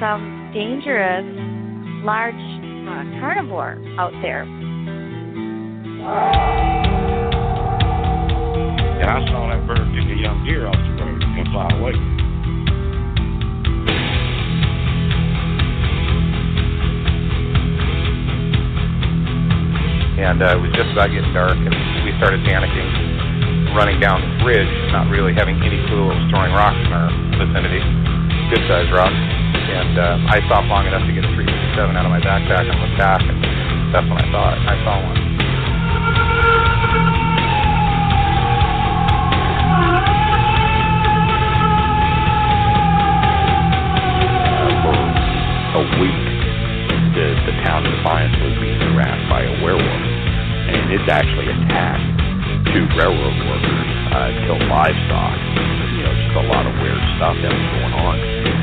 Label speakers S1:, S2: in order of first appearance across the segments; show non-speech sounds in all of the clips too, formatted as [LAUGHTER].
S1: some dangerous large uh, carnivore out there.
S2: Yeah, I saw that bird took a young deer off the road and fly away.
S3: And uh, it was just about getting dark, and we started panicking, running down the ridge, not really having any clue what was throwing rocks in our vicinity, good-sized rocks. And uh, I stopped long enough to get a 357 out of my backpack and look back, and that's when I saw it. I saw one.
S4: a week, the, the town of Defiance was being harassed by a werewolf. And it's actually attacked two railroad workers, uh, killed livestock. You know, just a lot of weird stuff that was going on.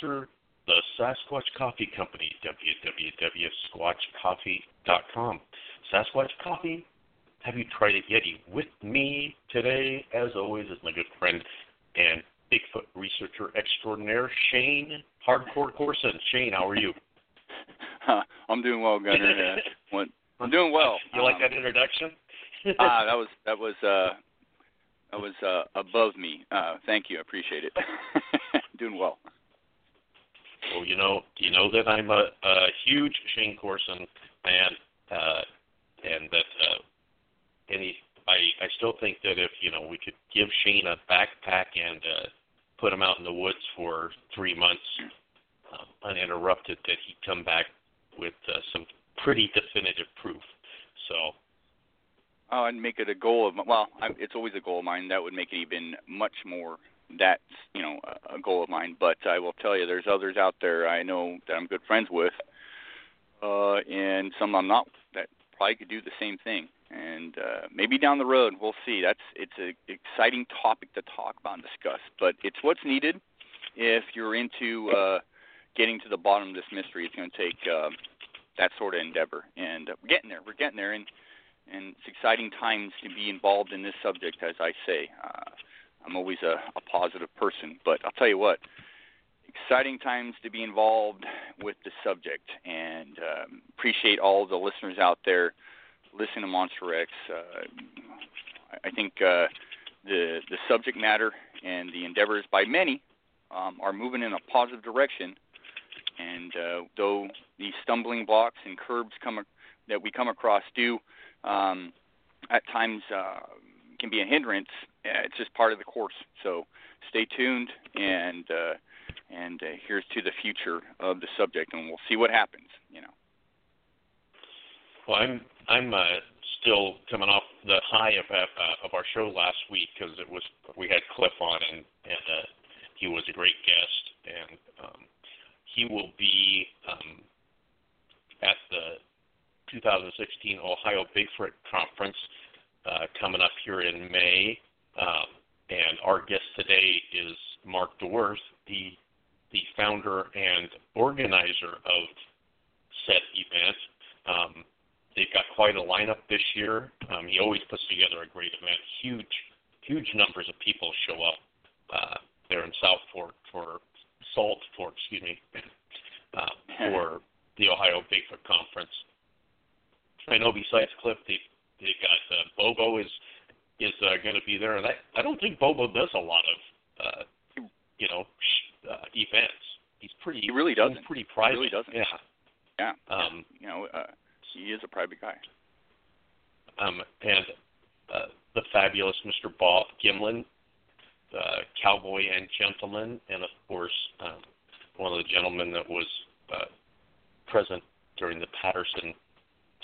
S5: Sponsor the Sasquatch Coffee Company, www.squatchcoffee.com. Sasquatch Coffee, have you tried it yet? With me today, as always, is my good friend and Bigfoot researcher extraordinaire, Shane Hardcore Corson. Shane, how are you? [LAUGHS]
S6: I'm doing well, Gunnar. [LAUGHS] Uh, what, I'm doing well.
S5: You like
S6: Um,
S5: that introduction? [LAUGHS]
S6: ah, that was that was uh, that was uh, above me. Uh, thank you, I appreciate it. doing well.
S5: Well, you know, you know that I'm a, a huge Shane Corson fan, uh, and that uh, any I I still think that if you know we could give Shane a backpack and uh, put him out in the woods for three months um, uninterrupted, that he'd come back with uh, some pretty definitive proof. So
S6: Oh, I'd make it a goal of well, I, it's always a goal of mine. That would make it even much more. That's you know a, goal of mine. But I will tell you, there's others out there I know that I'm good friends with, uh, and some I'm not that probably could do the same thing. And uh, maybe down the road we'll see. That's it's an exciting topic to talk about and discuss. But it's what's needed if you're into uh, getting to the bottom of this mystery. It's going to take uh, that sort of endeavor, and uh, we're getting there. We're getting there, and and it's exciting times to be involved in this subject. As I say, uh, I'm always a, a positive person, but I'll tell you what, exciting times to be involved with the subject, and um, appreciate all the listeners out there listening to Monster X. Uh, I- think uh, the the subject matter and the endeavors by many um, are moving in a positive direction. And uh, though these stumbling blocks and curbs come that we come across do um, at times uh, can be a hindrance, uh, it's just part of the course. So stay tuned, and uh, and uh, here's to the future of the subject, and we'll see what happens. You know.
S5: Well, I'm I'm uh, still coming off the high of uh, of our show last week because it was we had Cliff on and and uh, he was a great guest and um, he will be um, at the 2016 Ohio Bigfoot Conference uh, coming up here in May. Um, and our guest today is Marc DeWerth, the the founder and organizer of said event. Um, they've got quite a lineup this year. Um, he always puts together a great event. Huge, huge numbers of people show up uh, there in South Fork for Salt Fork, excuse me, [COUGHS] uh, for the Ohio Bigfoot Conference. I know besides Cliff, they they got uh, Bobo is is uh, going to be there, and I I don't think Bobo does a lot of uh, you know sh- uh, events. He's pretty.
S6: He really doesn't.
S5: Pretty private.
S6: He really doesn't.
S5: Yeah.
S6: Yeah.
S5: Um,
S6: you know, uh, he is a private guy.
S5: Um, and uh, the fabulous Mr. Bob Gimlin, uh, cowboy and gentleman, and of course um, one of the gentlemen that was uh, present during the Patterson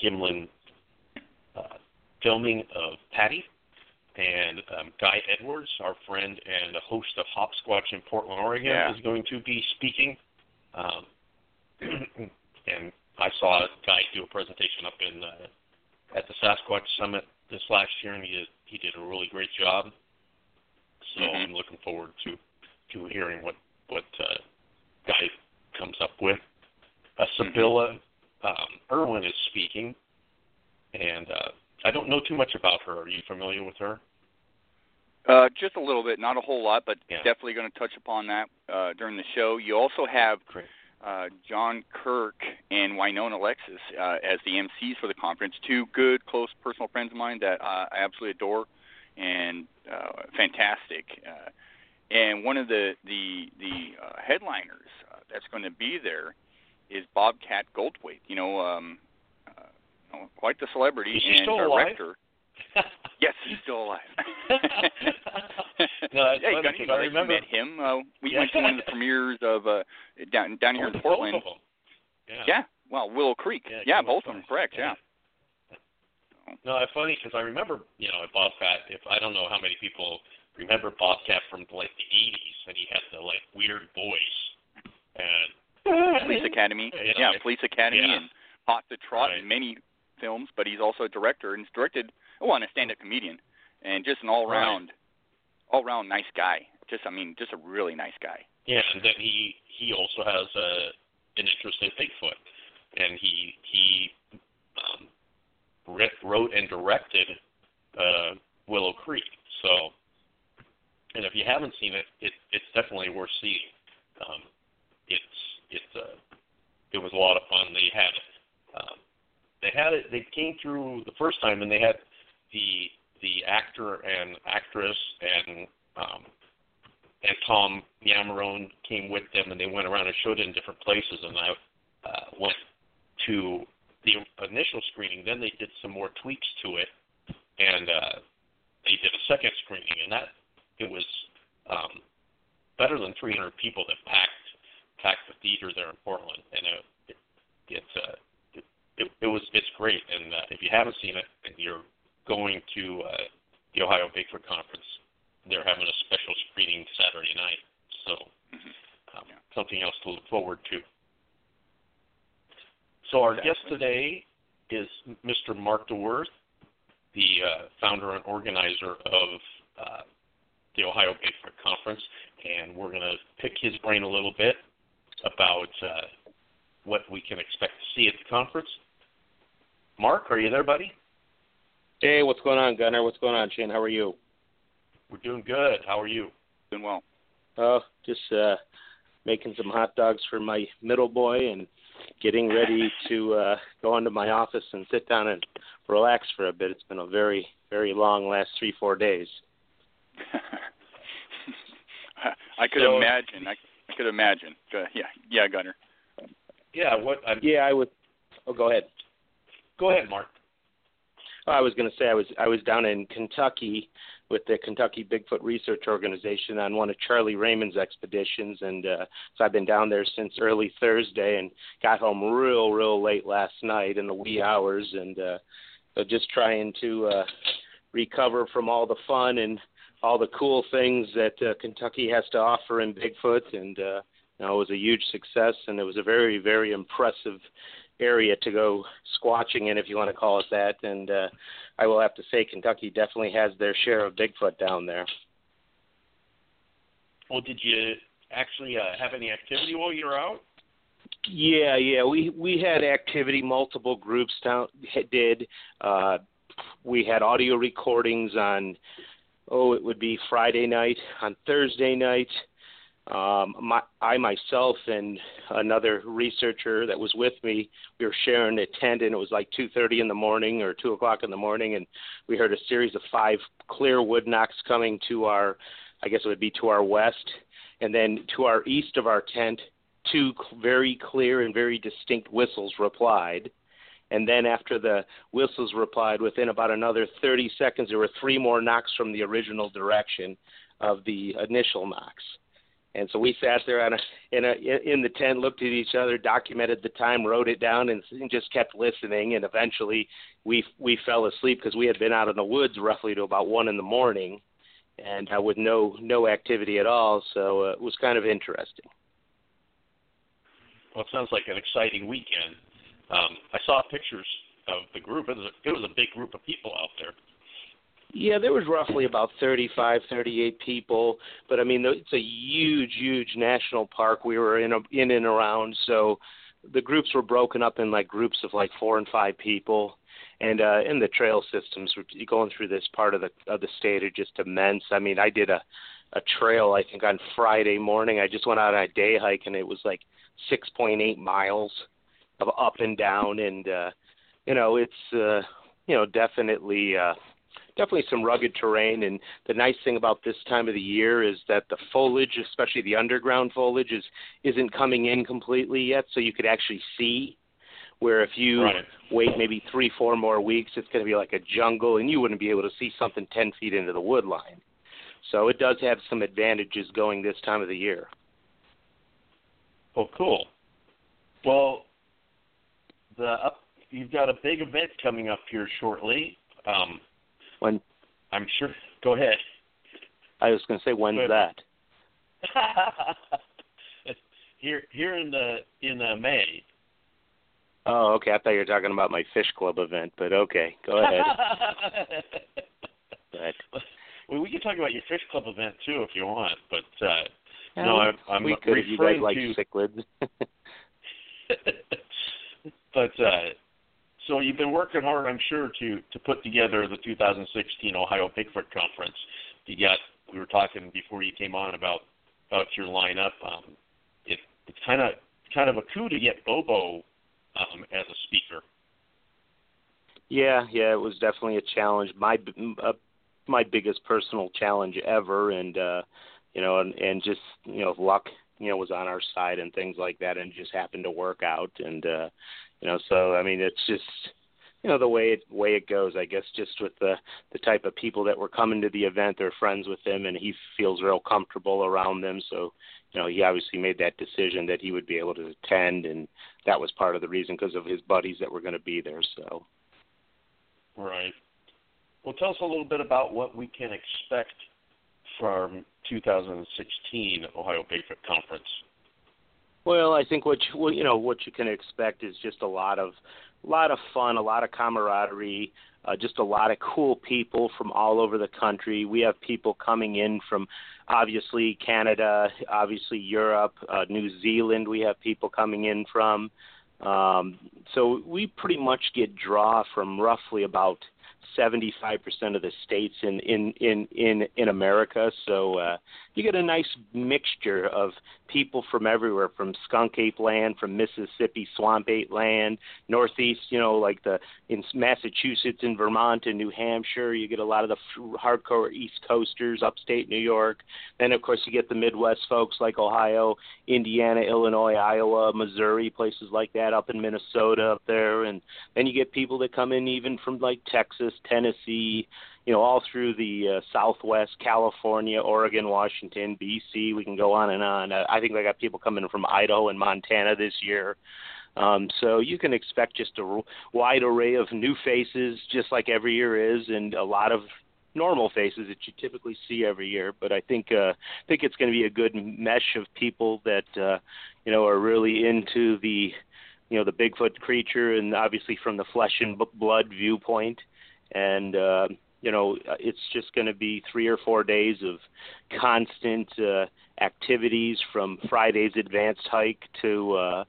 S5: Gimlin uh, filming of Patty, and um, Guy Edwards, our friend and a host of Hopsquatch in Portland, Oregon,
S6: Yeah.
S5: is going to be speaking. Um, [CLEARS THROAT] and I saw Guy do a presentation up in uh, at the Sasquatch Summit this last year, and he did, he did a really great job. So
S6: Mhm.
S5: I'm looking forward to to hearing what what uh, Guy comes up with. Uh, Sybilla um, Irwin is speaking, and uh, I don't know too much about her. Are you familiar with her?
S6: Uh, just a little bit, not a whole lot, but
S5: Yeah.
S6: definitely going to touch upon that uh, during the show. You also have uh, John Kirk and Winona Alexis uh, as the MCs for the conference. Two good, close personal friends of mine that uh, I absolutely adore and uh, fantastic. Uh, and one of the the the uh, headliners uh, that's going to be there is Bobcat Goldthwait. You know, um, quite the celebrity and
S5: still alive?
S6: director. [LAUGHS] [LAUGHS] Yes, he's still alive. [LAUGHS]
S5: No,
S6: yeah,
S5: funny
S6: you got
S5: 'cause I remember-
S6: met him. Uh, we
S5: Yeah.
S6: went to one of the premieres of uh, down down here
S5: Oh,
S6: in
S5: both
S6: Portland.
S5: of them. Yeah.
S6: Yeah, well, Willow Creek.
S5: Yeah,
S6: Yeah, both of them. Correct. Yeah.
S5: No, it's funny because I remember, you know, at Bobcat. If I don't know how many people remember Bobcat from like the '80s, and he had the like weird voice, and
S6: Police Academy.
S5: Yeah,
S6: Yeah,
S5: yeah.
S6: Police Academy
S5: Yeah.
S6: and Hot to Trot
S5: Right.
S6: and many films. But he's also a director and he's directed. Oh, and a stand-up comedian, and just an all-round, all-round nice guy. Just, I mean, just a really nice guy.
S5: Yeah, and then he he also has a an interest in Bigfoot, and he he um, wrote and directed uh, Willow Creek. So, and if you haven't seen it, it it's definitely worth seeing. Um, it's it's uh, it was a lot of fun. They had um, they had it. They came through the first time, and they had the the actor and actress and um, and Tom Yamarone came with them, and they went around and showed it in different places. And I uh, went to the initial screening. Then they did some more tweaks to it, and uh, they did a second screening, and that it was um, better than 300 people that packed packed the theater there in Portland, and it it, it, uh, it, it it was it's great. And uh, if you haven't seen it, and you're going to uh, the Ohio Bigfoot Conference, they're having a special screening Saturday night. So um,
S6: Yeah.
S5: something else to look forward to. So our guest today is Mr. Marc DeWerth, the uh, founder and organizer of uh, the Ohio Bigfoot Conference, and we're going to pick his brain a little bit about uh, what we can expect to see at the conference. Mark, are you there, buddy?
S7: Hey, what's going on, Gunnar? What's going on, Shane? How are you?
S5: We're doing good. How are you?
S6: Doing well.
S7: Oh, just uh making some hot dogs for my middle boy and getting ready to uh go into my office and sit down and relax for a bit. It's been a very, very long last three, four days. [LAUGHS]
S6: I could
S5: So-
S6: imagine. I, I could imagine. Go, yeah, yeah, Gunnar.
S5: Yeah. What? I'm,
S7: Yeah, I would oh go ahead.
S5: Go ahead, Mark.
S7: I was going to say I was I was down in Kentucky with the Kentucky Bigfoot Research Organization on one of Charlie Raymond's expeditions, and uh, so I've been down there since early Thursday and got home real real late last night in the wee hours, and uh, so just trying to uh, recover from all the fun and all the cool things that uh, Kentucky has to offer in Bigfoot, and uh, you know, it was a huge success, and it was a very very impressive area to go squatching in, if you want to call it that. And uh, I will have to say, Kentucky definitely has their share of Bigfoot down there.
S5: Well, did you actually uh, have any activity while you were out?
S7: Yeah, yeah, we we had activity. Multiple groups down did. Uh, we had audio recordings on. Oh, it would be Friday night. On Thursday night, um, my, I myself and another researcher that was with me, we were sharing a tent, and it was like 2:30 in the morning or two o'clock in the morning, and we heard a series of five clear wood knocks coming to our, I guess it would be to our west, and then to our east of our tent, two very clear and very distinct whistles replied. And then after the whistles replied, within about another 30 seconds, there were three more knocks from the original direction of the initial knocks. And so we sat there on a, in a in the tent, looked at each other, documented the time, wrote it down, and, and just kept listening. And eventually, we we fell asleep because we had been out in the woods roughly to about one in the morning, and uh, with no no activity at all. So uh, it was kind of interesting.
S5: Well, it sounds like an exciting weekend. Um, I saw pictures of the group. It was a, it was a big group of people out there.
S7: Yeah, there was roughly about 35, 38 people, but I mean it's a huge, huge national park. We were in a, in and around, so the groups were broken up in like groups of like four and five people, and uh, in the trail systems, going through this part of the of the state are just immense. I mean, I did a a trail I think on Friday morning. I just went out on a day hike, and it was like 6.8 miles of up and down, and uh, you know it's uh, you know definitely. Uh, definitely some rugged terrain. And the nice thing about this time of the year is that the foliage, especially the underground foliage, is isn't coming in completely yet, so you could actually see. Where if you
S5: right.
S7: wait maybe three, four more weeks, it's going to be like a jungle, and you wouldn't be able to see something ten feet into the wood line. So it does have some advantages going this time of the year.
S5: Oh, cool. Well, the up, you've got a big event coming up here shortly. Um,
S7: when
S5: I'm sure. Go ahead.
S7: I was going to say when's that? [LAUGHS]
S5: here, here in the in the May.
S7: Oh, okay. I thought you were talking about my fish club event, but okay, go ahead. [LAUGHS]
S5: but, well, we can talk about your fish club event too if you want, but uh, no, I'm, I'm
S7: we could
S5: referring
S7: you guys like
S5: to.
S7: cichlids. [LAUGHS]
S5: but uh, so you've been working hard, I'm sure, to to put together the 2016 Ohio Bigfoot Conference. You got we were talking before you came on about about your lineup. Um, it, it's kind of kind of a coup to get Bobo um, as a speaker.
S7: Yeah, yeah, it was definitely a challenge. My uh, my biggest personal challenge ever, and uh, you know, and and just you know, luck you know was on our side and things like that, and just happened to work out. And uh, you know, so I mean, it's just you know the way it way it goes. I guess just with the the type of people that were coming to the event, they're friends with him, and he feels real comfortable around them. So you know, he obviously made that decision that he would be able to attend, and that was part of the reason because of his buddies that were going to be there. So.
S5: Right. Well, tell us a little bit about what we can expect from 2016 Ohio Bigfoot Conference.
S7: Well, I think what you, you know what you can expect is just a lot of a lot of fun, a lot of camaraderie, uh, just a lot of cool people from all over the country. We have people coming in from obviously Canada, obviously Europe, uh, New Zealand. We have people coming in from. Um, so we pretty much get draw from roughly about 75% of the states in in in in in America. So uh, you get a nice mixture of people from everywhere, from skunk ape land, from Mississippi swamp ape land, Northeast. You know, like the in Massachusetts and Vermont and New Hampshire. You get a lot of the hardcore East Coasters, upstate New York. Then of course you get the Midwest folks like Ohio, Indiana, Illinois, Iowa, Missouri, places like that. Up in Minnesota, up there, and then you get people that come in even from like Texas, Tennessee, you know, all through the uh, Southwest, California, Oregon, Washington, BC. We can go on and on. Uh, I think they got people coming from Idaho and Montana this year. Um, so you can expect just a wide array of new faces, just like every year is, and a lot of normal faces that you typically see every year. But I think uh, I think it's going to be a good mesh of people that uh, you know are really into the you know the Bigfoot creature, and obviously from the flesh and blood viewpoint and uh, you know it's just going to be three or four days of constant uh, activities from Friday's advanced hike to uh,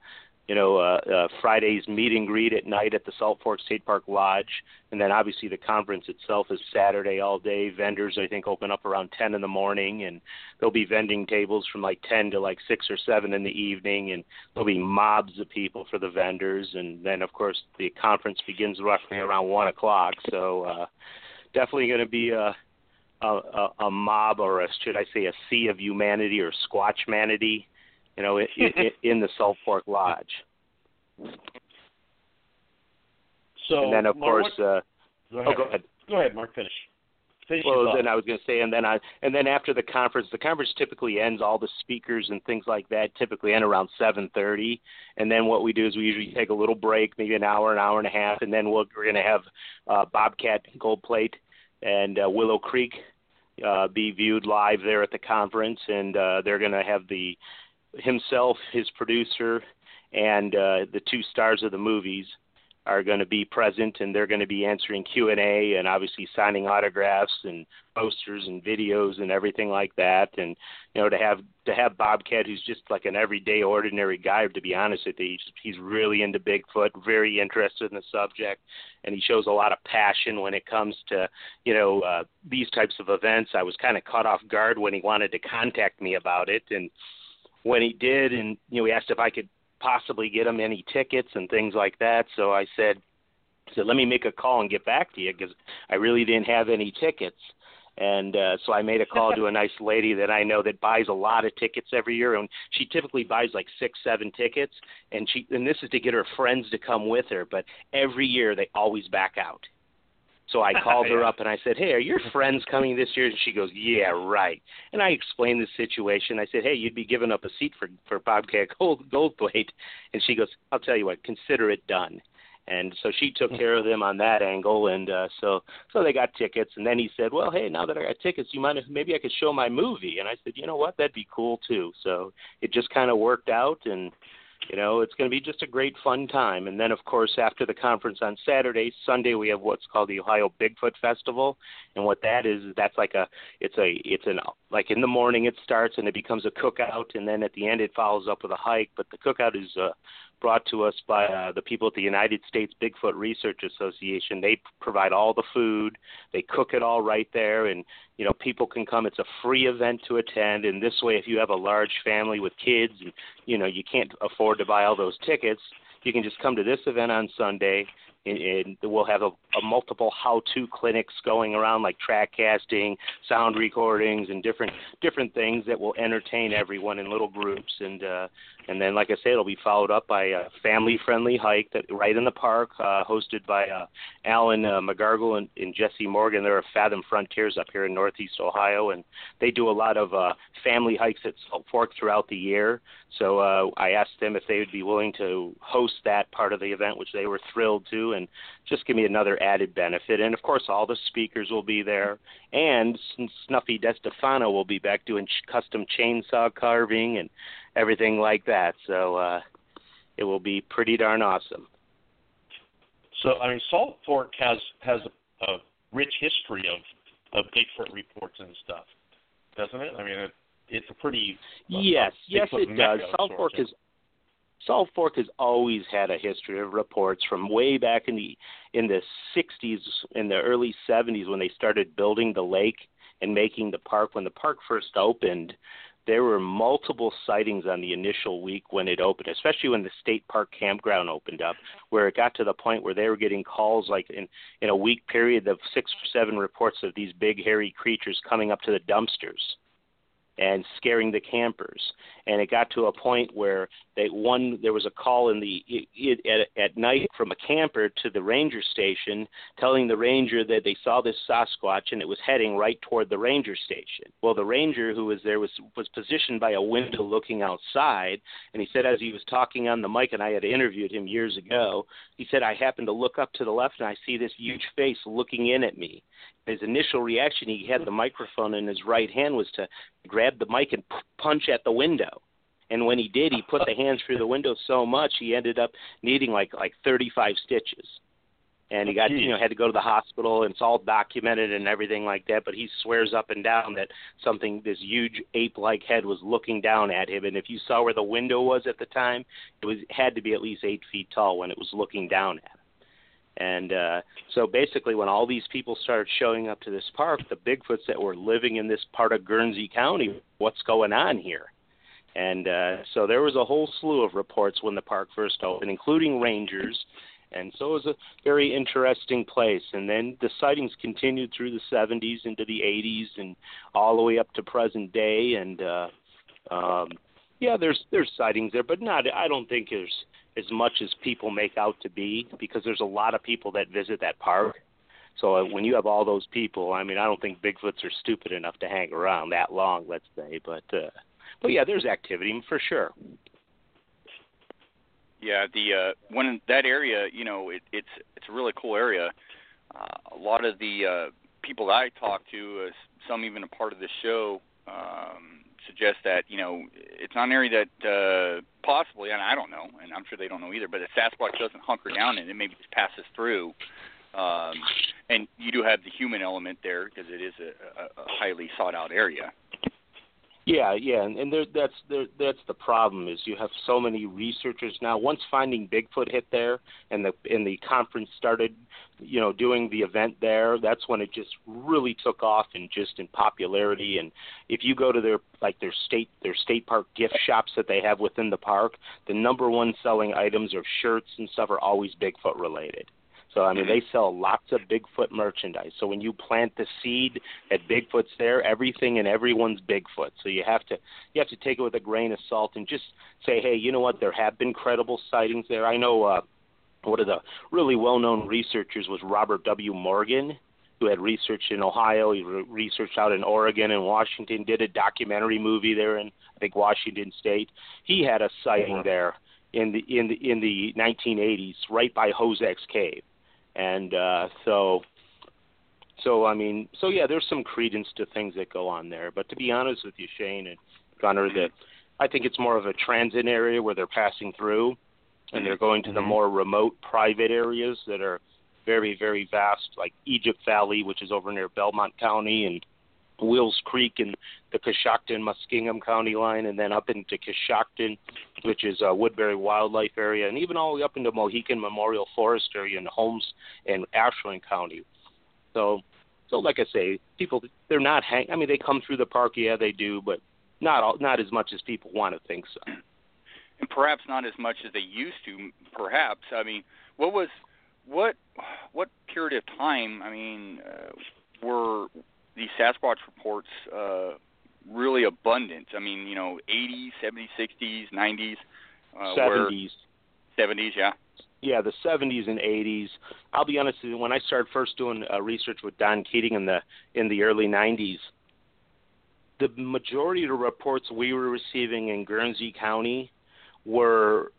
S7: you know uh, uh, Friday's meet and greet at night at the Salt Fork State Park Lodge, and then obviously the conference itself is Saturday all day. Vendors I think open up around 10 in the morning, and there'll be vending tables from like 10 to like six or seven in the evening, and there'll be mobs of people for the vendors, and then of course the conference begins roughly around one o'clock. So uh, definitely going to be a, a a mob, or a, should I say, a sea of humanity or squatch manity you know, in, in, [LAUGHS] in the Salt Fork Lodge.
S5: So
S7: and then of
S5: Mark,
S7: course, uh,
S5: go
S7: oh,
S5: ahead.
S7: go ahead.
S5: Go ahead, Mark. Finish. Finish
S7: Well, then I was going to say, and then I, and then after the conference, the conference typically ends. All the speakers and things like that typically end around seven thirty. And then what we do is we usually take a little break, maybe an hour, an hour and a half, and then we'll, we're going to have uh, Bobcat Goldthwait and uh, Willow Creek uh, be viewed live there at the conference, and uh, they're going to have the himself, his producer, and uh, the two stars of the movies are going to be present and they're going to be answering Q&A and obviously signing autographs and posters and videos and everything like that. And you know to have to have Bobcat who's just like an everyday ordinary guy to be honest with you he's, he's really into Bigfoot very interested in the subject and he shows a lot of passion when it comes to you know uh, these types of events. I was kind of caught off guard when he wanted to contact me about it and when he did and you know he asked if I could possibly get him any tickets and things like that. So I said, said, let me make a call and get back to you because I really didn't have any tickets. And uh, so I made a call to a nice lady that I know that buys a lot of tickets every year, and she typically buys like six, seven tickets. And she, and this is to get her friends to come with her, but every year they always back out. So I called her [LAUGHS] up and I said, "Hey, are your friends coming this year?" And she goes, "Yeah, right." And I explained the situation. I said, "Hey, you'd be giving up a seat for for Bobcat Gold Goldthwait," and she goes, "I'll tell you what, consider it done." And so she took care of them on that angle, and uh, so so they got tickets. And then he said, "Well, hey, now that I got tickets, you mind if maybe I could show my movie?" And I said, "You know what? That'd be cool too." So it just kind of worked out, and you know, it's going to be just a great fun time. And then, of course, after the conference on Saturday, Sunday we have what's called the Ohio Bigfoot Festival, and what that is that's like a it's a it's an like in the morning it starts and it becomes a cookout, and then at the end it follows up with a hike. But the cookout is uh, brought to us by uh, the people at the United States Bigfoot Research Association. They provide all the food, they cook it all right there, and you know people can come. It's a free event to attend, and this way, if you have a large family with kids, and you know you can't afford to buy all those tickets, you can just come to this event on Sunday. And, we'll have a, a multiple how-to clinics going around, like track casting, sound recordings, and different different things that will entertain everyone in little groups. And uh, and then, like I say, it'll be followed up by a family-friendly hike that right in the park, uh, hosted by uh, Alan uh, McGargle and, and Jesse Morgan. They're Fathom Frontiers up here in Northeast Ohio, and they do a lot of uh, family hikes at Salt Fork throughout the year. So uh, I asked them if they would be willing to host that part of the event, which they were thrilled to, and just give me another added benefit. And of course, all the speakers will be there, and Snuffy DeStefano will be back doing custom chainsaw carving and everything like that. So uh, it will be pretty darn awesome.
S5: So I mean, Salt Fork has has a, a rich history of of Bigfoot reports and stuff, doesn't it? I mean, it, it's a pretty uh,
S7: Yes, yes,
S5: Bigfoot
S7: it does. Salt. Fork is Salt Fork has always had a history of reports from way back in the in the 60s, in the early 70s when they started building the lake and making the park. When the park first opened, there were multiple sightings on the initial week when it opened, especially when the state park campground opened up, where it got to the point where they were getting calls like in in a week period of six or seven reports of these big hairy creatures coming up to the dumpsters and scaring the campers. And it got to a point where they one there was a call in the it, at at night from a camper to the ranger station telling the ranger that they saw this Sasquatch and it was heading right toward the ranger station. Well, the ranger who was there was was positioned by a window looking outside, and he said as he was talking on the mic, and I had interviewed him years ago, he said I happened to look up to the left and I see this huge face looking in at me. His initial reaction, he had the microphone in his right hand, was to grab the mic and punch at the window. And when he did, he put the hands through the window so much he ended up needing like like 35 stitches. And he got you know had to go to the hospital and it's all documented and everything like that. But he swears up and down that something this huge ape-like head was looking down at him. And if you saw where the window was at the time, it was had to be at least eight feet tall when it was looking down at him. And uh, so basically, when all these people started showing up to this park, the Bigfoots that were living in this part of Guernsey County, what's going on here? And uh, so there was a whole slew of reports when the park first opened, including rangers. And so it was a very interesting place. And then the sightings continued through the 70s into the 80s and all the way up to present day. And uh, um, Yeah, there's there's sightings there, but not. I don't think there's as much as people make out to be because there's a lot of people that visit that park. So uh, when you have all those people, I mean, I don't think Bigfoots are stupid enough to hang around that long, let's say. But uh, but yeah, there's activity for sure.
S6: Yeah, the uh, when that area, you know, it, it's it's a really cool area. Uh, a lot of the uh, people that I talk to, uh, some even a part of the show, um, suggest that you know it's not an area that uh, possibly, and I don't know, and I'm sure they don't know either, but if Sasquatch doesn't hunker down in it, maybe just passes through. Um, and you do have the human element there because it is a, a, a highly sought out area.
S7: Yeah, yeah, and, and there, that's there, that's the problem is you have so many researchers now. Once finding Bigfoot hit there, and the and the conference started, you know, doing the event there. That's when it just really took off and just in popularity. And if you go to their like their state their state park gift shops that they have within the park, the number one selling items or shirts and stuff are always Bigfoot related. So I mean, they sell lots of Bigfoot merchandise. So when you plant the seed that Bigfoot's there, everything and everyone's Bigfoot. So you have to you have to take it with a grain of salt and just say, hey, you know what? There have been credible sightings there. I know uh, one of the really well-known researchers was Robert W. Morgan, who had researched in Ohio. He re- researched out in Oregon and Washington. Did a documentary movie there in I think Washington State. He had a sighting there in the in the in the 1980s, right by Hosak's Cave and uh, so so I mean, so yeah, there's some credence to things that go on there. But to be honest with you, Shane and Gunnar, that I think it's more of a transit area where they're passing through, and they're going to the
S4: Mm-hmm.
S7: more remote private areas that are very very vast, like Egypt Valley, which is over near Belmont County, and Wills Creek and the Coshocton Muskingum County line, and then up into Coshocton, which is a Woodbury Wildlife Area, and even all the way up into Mohican Memorial Forest Area in Holmes and Ashland County. So, so like I say, people they're not hang. I mean, they come through the park, yeah, they do, but not all, not as much as people want to think so.
S6: and perhaps not as much as they used to. Perhaps I mean, what was what what period of time? I mean, uh, Sasquatch reports uh, really abundant? I mean, you know, 80s, 70s, 60s, 90s, uh, where-
S7: 70s.
S6: 70s, yeah.
S7: yeah, the 70s and 80s. I'll be honest with you. When I started first doing uh, research with Don Keating in the in the early 90s, the majority of the reports we were receiving in Guernsey County were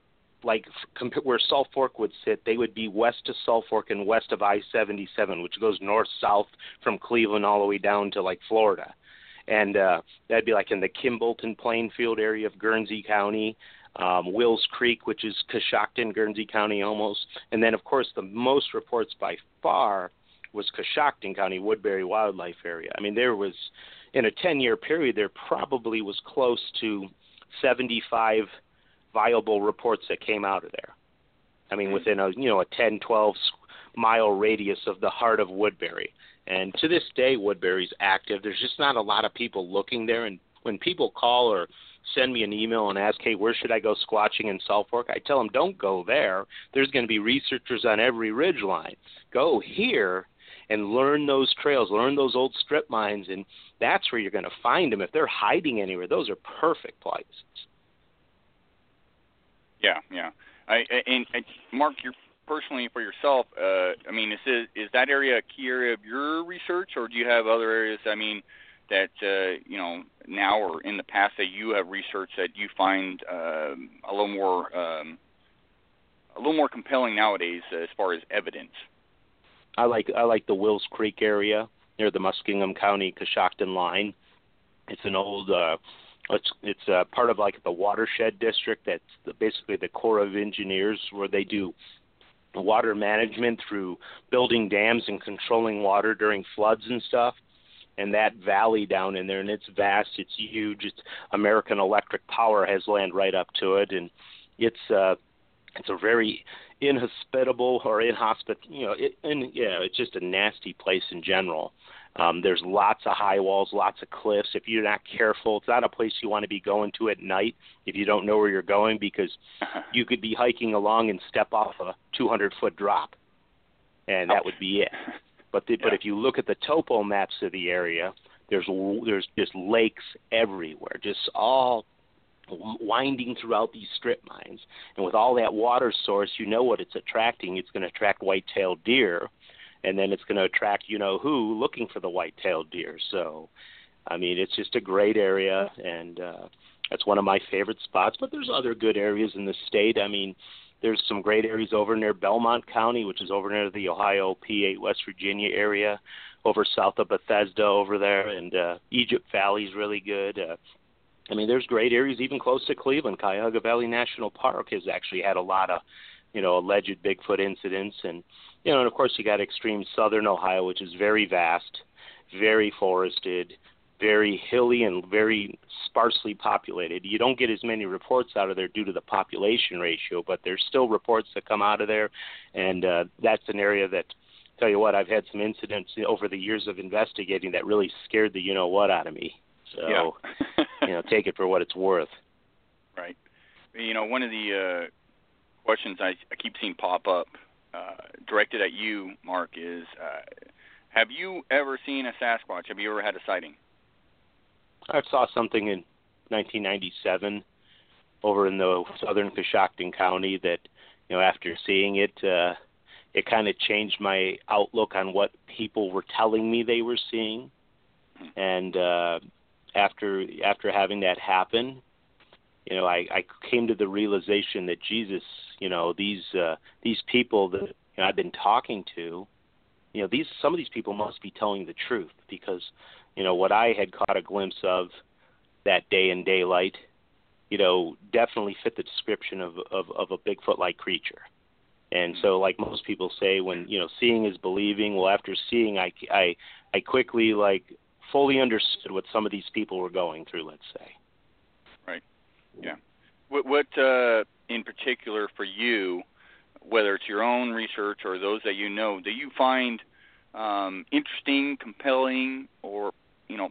S7: like comp- where Salt Fork would sit. They would be west of Salt Fork and west of I-77, which goes north south from Cleveland all the way down to like Florida. And uh, that'd be like in the Kimbolton Plainfield area of Guernsey County um, Wills Creek, which is Coshocton, Guernsey County almost. And then, of course, the most reports by far was Coshocton County, Woodbury Wildlife Area. I mean, there was, in a 10 year period, there probably was close to 75 viable reports that came out of there. I mean, hmm. within a, you know, a 10, 12 mile radius of the heart of Woodbury. And to this day, Woodbury's active. There's just not a lot of people looking there. And when people call or send me an email and ask, hey, where should I go squatching in Salt Fork? I tell them, don't go there. There's going to be researchers on every ridge line. Go here and learn those trails, learn those old strip mines, and that's where you're going to find them. If they're hiding anywhere, those are perfect places.
S6: Yeah, yeah. I and, and Mark, you're personally for yourself. Uh, I mean, is is that area a key area of your research, or do you have other areas? I mean, that uh, you know now or in the past that you have researched that you find um, a little more um, a little more compelling nowadays as far as evidence.
S7: I like I like the Wills Creek area near the Muskingum County Coshocton line. It's an old uh it's it's uh, part of like the watershed district that's the, basically the Corps of Engineers where they do water management through building dams and controlling water during floods and stuff. And that valley down in there, and it's vast, it's huge. It's American Electric Power has land right up to it, and it's uh, it's a very inhospitable or inhospit, you know, it, and yeah, it's just a nasty place in general. Um, there's lots of high walls, lots of cliffs. If you're not careful, it's not a place you want to be going to at night if you don't know where you're going because [LAUGHS] you could be hiking along and step off a 200 foot drop, and that would be it. [LAUGHS] But the, but if you look at the topo maps of the area, there's there's just lakes everywhere, just all winding throughout these strip mines. And with all that water source, you know what it's attracting. It's going to attract white-tailed deer, and then it's going to attract you know who looking for the white-tailed deer. So, I mean, it's just a great area, and uh, that's one of my favorite spots. But there's other good areas in the state. I mean, there's some great areas over near Belmont County, which is over near the Ohio P8 West Virginia area, over south of Bethesda over there, and uh, Egypt Valley is really good. Uh, I mean, there's great areas even close to Cleveland. Cuyahoga Valley National Park has actually had a lot of, you know, alleged Bigfoot incidents, and you know, and of course you got extreme southern Ohio, which is very vast, very forested, very hilly, and very sparsely populated. You don't get as many reports out of there due to the population ratio, but there's still reports that come out of there, and uh, that's an area that. Tell you what, I've had some incidents over the years of investigating that really scared the you know what out of me. So,
S6: yeah. [LAUGHS]
S7: you know, take it for what it's worth.
S6: Right. You know, one of the uh, questions I, I keep seeing pop up, uh, directed at you, Mark, is uh, Have you ever seen a Sasquatch? Have you ever had a sighting?
S7: I saw something in 1997 over in the southern Coshocton County that, you know, after seeing it, uh, it kind of changed my outlook on what people were telling me they were seeing.
S6: Hmm.
S7: And uh, after after having that happen, you know, I, I came to the realization that Jesus, you know, these uh, these people that you know, I've been talking to, you know, these some of these people must be telling the truth because, you know, what I had caught a glimpse of that day in daylight, you know, definitely fit the description of of, of a Bigfoot-like creature. And so, like most people say, when you know, seeing is believing. Well, after seeing, I I I quickly like fully understood what some of these people were going through. Let's say.
S6: Yeah. What, what uh, in particular for you, whether it's your own research or those that you know, do you find um, interesting, compelling, or you know,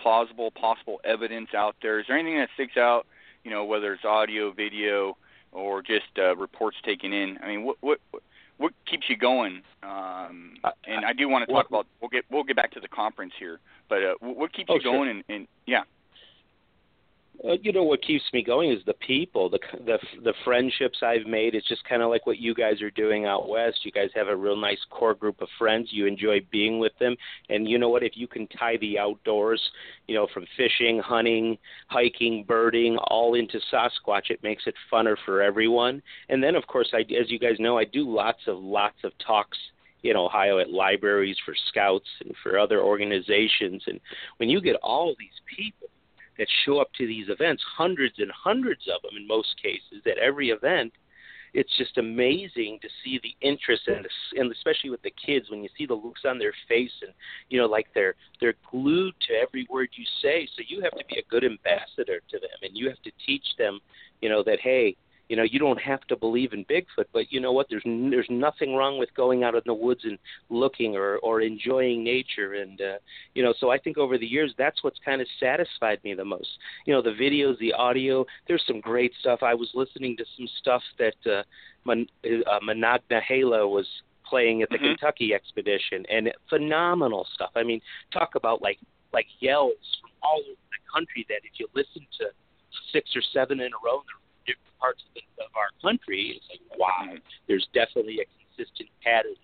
S6: plausible, possible evidence out there? Is there anything that sticks out? You know, whether it's audio, video, or just uh, reports taken in. I mean, what what what keeps you going? Um, and I do want to talk about. We'll get we'll get back to the conference here, but uh, what keeps
S7: oh,
S6: you going? And, and yeah.
S7: Uh, you know what keeps me going is the people, the the the friendships I've made. It's just kind of like what you guys are doing out west. You guys have a real nice core group of friends. You enjoy being with them, and you know what? If you can tie the outdoors, you know, from fishing, hunting, hiking, birding, all into Sasquatch, it makes it funner for everyone. And then, of course, I, as you guys know, I do lots of lots of talks in Ohio at libraries for scouts and for other organizations. And when you get all these people that show up to these events, hundreds and hundreds of them in most cases, at every event, it's just amazing to see the interest and, and especially with the kids when you see the looks on their face and you know like they're they're glued to every word you say. So you have to be a good ambassador to them and you have to teach them you know that hey you know you don't have to believe in Bigfoot, but you know what? There's there's nothing wrong with going out in the woods and looking or or enjoying nature, and uh, you know. So I think over the years that's what's kind of satisfied me the most. You know, the videos, the audio. There's some great stuff. I was listening to some stuff that uh, Man, uh, Halo was playing at the
S6: mm-hmm.
S7: Kentucky expedition, and phenomenal stuff. I mean, talk about like like yells from all over the country that if you listen to six or seven in a row, they're different parts of, the, of our country, it's like wow, there's definitely a consistent pattern.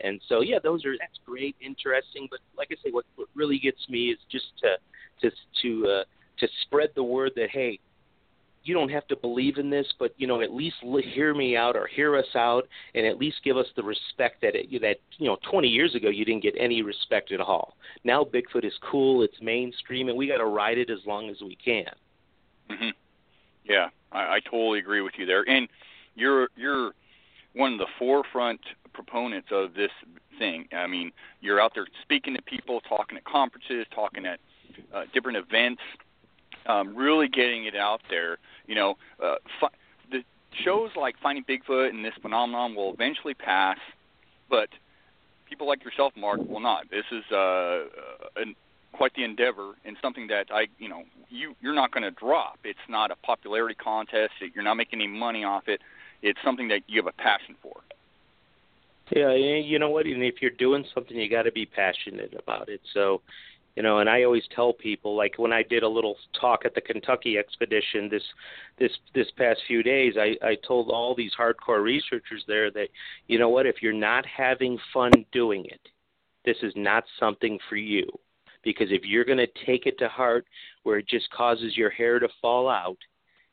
S7: And so yeah, those are that's great, interesting. But like I say, what what really gets me is just to to to uh, to spread the word that hey, you don't have to believe in this, but you know at least hear me out or hear us out, and at least give us the respect that it, that you know 20 years ago you didn't get any respect at all. Now Bigfoot is cool, it's mainstream, and we got to ride it as long as we can.
S6: Mm-hmm. Yeah, I, I totally agree with you there. And you're you're one of the forefront proponents of this thing. I mean, you're out there speaking to people, talking at conferences, talking at uh, different events, um, really getting it out there. You know, uh, fi- the shows like Finding Bigfoot and this phenomenon will eventually pass, but people like yourself, Mark, will not. This is uh, an quite the endeavor and something that I, you know, you you're not going to drop. It's not a popularity contest. You're not making any money off it. It's something that you have a passion for.
S7: Yeah, you know what? And if you're doing something, you got to be passionate about it. So, you know and i always tell people like when i did a little talk at the kentucky expedition this this this past few days i i told all these hardcore researchers there that you know what if you're not having fun doing it this is not something for you because if you're going to take it to heart where it just causes your hair to fall out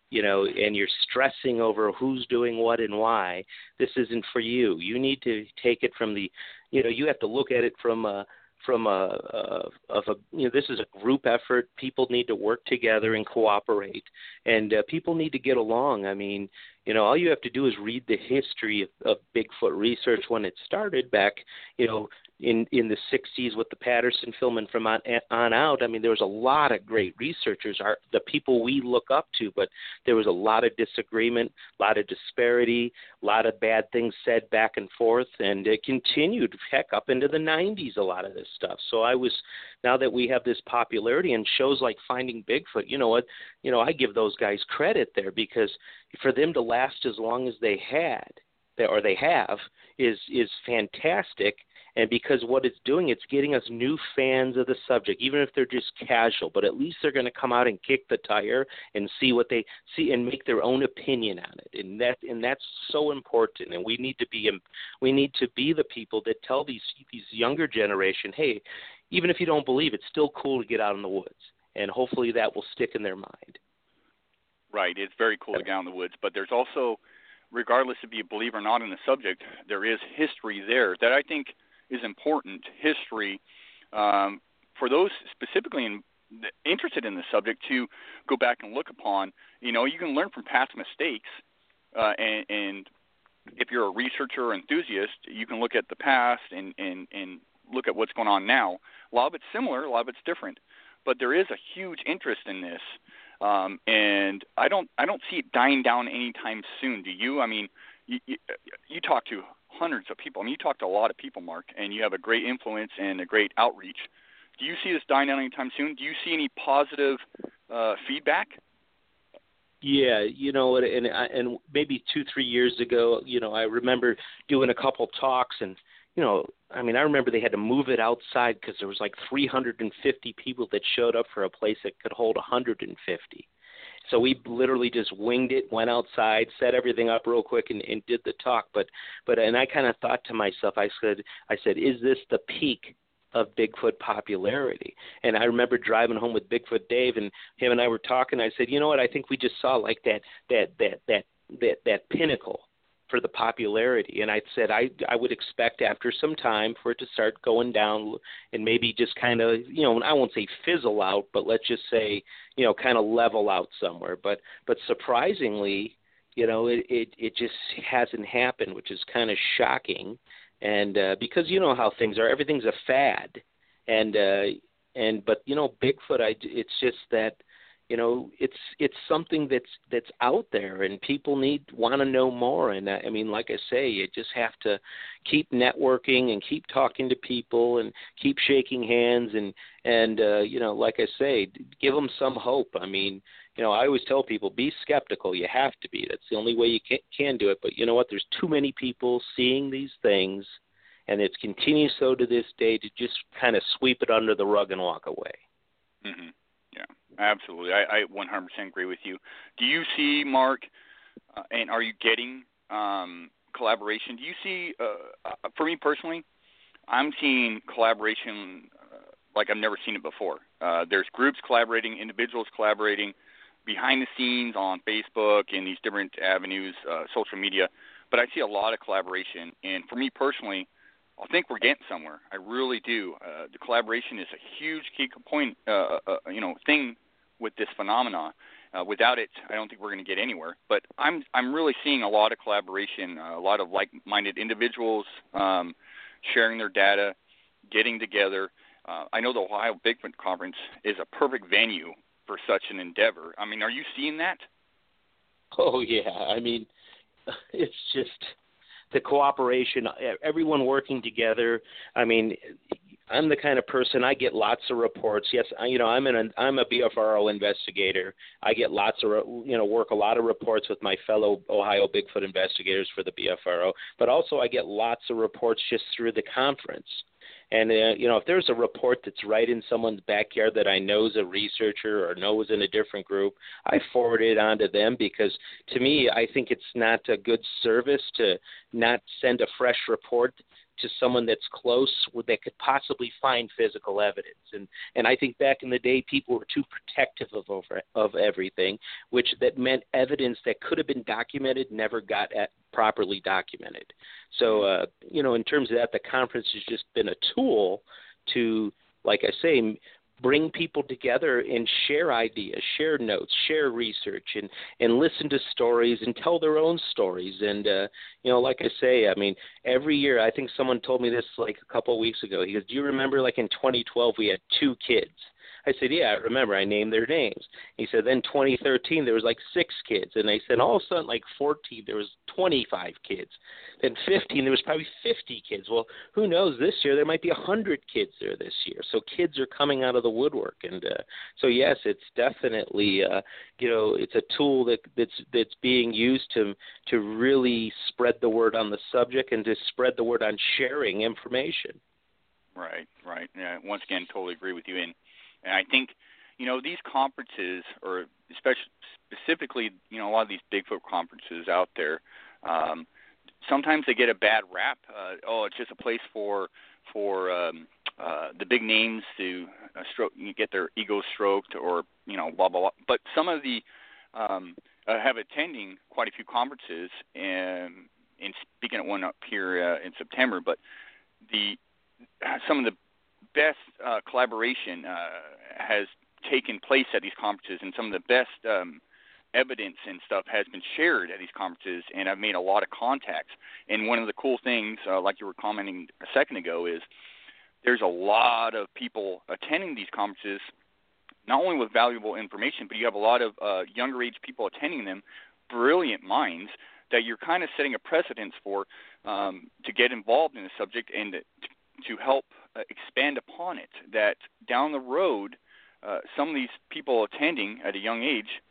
S7: you know and you're stressing over who's doing what and why this isn't for you. You need to take it from the you know you have to look at it from a from a, a of a you know this is a group effort. People need to work together and cooperate and uh, people need to get along. I mean you know all you have to do is read the history of, of bigfoot research when it started back you know in in the 60s with the Patterson film and from on, on out. I mean, there was a lot of great researchers, are the people we look up to, but there was a lot of disagreement, a lot of disparity, a lot of bad things said back and forth, and it continued heck up into the 90s. A lot of this stuff. So I was now that we have this popularity and shows like Finding Bigfoot, you know what? You know, I give those guys credit there because for them to last as long as they had or they have is is fantastic and because what it's doing, it's getting us new fans of the subject, even if they're just casual. But at least they're going to come out and kick the tire and see what they see and make their own opinion on it. And that and that's so important. And we need to be um, we need to be the people that tell these these younger generation, hey, even if you don't believe, it's still cool to get out in the woods. And hopefully that will stick in their mind.
S6: Right. It's very cool to get out in the woods, but there's also regardless if you believe or not in the subject, there is history there that I think is important history um, for those specifically in, interested in the subject to go back and look upon. You know, you can learn from past mistakes, uh, and, and if you're a researcher or enthusiast, you can look at the past and, and, and look at what's going on now. A lot of it's similar, a lot of it's different, but there is a huge interest in this, um, and I don't I don't see it dying down anytime soon. Do you? I mean, you, you, you talk to hundreds of people. I mean, you talk to a lot of people, Mark, and you have a great influence and a great outreach. Do you see this dying down anytime soon? Do you see any positive uh, feedback?
S7: Yeah, you know, and and maybe two, three years ago, you know, I remember doing a couple talks, and you know, I mean, I remember they had to move it outside because there was like 350 people that showed up for a place that could hold 150 so we literally just winged it, went outside, set everything up real quick, and, and did the talk. But but and I kind of thought to myself, I said, I said, is this the peak? of Bigfoot popularity. And I remember driving home with Bigfoot Dave and him and I were talking. I said, "You know what? I think we just saw like that that that that that that pinnacle for the popularity. And I said I I would expect after some time for it to start going down and maybe just kind of you know I won't say fizzle out, but let's just say you know kind of level out somewhere. But but surprisingly, you know it it, it just hasn't happened, which is kind of shocking. And uh, because you know how things are, everything's a fad, and uh, and but you know Bigfoot, I it's just that you know it's it's something that's that's out there and people need want to know more. And I, I mean like I say you just have to keep networking and keep talking to people and keep shaking hands and and uh you know like I say give them some hope. I mean you know I always tell people be skeptical. You have to be. That's the only way you can can do it. But you know what? There's too many people seeing these things and it continues so to this day to just kind of sweep it under the rug and walk away.
S6: Mhm Absolutely, I, I 100% agree with you. Do you see Mark, uh, and are you getting um, collaboration? Do you see, uh, uh, for me personally, I'm seeing collaboration uh, like I've never seen it before. Uh, there's groups collaborating, individuals collaborating behind the scenes on Facebook and these different avenues, uh, social media. But I see a lot of collaboration, and for me personally, I think we're getting somewhere. I really do. Uh, the collaboration is a huge key point, uh, uh, uh, you know, thing with this phenomenon. Uh, without it, I don't think we're going to get anywhere. But I'm I'm really seeing a lot of collaboration, uh, a lot of like-minded individuals um, sharing their data, getting together. Uh, I know the Ohio Bigfoot Conference is a perfect venue for such an endeavor. I mean, are you seeing that?
S7: Oh yeah, I mean, [LAUGHS] it's just the cooperation, everyone working together. I mean, I'm the kind of person I get lots of reports. Yes, I, you know I'm an I'm a BFRO investigator. I get lots of you know work a lot of reports with my fellow Ohio Bigfoot investigators for the BFRO, but also I get lots of reports just through the conference. And uh, you know, if there's a report that's right in someone's backyard that I know is a researcher or knows in a different group, I forward it on to them because to me, I think it's not a good service to not send a fresh report to someone that's close that could possibly find physical evidence. And and I think back in the day, people were too protective of over, of everything, which that meant evidence that could have been documented never got at, properly documented. So uh, you know, in terms of that, the conference has just been a tool to, like I say, bring people together and share ideas, share notes, share research, and and listen to stories and tell their own stories. And uh, you know, like I say, I mean, every year I think someone told me this like a couple of weeks ago. He goes, "Do you remember like in 2012 we had two kids?" I said, yeah, I remember. I named their names. He said, then 2013 there was like six kids, and I said all of a sudden like 14 there was 25 kids. Then 15 there was probably 50 kids. Well, who knows? This year there might be 100 kids there this year. So kids are coming out of the woodwork, and uh, so yes, it's definitely uh, you know it's a tool that that's that's being used to to really spread the word on the subject and to spread the word on sharing information.
S6: Right, right. Yeah, once again, totally agree with you. And and I think, you know, these conferences, or especially specifically, you know, a lot of these Bigfoot conferences out there, um, sometimes they get a bad rap. Uh, oh, it's just a place for for um, uh, the big names to uh, stroke, get their ego stroked, or you know, blah blah blah. But some of the um, uh, have attending quite a few conferences, and and speaking at one up here uh, in September. But the some of the best uh, collaboration uh, has taken place at these conferences, and some of the best um, evidence and stuff has been shared at these conferences, and I've made a lot of contacts. And one of the cool things, uh, like you were commenting a second ago, is there's a lot of people attending these conferences, not only with valuable information, but you have a lot of uh, younger age people attending them, brilliant minds that you're kind of setting a precedence for um, to get involved in the subject and to, to help uh, expand upon it. That down the road, uh, some of these people attending at a young age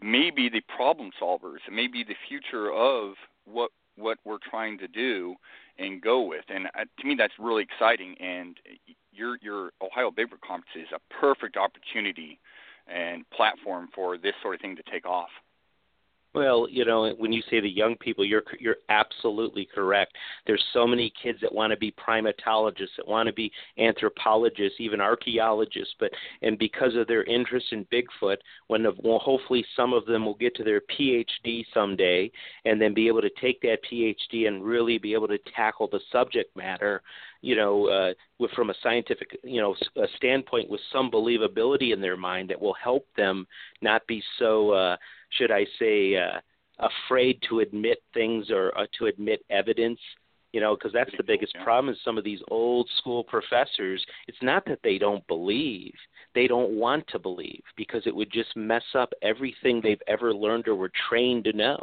S6: may be the problem solvers, may be the future of what what we're trying to do and go with. And uh, to me, that's really exciting. And your your Ohio Bigfoot Conference is a perfect opportunity and platform for this sort of thing to take off.
S7: Well, you know, when you say the young people, you're you're absolutely correct. There's so many kids that want to be primatologists, that want to be anthropologists, even archaeologists, but and because of their interest in Bigfoot, when the, well, hopefully some of them will get to their PhD someday, and then be able to take that PhD and really be able to tackle the subject matter, you know, uh, with from a scientific, you know, a standpoint with some believability in their mind that will help them not be so. Uh, should I say, uh, afraid to admit things or uh, to admit evidence. You know, because that's the biggest problem is some of these old school professors. It's not that they don't believe; they don't want to believe because it would just mess up everything they've ever learned or were trained to know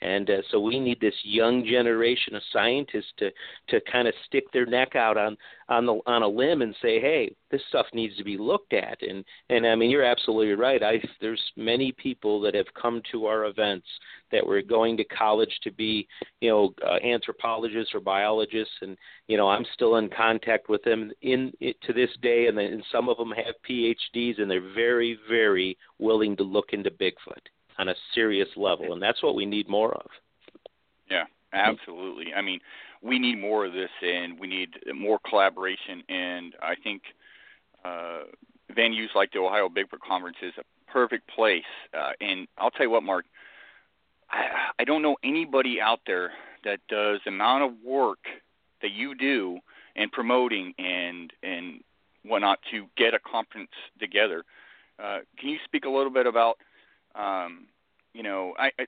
S7: and uh, so we need this young generation of scientists to to kind of stick their neck out on on the on a limb and say, hey, this stuff needs to be looked at. And and I mean, you're absolutely right. I there's many people that have come to our events that were going to college to be, you know, uh, anthropologists or biologists, and you know, I'm still in contact with them in it, to this day, and, and some of them have PhDs, and they're very very willing to look into Bigfoot on a serious level, and that's what we need more of.
S6: Yeah, absolutely. I mean, we need more of this, and we need more collaboration. And I think uh, venues like the Ohio Bigfoot Conference is a perfect place. Uh, and I'll tell you what, Mark, I, I don't know anybody out there that does the amount of work that you do in promoting and and whatnot to get a conference together. Uh, can you speak a little bit about um, you know, I, I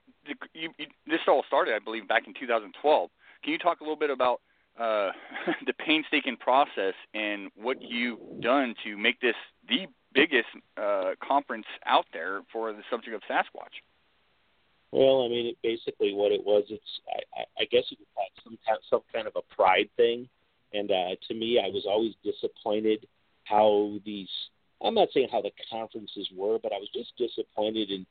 S6: you, you, this all started, I believe, back in 2012. Can you talk a little bit about uh, [LAUGHS] the painstaking process and what you've done to make this the biggest uh, conference out there for the subject of Sasquatch?
S7: Well, I mean, it, basically what it was, it's I, I guess you could call it some some kind of a pride thing, and uh, to me, I was always disappointed how these I'm not saying how the conferences were, but I was just disappointed in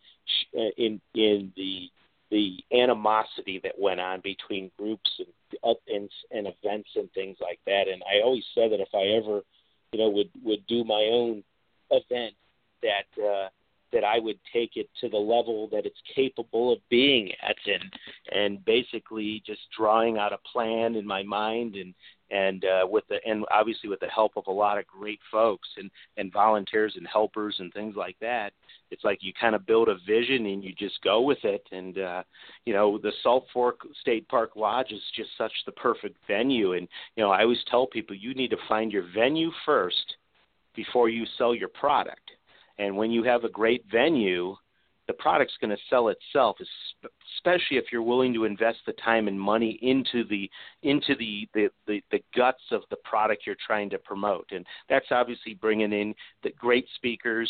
S7: uh, in in the the animosity that went on between groups and, and and events and things like that. And I always said that if I ever, you know, would would do my own event, that uh, that I would take it to the level that it's capable of being at, and and basically just drawing out a plan in my mind and and uh, with the and obviously with the help of a lot of great folks and and volunteers and helpers and things like that it's like you kind of build a vision and you just go with it. And uh you know the salt fork state park lodge is just such the perfect venue. And you know i always tell people you need to find your venue first before you sell your product. And when you have a great venue the product's going to sell itself especially if you're willing to invest the time and money into the into the the, the, the guts of the product you're trying to promote. And that's obviously bringing in the great speakers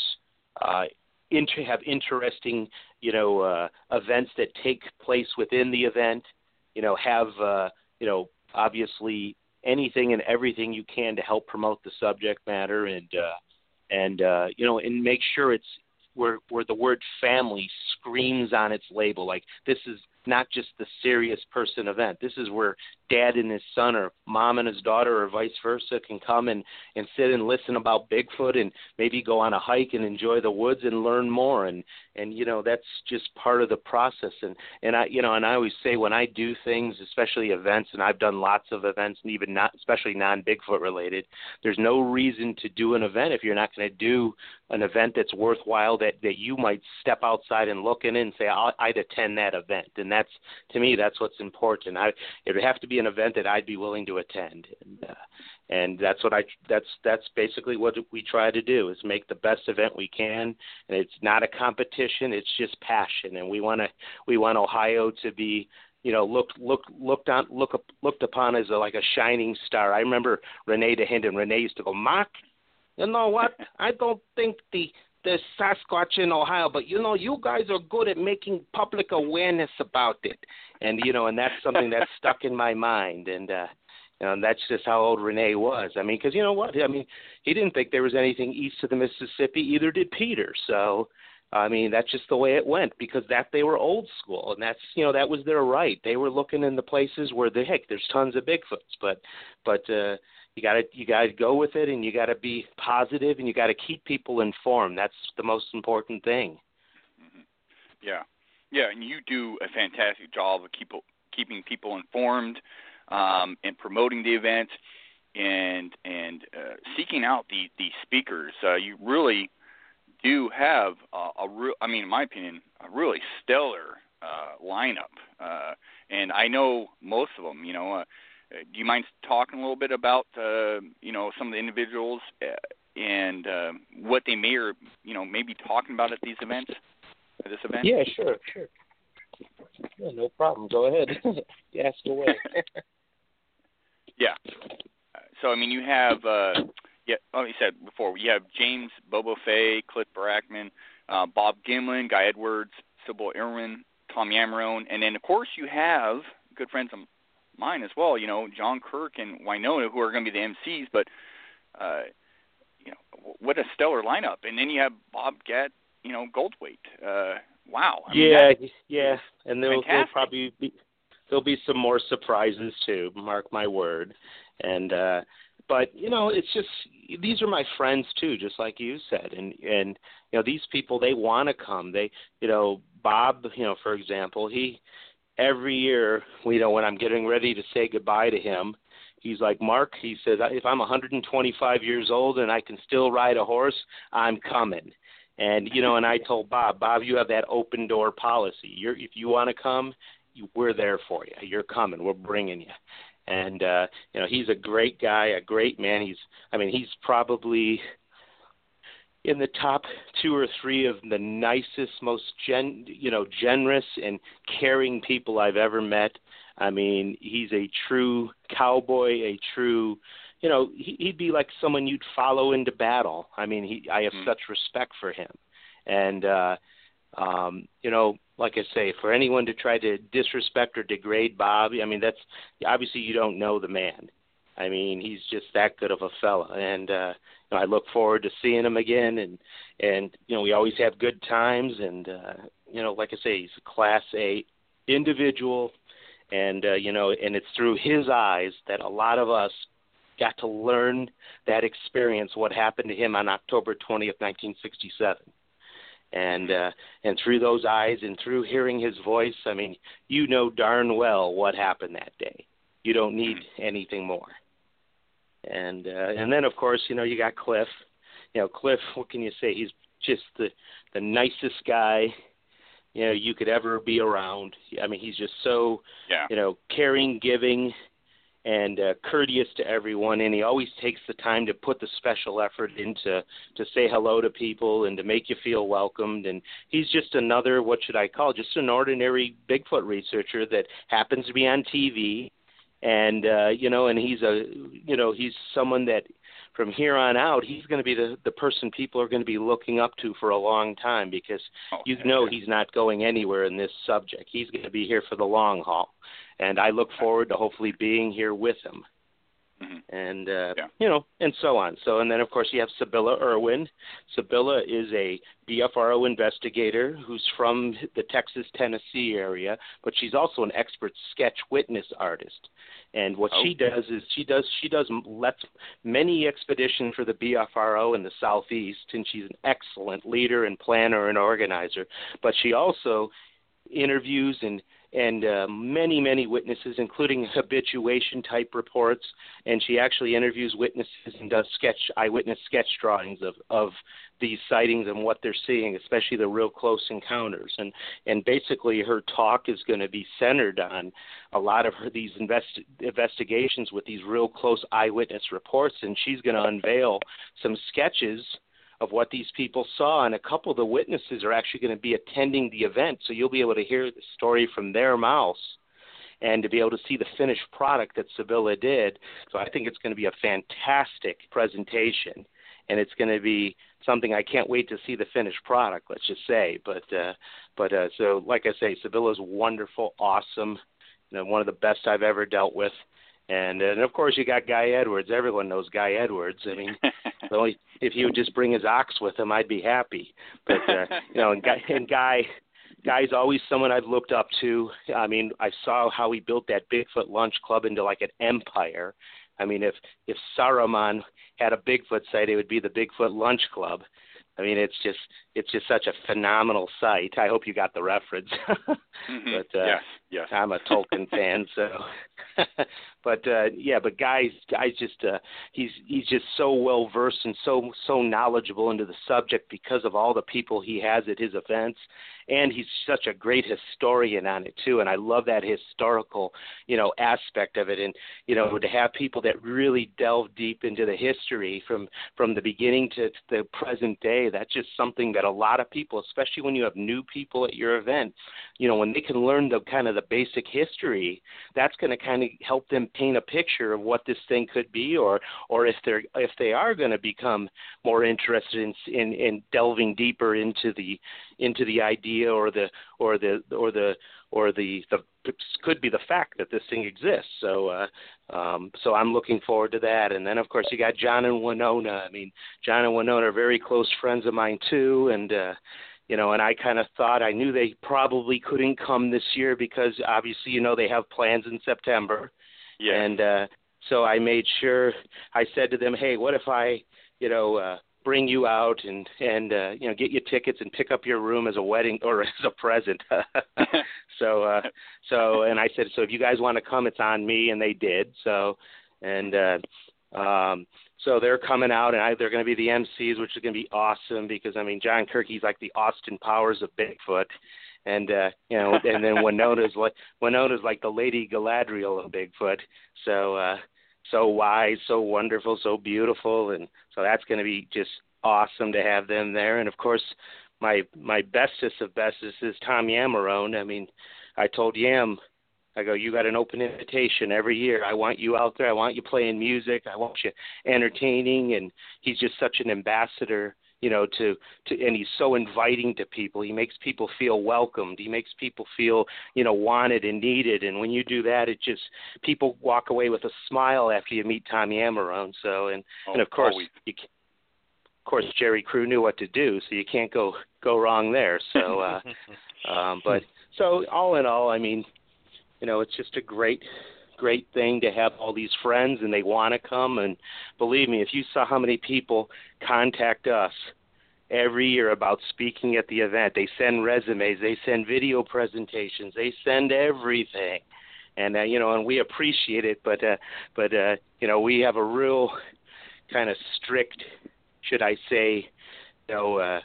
S7: uh, inter- have interesting you know uh, events that take place within the event you know have uh, you know obviously anything and everything you can to help promote the subject matter and uh, and uh, you know and make sure it's where where the word family screams on its label like this is not just the serious person event. This is where dad and his son or mom and his daughter or vice versa can come and and sit and listen about Bigfoot and maybe go on a hike and enjoy the woods and learn more. And and you know that's just part of the process. And and I you know and I always say when I do things especially events and I've done lots of events and even not especially non Bigfoot related there's no reason to do an event if you're not going to do an event that's worthwhile that that you might step outside and look in and say I'd attend that event. And that's to me that's what's important. I it would have to be an event that I'd be willing to attend and uh, and that's what I that's that's basically what we try to do is make the best event we can and it's not a competition it's just passion and we want to we want Ohio to be you know looked look looked on look looked upon as a, like a shining star. I remember Rene Dahinden Rene used to go Mark you know what? I don't think the the Sasquatch in Ohio, but you know, you guys are good at making public awareness about it, and you know, and that's something that's [LAUGHS] stuck in my mind, and uh, you know, and that's just how old Rene was. I mean, because you know what? I mean, he didn't think there was anything east of the Mississippi. Either did Peter. So, I mean, that's just the way it went because that they were old school, and that's you know that was their right. They were looking in the places where the heck there's tons of Bigfoots, but but uh, you got to you got to go with it, and you got to be positive, and you got to keep people informed. That's the most important thing.
S6: Mm-hmm. Yeah, yeah, and you do a fantastic job of keep, keeping people informed um, and promoting the event and and uh, seeking out the the speakers. Uh, you really do have a, a real, I mean, in my opinion, a really stellar uh, lineup. Uh, and I know most of them. You know, uh, do you mind talking a little bit about uh, you know some of the individuals uh, and uh, what they may or you know maybe talking about at these events? At this event?
S7: Yeah, sure, sure. Yeah, no problem. Go ahead. [LAUGHS] Ask away. [LAUGHS]
S6: Yeah. So I mean, you have uh, yeah, like you said before, you have James Bobo Fay, Cliff Barackman, uh, Bob Gimlin, Guy Edwards, Sybil Irwin, Tom Yamarone, and then of course you have good friends of mine as well. You know, John Kirk and Winona, who are going to be the MCs, but uh, you know, what a stellar lineup. And then you have Bob Gatt, you know, Goldthwait. Uh, wow. I
S7: yeah, yeah, and there'll, there'll probably be there'll be some more surprises too. Mark my word. And uh, but you know, it's just these are my friends too, just like you said. And and you know, these people they want to come. They you know, Bob, you know, for example, he every year, you know, when I'm getting ready to say goodbye to him, he's like, Mark, he says, if I'm 125 years old and I can still ride a horse, I'm coming. And you know, and I told Bob, Bob, you have that open door policy. You're if you want to come, we're there for you. You're coming. We're bringing you. And uh, you know, he's a great guy, a great man. He's, I mean, he's probably in the top two or three of the nicest, most gen, you know, generous and caring people I've ever met. I mean, he's a true cowboy, a true, you know, he, he'd be like someone you'd follow into battle. I mean, he, I have mm-hmm. such respect for him, and uh, um, you know, like I say, for anyone to try to disrespect or degrade Bob, I mean, that's obviously you don't know the man. I mean, he's just that good of a fella, and uh, you know, I look forward to seeing him again. And and you know, we always have good times, and uh, you know, like I say, he's a class A individual, and uh, you know, and it's through his eyes that a lot of us got to learn that experience, what happened to him on October 20th, 1967. And uh, and through those eyes and through hearing his voice, I mean, you know darn well what happened that day. You don't need anything more. And uh, and then of course, you know, you got Cliff. You know, Cliff. What can you say? He's just the the nicest guy you know you could ever be around. I mean, he's just so
S6: yeah.
S7: you know caring, giving, and uh, courteous to everyone. And he always takes the time to put the special effort into to say hello to people and to make you feel welcomed. And he's just another what should I call just an ordinary Bigfoot researcher that happens to be on TV. And uh, you know, and he's a you know he's someone that from here on out, he's going to be the the person people are going to be looking up to for a long time because
S6: oh,
S7: you know he's not going anywhere in this subject. He's going to be here for the long haul, and I look forward to hopefully being here with him.
S6: Mm-hmm.
S7: And uh,
S6: yeah.
S7: you know, and so on. So, and then of course you have Sybilla Irwin. Sybilla is a BFRO investigator who's from the Texas Tennessee area, but she's also an expert sketch witness artist. And what
S6: oh.
S7: she does is she does she does lets many expeditions for the BFRO in the southeast, and she's an excellent leader and planner and organizer. But she also interviews and and uh, many, many witnesses, including habituation type reports. And she actually interviews witnesses and does sketch eyewitness sketch drawings of of these sightings and what they're seeing, especially the real close encounters. And and basically, her talk is going to be centered on a lot of her these invest, investigations with these real close eyewitness reports. And she's going to unveil some sketches of what these people saw, and a couple of the witnesses are actually going to be attending the event, so you'll be able to hear the story from their mouths and to be able to see the finished product that Sybilla did. So I think it's going to be a fantastic presentation, and it's going to be something I can't wait to see the finished product. Let's just say, but uh, but uh, so like I say, Sybilla's wonderful, awesome, you know, one of the best I've ever dealt with. And and of course you got Guy Edwards. Everyone knows Guy Edwards. I mean, [LAUGHS] only if he would just bring his ox with him, I'd be happy. But uh, [LAUGHS] you know, and Guy, and Guy, Guy's always someone I've looked up to. I mean, I saw how he built that Bigfoot Lunch Club into like an empire. I mean, if if Saruman had a Bigfoot site, it would be the Bigfoot Lunch Club. I mean, it's just it's just such a phenomenal site. I hope you got the reference. [LAUGHS]
S6: mm-hmm.
S7: But uh,
S6: yes, yes.
S7: I'm a Tolkien fan, so. But uh, yeah, but guys, guys, just uh, he's he's just so well versed and so so knowledgeable into the subject because of all the people he has at his events, and he's such a great historian on it too. And I love that historical, you know, aspect of it. And you know, to have people that really delve deep into the history from from the beginning to, the present day, that's just something that a lot of people, especially when you have new people at your event, you know, when they can learn the kind of the basic history, that's going to kind of help them paint a picture of what this thing could be, or or if they're if they are going to become more interested in, in in delving deeper into the into the idea or the or the or the or the the could be the fact that this thing exists. So uh, um, so I'm looking forward to that. And then of course you got John and Winona. I mean John and Winona are very close friends of mine too, and uh, you know, and I kind of thought I knew they probably couldn't come this year because obviously, you know, they have plans in September.
S6: Yeah.
S7: And uh so I made sure I said to them, "Hey, what if I, you know, uh bring you out and and uh you know, get you tickets and pick up your room as a wedding or [LAUGHS] as a present." [LAUGHS] so uh so and I said, "So if you guys want to come, it's on me." And they did. So and uh um so they're coming out, and I, they're going to be the MCs, which is going to be awesome because I mean John Kirky's like the Austin Powers of Bigfoot, and uh, you know, and then Winona's like Winona's like the Lady Galadriel of Bigfoot. So uh, so wise, so wonderful, so beautiful, and so that's going to be just awesome to have them there. And of course, my my bestest of bestest is Tom Yamarone. I mean, I told Yam I go, you got an open invitation every year. I want you out there. I want you playing music. I want you entertaining. And he's just such an ambassador, you know, to, to, and he's so inviting to people. He makes people feel welcomed. He makes people feel, you know, wanted and needed. And when you do that, it just, people walk away with a smile after you meet Tom Yamarone. So, and,
S6: oh,
S7: and of course,
S6: always.
S7: you, of course, Jerry Crew knew what to do, so you can't go, go wrong there. So, [LAUGHS] uh, um, but, so all in all, I mean, you know, it's just a great great thing to have all these friends and they want to come. And believe me if you saw how many people contact us every year about speaking at the event they send resumes they send video presentations they send everything. And uh, you know and we appreciate it but uh but uh you know we have a real kind of strict should i say you know uh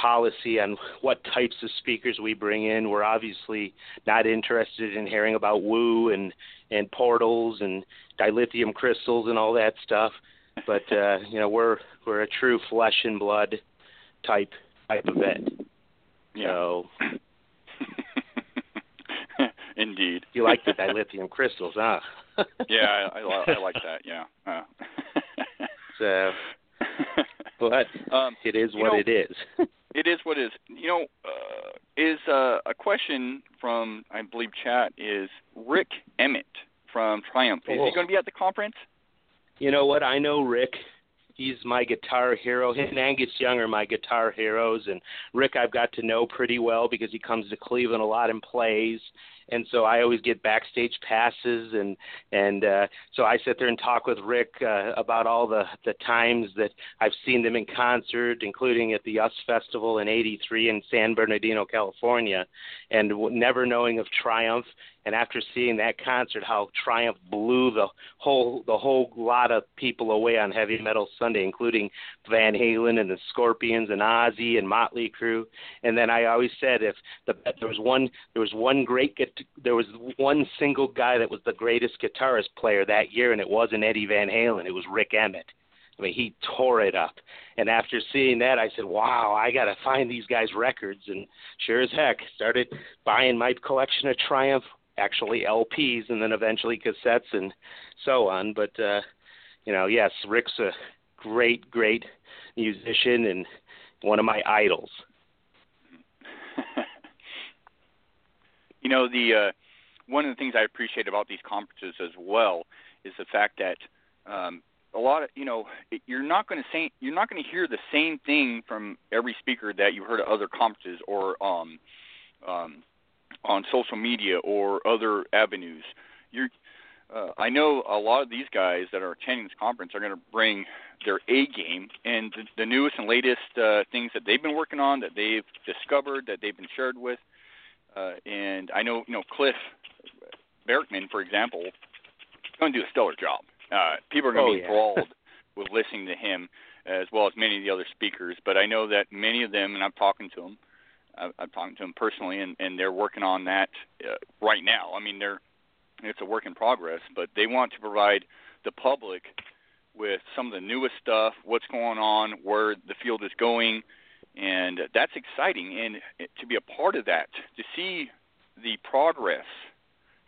S7: policy on what types of speakers we bring in. We're obviously not interested in hearing about woo and and portals and dilithium crystals and all that stuff. But [LAUGHS] uh, you know, we're we're a true flesh and blood type type event.
S6: Yeah.
S7: So [LAUGHS]
S6: Indeed.
S7: you like the dilithium crystals, huh? [LAUGHS]
S6: yeah, I, I, I like that. Yeah. Uh.
S7: so, [LAUGHS] but
S6: um,
S7: it is what
S6: know,
S7: it is. [LAUGHS]
S6: it is what it is. You know, uh, is uh, a question from I believe chat is Rik Emmett from Triumph. Is
S7: Oh.
S6: he going to be at the conference?
S7: You know what? I know Rick. He's my guitar hero. Him and Angus Young are my guitar heroes, and Rik I've got to know pretty well because he comes to Cleveland a lot and plays, and so I always get backstage passes, and and uh, so I sit there and talk with Rik uh, about all the the times that I've seen them in concert, including at the US Festival in '83 in San Bernardino, California, and w- never knowing of Triumph and after seeing that concert how triumph blew the whole the whole lot of people away on heavy metal sunday including van halen and the scorpions and ozzy and motley crue and then i always said if the there was one there was one great there was one single guy that was the greatest guitarist player that year and it wasn't eddie van halen it was rik emmett I mean, he tore it up. And after seeing that, I said, "Wow, I got to find these guys' records." And sure as heck, started buying my collection of Triumph actually LPs and then eventually cassettes and so on. But uh, you know, yes, Rik's a great, great musician and one of my idols. [LAUGHS]
S6: you know, the uh, one of the things I appreciate about these conferences as well is the fact that um, a lot of you know you're not going to say you're not going to hear the same thing from every speaker that you heard at other conferences or um, um, on social media or other avenues. You're uh, I know a lot of these guys that are attending this conference are going to bring their A game and the, the newest and latest uh, things that they've been working on, that they've discovered, that they've been shared with. Uh, and I know, you know, Cliff Barackman, for example, is going to do a stellar job. Uh, people are going to
S7: Oh,
S6: be
S7: yeah.
S6: enthralled [LAUGHS] with listening to him, as well as many of the other speakers. But I know that many of them, and I'm talking to them, I'm talking to them personally, and, and they're working on that uh, right now. I mean, they're it's a work in progress, but they want to provide the public with some of the newest stuff, what's going on, where the field is going, and that's exciting. And to be a part of that, to see the progress,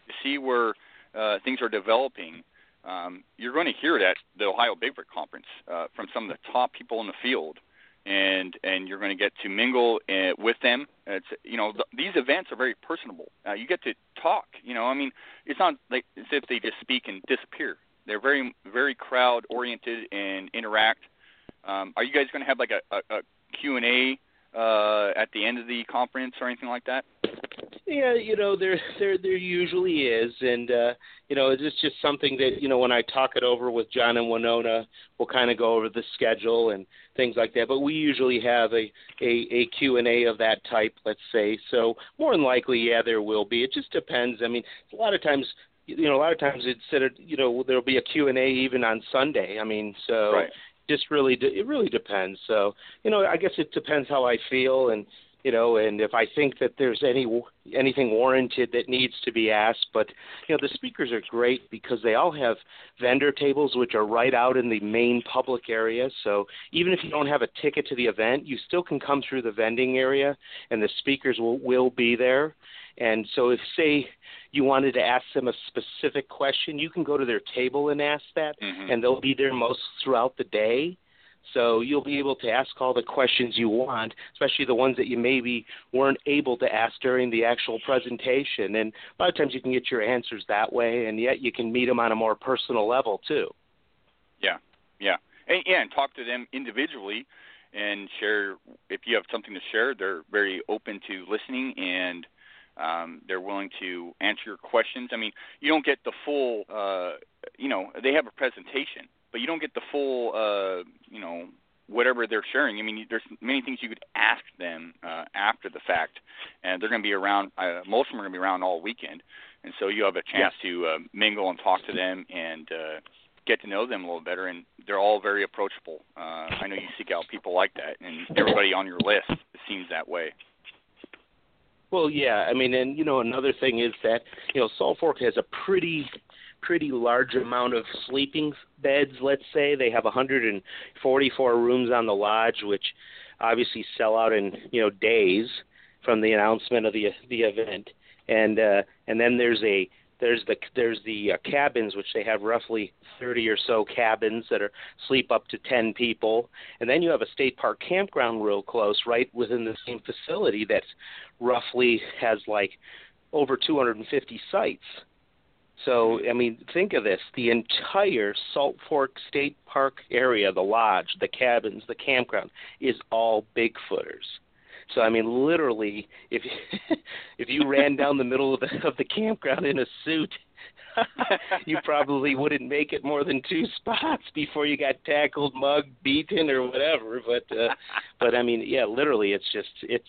S6: to see where uh, things are developing, um, you're going to hear it at the Ohio Bigfoot Conference uh, from some of the top people in the field, and and you're going to get to mingle uh, with them. It's you know th- these events are very personable. Uh, you get to talk. You know, I mean, it's not like as if they just speak and disappear. They're very very crowd oriented and interact. Um, are you guys going to have like a, a, a Q and A uh, at the end of the conference or anything like that?
S7: Yeah, you know, there [LAUGHS] there there usually is, and uh, you know, it's just something that you know when I talk it over with John and Winona, we'll kind of go over the schedule and things like that. But we usually have a a, a Q and A of that type, let's say. So more than likely, yeah, there will be. It just depends. I mean, a lot of times. You know, a lot of times it's said, you know, there'll be a Q and A even on Sunday. I mean, so
S6: Right.
S7: just really de- it really depends so you know i guess it depends how i feel and you know and if i think that there's any anything warranted that needs to be asked but you know the speakers are great because they all have vendor tables which are right out in the main public area so even if you don't have a ticket to the event you still can come through the vending area and the speakers will will be there and so if say you wanted to ask them a specific question you can go to their table and ask that
S6: Mhm.
S7: and they'll be there most throughout the day. So you'll be able to ask all the questions you want, especially the ones that you maybe weren't able to ask during the actual presentation. And a lot of times you can get your answers that way, and yet you can meet them on a more personal level too.
S6: Yeah, yeah, and, yeah, and talk to them individually and share if you have something to share. They're very open to listening, and Um, they're willing to answer your questions. I mean, you don't get the full, uh, you know, they have a presentation, but you don't get the full, uh, you know, whatever they're sharing. I mean, there's many things you could ask them uh, after the fact, and they're going to be around. Uh, most of them are going to be around all weekend, and so you have a chance
S7: yeah.
S6: to uh, mingle and talk to them and uh, get to know them a little better. And they're all very approachable. Uh, I know you seek out people like that, and everybody on your list seems that way.
S7: Well, yeah, I mean, and you know, another thing is that you know, Salt Fork has a pretty pretty large amount of sleeping beds. Let's say they have 144 rooms on the lodge, which obviously sell out in you know days from the announcement of the the event. And uh, and then there's a there's the there's the uh, cabins which they have roughly 30 or so cabins that are sleep up to 10 people and then you have a state park campground real close right within the same facility that's roughly has like over 250 sites so, I mean, think of this the entire Salt Fork State Park area, the lodge, the cabins, the campground, is all Bigfooters. So, I mean, literally, if [LAUGHS] if you ran down the middle of the, of the campground in a suit, [LAUGHS] you probably wouldn't make it more than two spots before you got tackled, mugged, beaten, or whatever. But, uh, but I mean, yeah, literally, it's just it's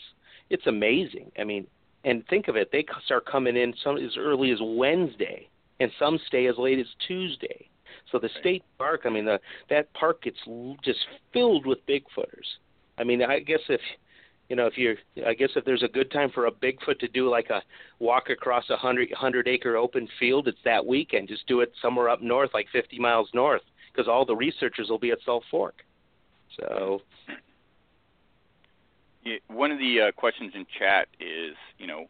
S7: it's amazing. I mean, and think of it, they start coming in some as early as Wednesday and some stay as late as Tuesday. So the state park, I mean, the, that park gets just filled with Bigfooters. I mean, I guess if you know, if you're, I guess if there's a good time for a Bigfoot to do like a walk across a hundred hundred acre open field, it's that weekend. Just do it somewhere up north, like 50 miles north, because all the researchers will be at Salt Fork. So.
S6: Yeah, one of the uh, questions in chat is, you know,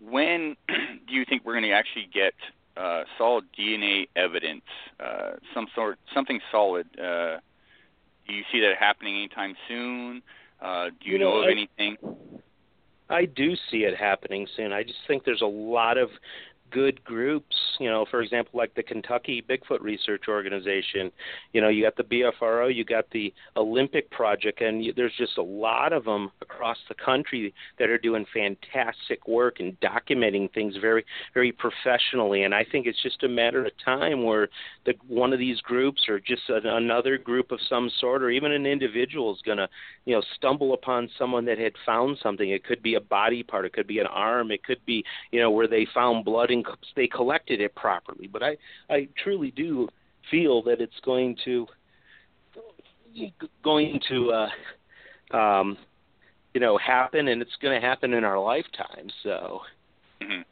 S6: when [CLEARS THROAT] do you think we're going to actually get uh, solid DNA evidence, uh, some sort, something solid. Uh, do you see that happening anytime soon? Uh, do you,
S7: you
S6: know,
S7: know
S6: of
S7: I,
S6: anything?
S7: I do see it happening soon. I just think there's a lot of good groups, you know, for example, like the Kentucky Bigfoot Research Organization. You know, you got the BFRO, you got the Olympic Project, and you, there's just a lot of them across the country that are doing fantastic work and documenting things very, very professionally. And I think it's just a matter of time where the one of these groups, or just a, another group of some sort, or even an individual is going to, you know, stumble upon someone that had found something. It could be a body part, it could be an arm, it could be, you know, where they found blood in they collected it properly. But I I truly do feel that it's going to going to uh, um, you know happen, and it's going to happen in our lifetime. So.
S6: Mm-hmm.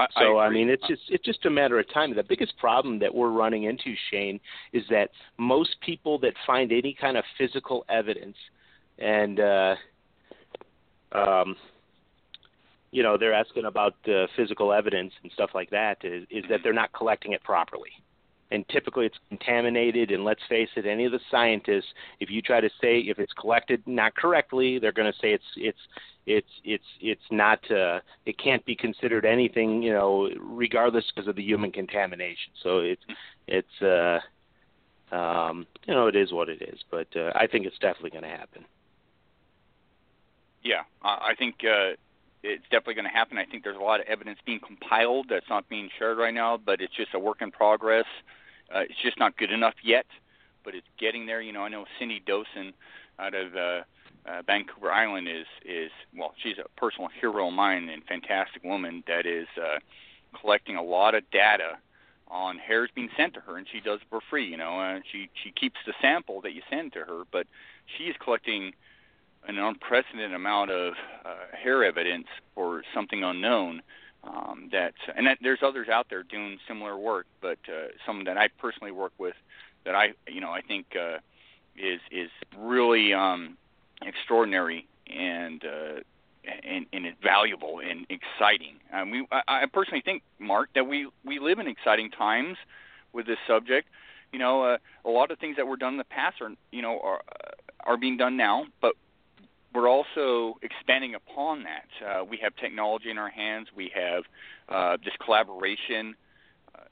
S7: I, so
S6: I,
S7: I, mean, it's just it's just a matter of time. The biggest problem that we're running into, Shane, is that most people that find any kind of physical evidence, and uh, um, you know they're asking about uh, physical evidence and stuff like that is, is that they're not collecting it properly. And typically it's contaminated and let's face it any of the scientists if you try to say if it's collected not correctly they're going to say it's it's it's it's it's not uh it can't be considered anything you know regardless because of the human contamination. So it's it's uh um you know it is what it is but uh, i think it's definitely going to happen.
S6: Yeah i think uh it's definitely going to happen. I think there's a lot of evidence being compiled that's not being shared right now, but it's just a work in progress. Uh, it's just not good enough yet, but it's getting there. You know, I know Cindy Dosen out of uh, uh, Vancouver Island is is well, she's a personal hero of mine and fantastic woman that is uh, collecting a lot of data on hairs being sent to her, and she does it for free. You know, uh, she she keeps the sample that you send to her, but she is collecting an unprecedented amount of uh, hair evidence for something unknown. Um, that and that, there's others out there doing similar work, but uh, some that I personally work with that I you know I think uh, is is really um, extraordinary and uh, and, and valuable and exciting. Um, we I, I personally think Mark that we we live in exciting times with this subject. You know, uh, a lot of things that were done in the past are you know are are being done now, but we're also expanding upon that. Uh, we have technology in our hands. We have uh, just collaboration. Uh,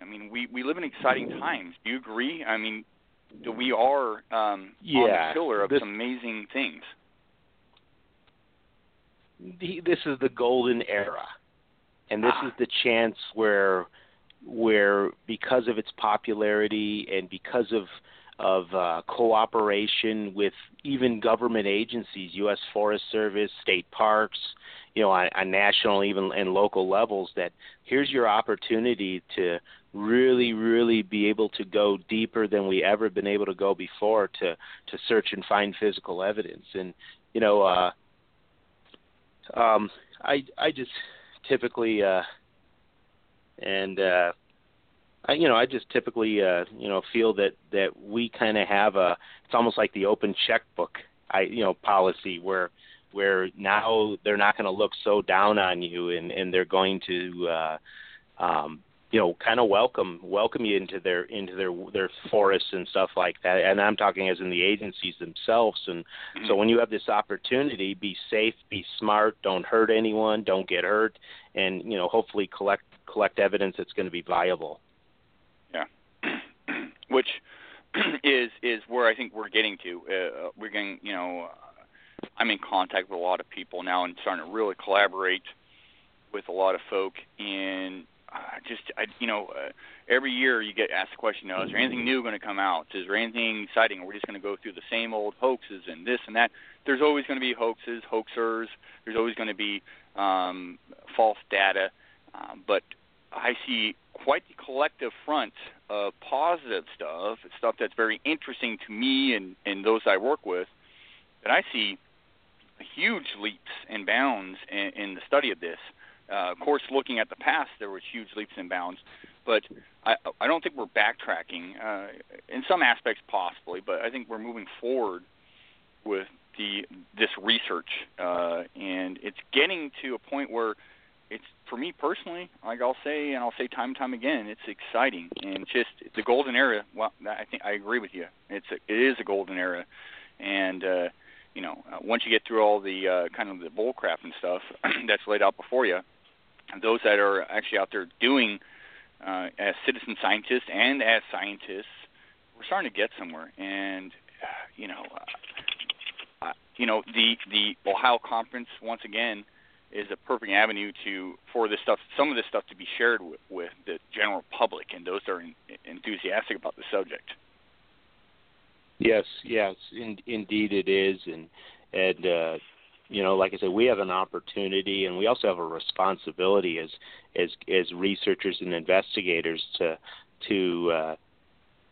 S6: I mean, we, we live in exciting times. Do you agree? I mean, we are um,
S7: yeah,
S6: on the pillar of
S7: this,
S6: some amazing things.
S7: this is the golden era, and this
S6: Ah.
S7: is the chance where where because of its popularity and because of of uh, cooperation with even government agencies, U.S. Forest Service, state parks, you know, on, on national even and local levels, that here's your opportunity to really, really be able to go deeper than we ever been able to go before to to search and find physical evidence. And you know, uh, um, I I just typically uh, and uh, I you know I just typically uh, you know feel that that we kind of have a it's almost like the open checkbook I you know policy where where now they're not going to look so down on you and and they're going to uh, um, you know kind of welcome welcome you into their into their their forests and stuff like that. And I'm talking as in the agencies themselves. And so when you have this opportunity be safe be smart don't hurt anyone don't get hurt and you know hopefully collect collect evidence that's going to be viable
S6: which [CLEARS THROAT] is is where I think we're getting to. Uh, we're getting, you know, uh, I'm in contact with a lot of people now and starting to really collaborate with a lot of folk. And uh, just, I, you know, uh, every year you get asked the question: oh, Is there anything new going to come out? Is there anything exciting? Or we're just going to go through the same old hoaxes and this and that. There's always going to be hoaxes, hoaxers. There's always going to be um, false data. Um, but I see quite the collective front of positive stuff, stuff that's very interesting to me and, and those I work with, that I see huge leaps and bounds in, in the study of this. Uh, of course, looking at the past, there was huge leaps and bounds, but I, I don't think we're backtracking. Uh, in some aspects, possibly, but I think we're moving forward with the this research, uh, and it's getting to a point where it's for me personally, like I'll say, and I'll say time and time again, it's exciting and just the golden era. Well, I think I agree with you. It's a, it is a golden era, and uh, you know, uh, once you get through all the uh, kind of the bullcrap and stuff [CLEARS THROAT] that's laid out before you, those that are actually out there doing uh, as citizen scientists and as scientists, we're starting to get somewhere. And uh, you know, uh, uh, you know, the the Ohio conference once again is a perfect avenue to for this stuff, some of this stuff to be shared with, with the general public and those that are in, enthusiastic about the subject.
S7: Yes, yes, in, indeed it is, and and uh, you know, like I said, we have an opportunity, and we also have a responsibility as as as researchers and investigators to to uh,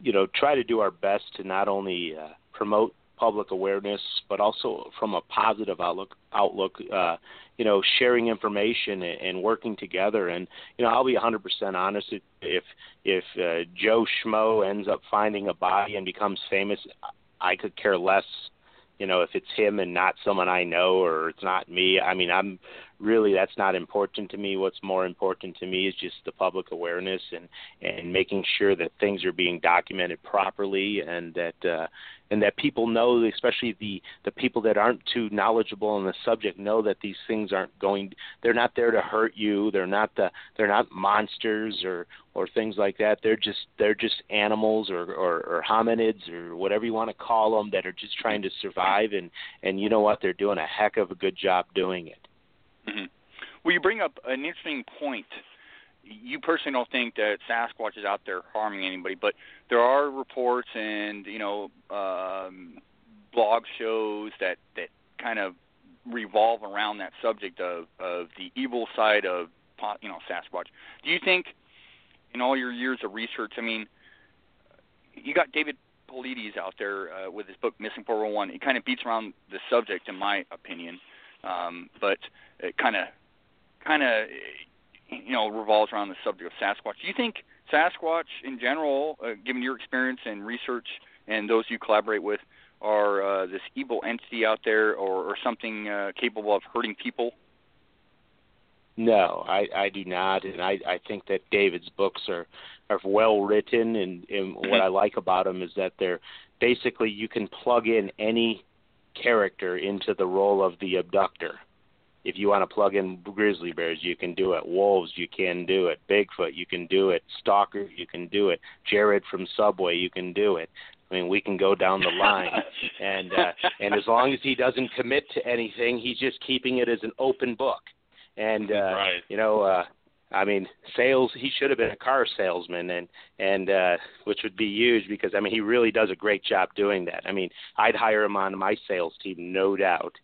S7: you know try to do our best to not only uh, promote public awareness, but also from a positive outlook outlook. Uh, you know, sharing information and, and working together. And you know, I'll be 100% honest. If if uh, Joe Schmo ends up finding a body and becomes famous, I could care less. You know, if it's him and not someone I know, or it's not me. I mean, I'm really that's not important to me. What's more important to me is just the public awareness and and making sure that things are being documented properly and that uh, and that people know, especially the the people that aren't too knowledgeable on the subject, know that these things aren't going. They're not there to hurt you. They're not the they're not monsters or or things like that. They're just they're just animals or or, or hominids or whatever you want to call them that are just trying to survive. And and you know what? They're doing a heck of a good job doing it.
S6: Mm-hmm. Well, you bring up an interesting point. You personally don't think that Sasquatch is out there harming anybody, but there are reports and you know um, blog shows that that kind of revolve around that subject of of the evil side of you know Sasquatch. Do you think, in all your years of research, I mean, you got David Paulides out there uh, with his book Missing 401. He kind of beats around the subject, in my opinion, um, but it kind of kind of you know revolves around the subject of Sasquatch. Do you think Sasquatch in general, uh, given your experience and research and those you collaborate with, are uh, this evil entity out there or, or something uh, capable of hurting people?
S7: No, I, I do not, and I, I think that David's books are are well written, and, and what I like about them is that they're basically you can plug in any character into the role of the abductor. If you want to plug in grizzly bears, you can do it. Wolves, you can do it. Bigfoot, you can do it. Stalker, you can do it. Jared from Subway, you can do it. I mean, we can go down the line, [LAUGHS] and uh, and as long as he doesn't commit to anything, he's just keeping it as an open book. And uh,
S5: right.
S7: you know, uh, I mean, sales. He should have been a car salesman, and and uh, which would be huge because I mean, he really does a great job doing that. I mean, I'd hire him on my sales team, no doubt.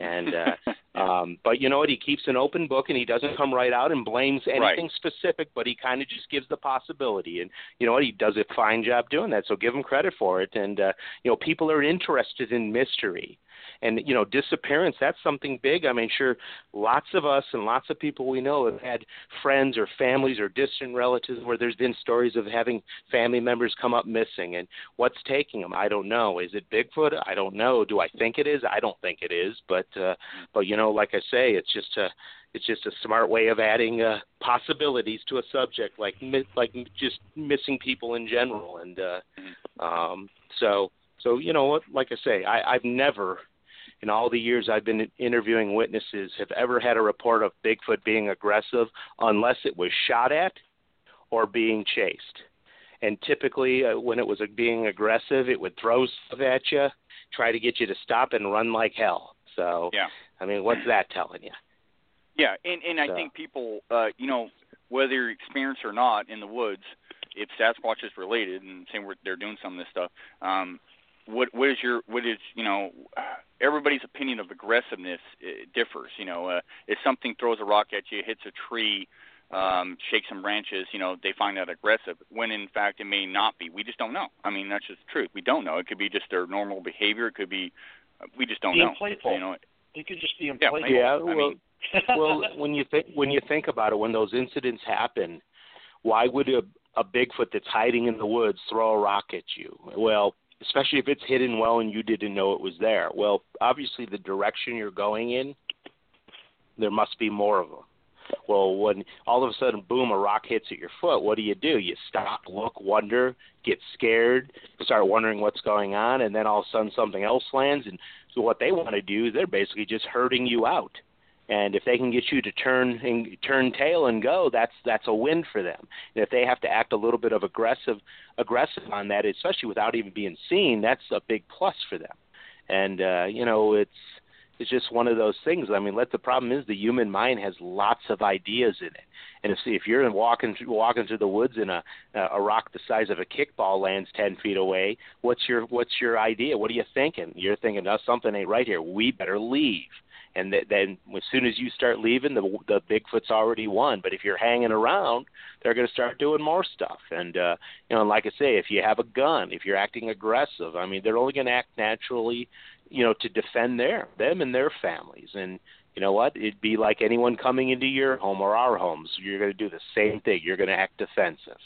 S7: And uh, [LAUGHS] um, but you know what? He keeps an open book, and he doesn't come right out and blames anything
S6: Right.
S7: specific, but he kind of just gives the possibility. And you know what? He does a fine job doing that, so give him credit for it. And uh, you know, people are interested in mystery and you know disappearance that's something big. I mean sure lots of us and lots of people we know have had friends or families or distant relatives where there's been stories of having family members come up missing. And what's taking them i don't know. Is it bigfoot? I don't know. Do i think it is? I don't think it is. But uh but you know like i say it's just a it's just a smart way of adding uh, possibilities to a subject like mi- like just missing people in general. And uh um so so you know what? Like i say i i've never in all the years I've been interviewing witnesses have ever had a report of Bigfoot being aggressive unless it was shot at or being chased. And typically, uh, when it was being aggressive, it would throw stuff at you, try to get you to stop and run like hell. So,
S6: Yeah.
S7: I mean, what's that telling you?
S6: Yeah, and and I
S7: So-
S6: think people, uh, you know, whether you're experienced or not in the woods, if Sasquatch is related and saying they're doing some of this stuff, um, what what is your what is you know, everybody's opinion of aggressiveness uh, differs. You know, uh, if something throws a rock at you, hits a tree, um, shakes some branches, you know, they find that aggressive. When in fact it may not be. We just don't know. I mean, that's just the truth. We don't know. It could be just their normal behavior. It could be, uh, we just don't
S5: Being
S6: know.
S5: playful.
S6: You know,
S5: it could just be in
S6: Yeah,
S5: playful.
S7: Yeah,
S6: I
S7: well,
S6: mean- [LAUGHS]
S7: well, when you think when you think about it, when those incidents happen, why would a, a Bigfoot that's hiding in the woods throw a rock at you? Well, especially if it's hidden well and you didn't know it was there. Well, obviously the direction you're going in, there must be more of them. Well, when all of a sudden, boom, a rock hits at your foot, what do you do? You stop, look, wonder, get scared, start wondering what's going on, and then all of a sudden something else lands. And so what they want to do is they're basically just hurting you out. And if they can get you to turn and turn tail and go, that's that's a win for them. And if they have to act a little bit of aggressive aggressive on that, especially without even being seen, that's a big plus for them. And uh, you know, it's it's just one of those things. I mean, let the problem is the human mind has lots of ideas in it. And if if you're walking walking through the woods and a a rock the size of a kickball lands ten feet away, what's your what's your idea? What are you thinking? You're thinking, oh, something ain't right here. We better leave. And th- then as soon as you start leaving, the the Bigfoot's already won. But if you're hanging around, they're going to start doing more stuff. And uh, you know, and like I say, if you have a gun, if you're acting aggressive, I mean, they're only going to act naturally, you know, to defend their them and their families. And you know what? It'd be like anyone coming into your home or our homes. You're going to do the same thing. You're going to act defensive.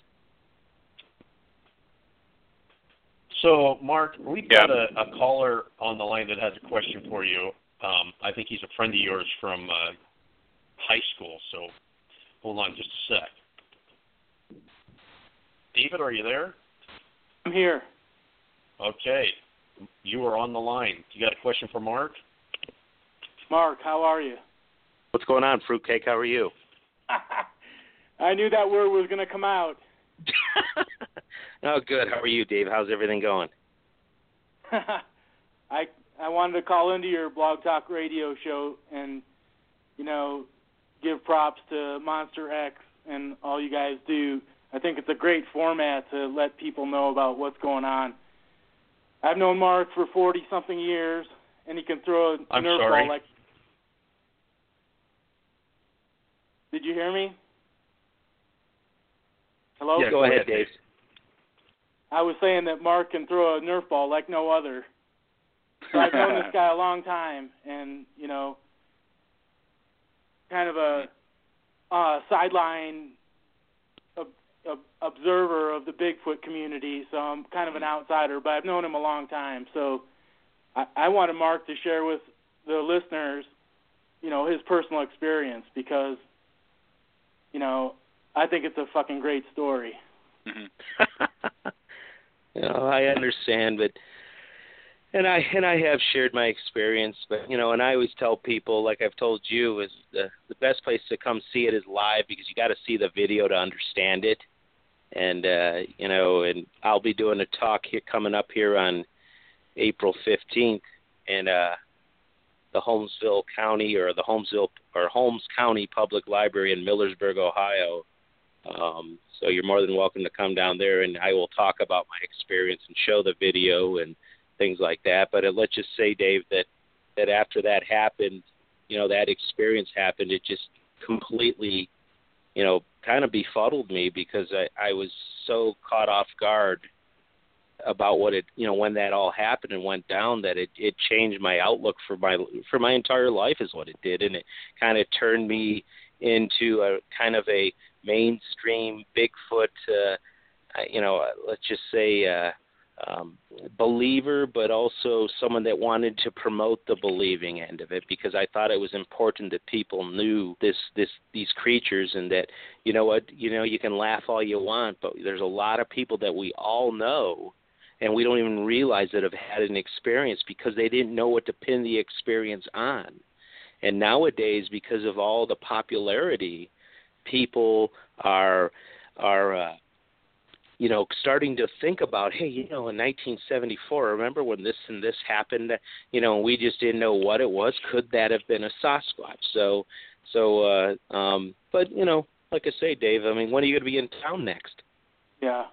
S5: So, Mark, we've
S6: Yeah.
S5: got a, a caller on the line that has a question for you. Um, I think he's a friend of yours from uh, high school. So, hold on just a sec. David, are you there?
S8: I'm here.
S5: Okay, you are on the line. You got a question for Mark?
S8: Mark, how are you?
S7: What's going on, fruitcake? How are you? [LAUGHS]
S8: I knew that word was going to come out. [LAUGHS]
S7: oh, good. How are you, Dave? How's everything going? [LAUGHS]
S8: I I wanted to call into your Blog Talk Radio show and you know give props to Monster X and all you guys do. I think it's a great format to let people know about what's going on. I've known Mark for 40 something years and he can throw a
S5: I'm
S8: nerf
S5: sorry.
S8: ball like Did you hear me? Hello?
S7: yeah, go ahead, Dave.
S8: I was saying that Mark can throw a Nerf ball like no other. So I've known this [LAUGHS] guy a long time, and you know, kind of a uh, sideline ob- ob- observer of the Bigfoot community. So I'm kind of an outsider, but I've known him a long time. So I, I wanted Mark to share with the listeners, you know, his personal experience because, you know, I think it's a fucking great story.
S6: Mhm.
S7: you know, I understand, but and I and I have shared my experience, but you know, and I always tell people, like I've told you, is the the best place to come see it is live because you got to see the video to understand it. and uh, you know, and I'll be doing a talk here coming up here on April 15th, and uh, the Holmesville County or the Holmesville or Holmes County Public Library in Millersburg, Ohio. Um, so you're more than welcome to come down there, and I will talk about my experience and show the video and things like that. But uh, let's just say, Dave, that that after that happened, you know, that experience happened, it just completely, you know, kind of befuddled me because I, I was so caught off guard about what it you know when that all happened and went down that it it changed my outlook for my for my entire life is what it did and it kind of turned me into a kind of a mainstream Bigfoot uh you know let's just say uh um, believer, but also someone that wanted to promote the believing end of it because I thought it was important that people knew this this these creatures and that you know what you know you can laugh all you want, but there's a lot of people that we all know and we don't even realize that have had an experience because they didn't know what to pin the experience on. And nowadays, because of all the popularity, people are are uh, you know, starting to think about, hey, you know, in 1974, remember when this and this happened? You know, we just didn't know what it was. Could that have been a Sasquatch? So, so, uh, um, but you know, like I say, Dave, I mean, when are you going to be in town next?
S8: Yeah.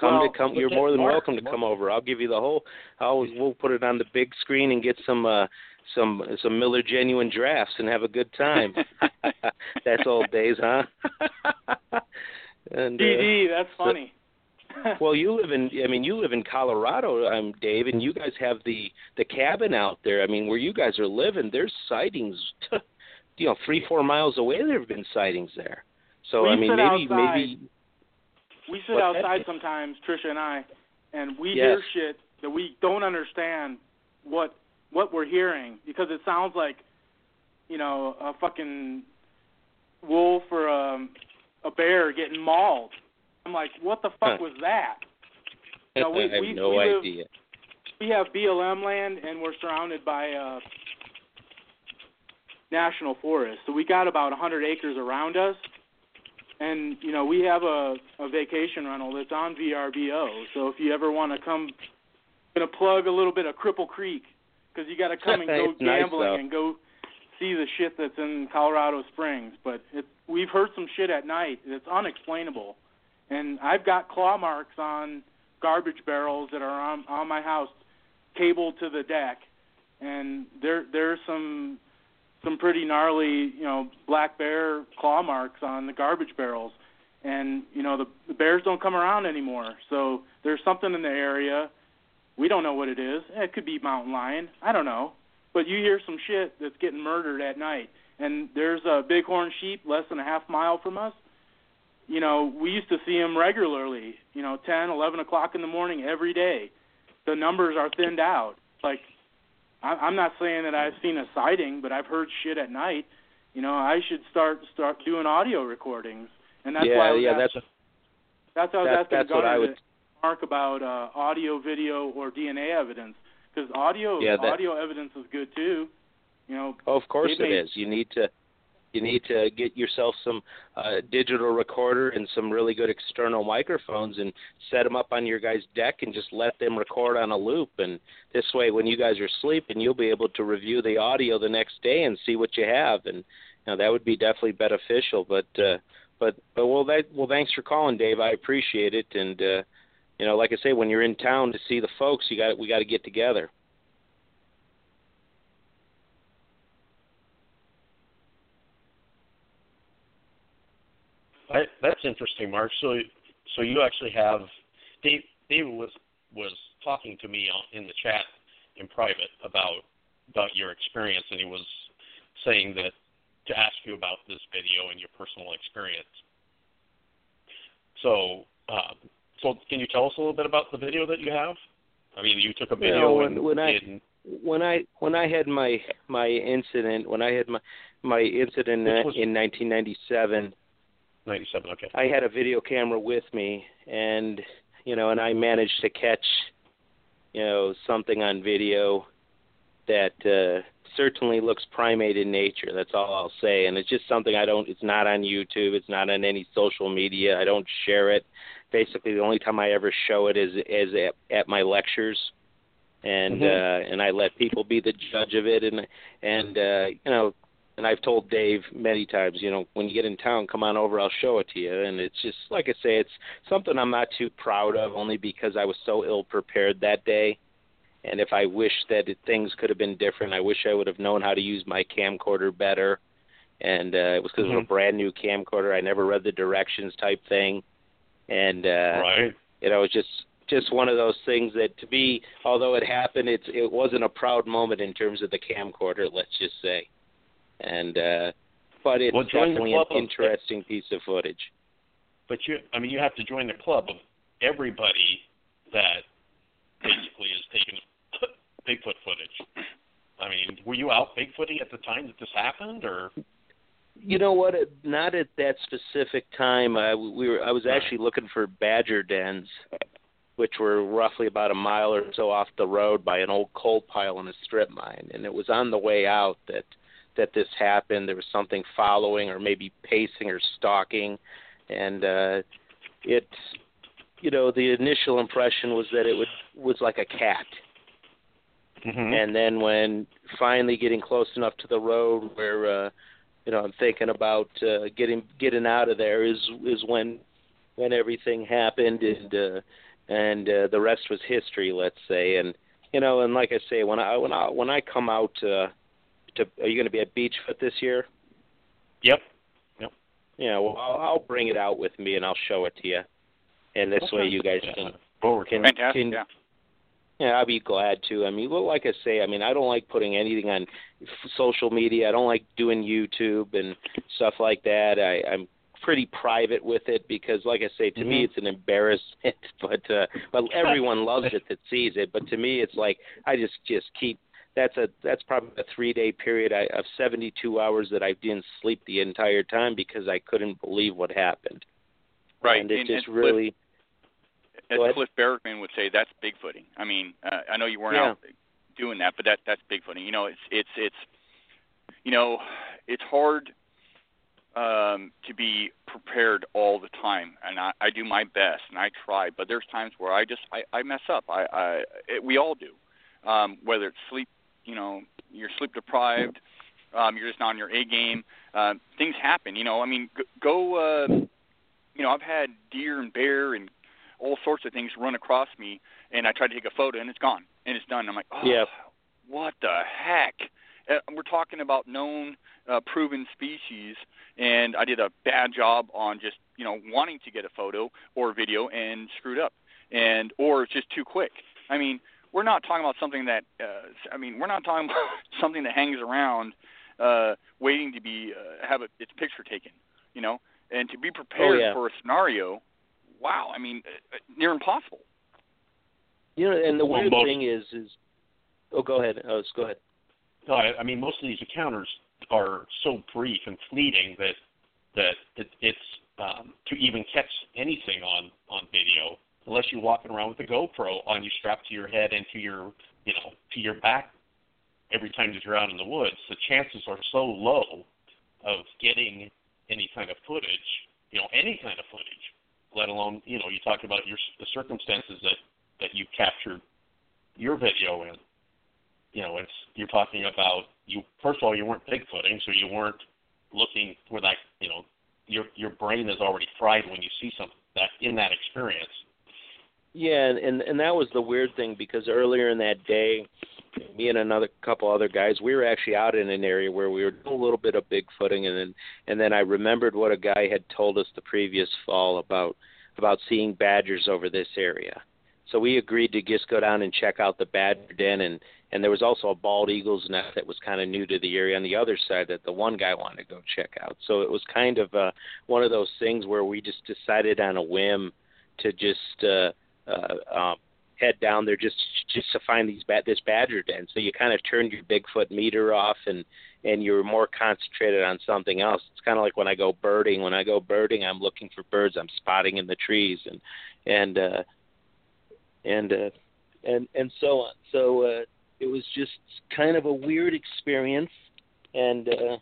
S7: Come
S8: well,
S7: to come. You're more than
S8: Mark,
S7: welcome to come over. I'll give you the whole. I'll we'll put it on the big screen and get some uh some some Miller genuine drafts and have a good time. [LAUGHS] [LAUGHS] That's old days, huh? [LAUGHS]
S8: And DD, uh, that's funny. [LAUGHS]
S7: Well, you live in I mean, you live in Colorado, um, Dave, and you guys have the the cabin out there. I mean, where you guys are living, there's sightings. [LAUGHS] you know, three four miles away, there have been sightings there. So
S8: we
S7: I mean, maybe
S8: outside.
S7: maybe
S8: we sit outside sometimes, Trisha and I, and we
S7: yes.
S8: hear shit that we don't understand what what we're hearing because it sounds like you know a fucking wolf or a a bear getting mauled. I'm like, what the fuck was that? [LAUGHS] We,
S7: I have
S8: we,
S7: no
S8: we live,
S7: idea.
S8: We have BLM land, and we're surrounded by uh, national forest. So we got about 100 acres around us, and you know we have a, a vacation rental that's on VRBO. So if you ever want to come, I'm gonna plug a little bit of Cripple Creek because you got to come and [LAUGHS] go
S7: nice,
S8: gambling and go see the shit that's in Colorado Springs. But it, we've heard some shit at night that's unexplainable, and I've got claw marks on garbage barrels that are on on my house, cabled to the deck, and there there's some some pretty gnarly you know black bear claw marks on the garbage barrels, and you know the, the bears don't come around anymore, so there's something in the area. We don't know what it is. It could be mountain lion. I don't know. But you hear some shit that's getting murdered at night, and there's a bighorn sheep less than a half mile from us. You know, we used to see them regularly. You know, ten, eleven o'clock in the morning every day. The numbers are thinned out. Like, I, I'm not saying that I've seen a sighting, but I've heard shit at night. You know, I should start start doing audio recordings, and that's
S7: yeah,
S8: why I was
S7: yeah,
S8: asking,
S7: that's
S8: that's why I was
S7: that- that's what I would-
S8: Mark about uh, audio, video, or DNA evidence because audio
S7: Yeah, that-
S8: audio evidence is good too. You know,
S7: Oh, of course it
S8: may-
S7: is. You need to you need to get yourself some uh, digital recorder and some really good external microphones and set them up on your guys' deck and just let them record on a loop. And this way, when you guys are sleeping, you'll be able to review the audio the next day and see what you have. And you know that would be definitely beneficial. But uh, but but well, that well, thanks for calling, Dave. I appreciate it. And uh, you know, like I say, when you're in town to see the folks, you got we got to get together.
S5: I, that's interesting, Mark. So, so you actually have Dave. David was was talking to me in the chat in private about about your experience, and he was saying that to ask you about this video and your personal experience. So, uh, so can you tell us a little bit about the video that you have? I mean, you took a video
S7: Well, when-
S5: and,
S7: when I- when I when I had my my incident when I had my my incident
S5: was-
S7: in 1997,
S5: 97. Okay.
S7: I had a video camera with me, and you know, and I managed to catch you know something on video, that uh, certainly looks primate in nature. That's all I'll say. And it's just something I don't. It's not on YouTube. It's not on any social media. I don't share it. Basically, the only time I ever show it is is at, at my lectures, and
S9: Mhm.
S7: uh, and I let people be the judge of it. And and uh, you know, and I've told Dave many times, you know, when you get in town, come on over. I'll show it to you. And it's just like I say, it's something I'm not too proud of, only because I was so ill prepared that day. And if I wish that it, things could have been different, I wish I would have known how to use my camcorder better. And uh, it was because it was a brand new camcorder. I never read the directions type thing, and uh,
S5: right.
S7: you know, it's just just one of those things that to me, although it happened, it's it wasn't a proud moment in terms of the camcorder. Let's just say, and uh, but it's
S5: Well,
S7: definitely an
S5: of-
S7: interesting piece of footage.
S5: But you, I mean, you have to join the club of everybody that basically is taking [COUGHS] Bigfoot footage. I mean, were you out Bigfooting at the time that this happened, or
S7: You know what? Not at that specific time. I, we were. I was actually looking for badger dens, which were roughly about a mile or so off the road by an old coal pile in a strip mine. And it was on the way out that that this happened. There was something following, or maybe pacing or stalking, and uh, it. You know, the initial impression was that it would was like a cat.
S5: mm-hmm.
S7: And then when finally getting close enough to the road where uh you know I'm thinking about uh getting getting out of there is is when when everything happened and uh and uh, the rest was history let's say and you know and like I say when I when I when I come out uh to are you going to be at Beachfoot this year?
S5: Yep. Yep.
S7: Yeah, well I'll, I'll bring it out with me and I'll show it to you. And this way you guys can can.
S6: Fantastic.
S7: can
S6: yeah.
S7: Yeah, I'd be glad to. I mean, well, like I say, I mean, I don't like putting anything on social media. I don't like doing YouTube and stuff like that. I, I'm pretty private with it because, like I say, to me,
S5: Mhm.
S7: it's an embarrassment. [LAUGHS] But uh, but [LAUGHS] everyone loves it that sees it. But to me, it's like I just just keep. That's a that's probably a three day period I, of 72 hours that I didn't sleep the entire time because I couldn't believe what happened.
S6: Right.
S7: and it
S6: And-
S7: just
S6: and Cliff-
S7: really.
S6: As. Cliff Barackman would say, that's bigfooting. I mean, uh, I know you weren't
S7: Yeah.
S6: out doing that, but that that's bigfooting. You know, it's it's it's you know, it's hard um to be prepared all the time and I, I do my best and I try but there's times where I just I, I mess up I, I it, we all do um whether it's sleep you know you're sleep deprived um you're just not on your A game uh, things happen you know I mean go, go uh you know I've had deer and bear and all sorts of things run across me and I try to take a photo and it's gone and it's done I'm like oh
S7: Yeah.
S6: what the heck uh, we're talking about known uh, proven species and I did a bad job on just you know wanting to get a photo or video and screwed up and or it's just too quick I mean we're not talking about something that uh, I mean we're not talking [LAUGHS] about something that hangs around uh, waiting to be uh, have a, its picture taken you know and to be prepared
S7: yeah.
S6: for a scenario wow I mean uh, uh, near impossible
S7: You know, and the
S5: Well,
S7: weird
S5: most-
S7: thing is, is oh, go ahead. Oh, go ahead.
S5: No, I, I mean most of these encounters are so brief and fleeting that that it, it's um, to even catch anything on on video unless you're walking around with a GoPro on you strapped to your head and to your you know to your back every time that you're out in the woods. The chances are so low of getting any kind of footage, you know, any kind of footage, let alone you know you talk about your the circumstances that that you captured your video in you know, it's you're talking about you. First of all, you weren't bigfooting, so you weren't looking for that. You know, your your brain is already fried when you see something that in that experience.
S7: Yeah, and, and and that was the weird thing because earlier in that day, me and another couple other guys, we were actually out in an area where we were doing a little bit of bigfooting, and then and then I remembered what a guy had told us the previous fall about about seeing badgers over this area. So we agreed to just go down and check out the badger den, and and there was also a bald eagle's nest that was kind of new to the area on the other side that the one guy wanted to go check out. So it was kind of uh, one of those things where we just decided on a whim to just. Uh, uh, um, head down there just just to find these bad this badger den. So you kind of turned your Bigfoot meter off and and you're more concentrated on something else. It's kind of like when I go birding. When I go birding, I'm looking for birds. I'm spotting in the trees and and uh, and uh, and and so on. So uh, it was just kind of a weird experience, and uh,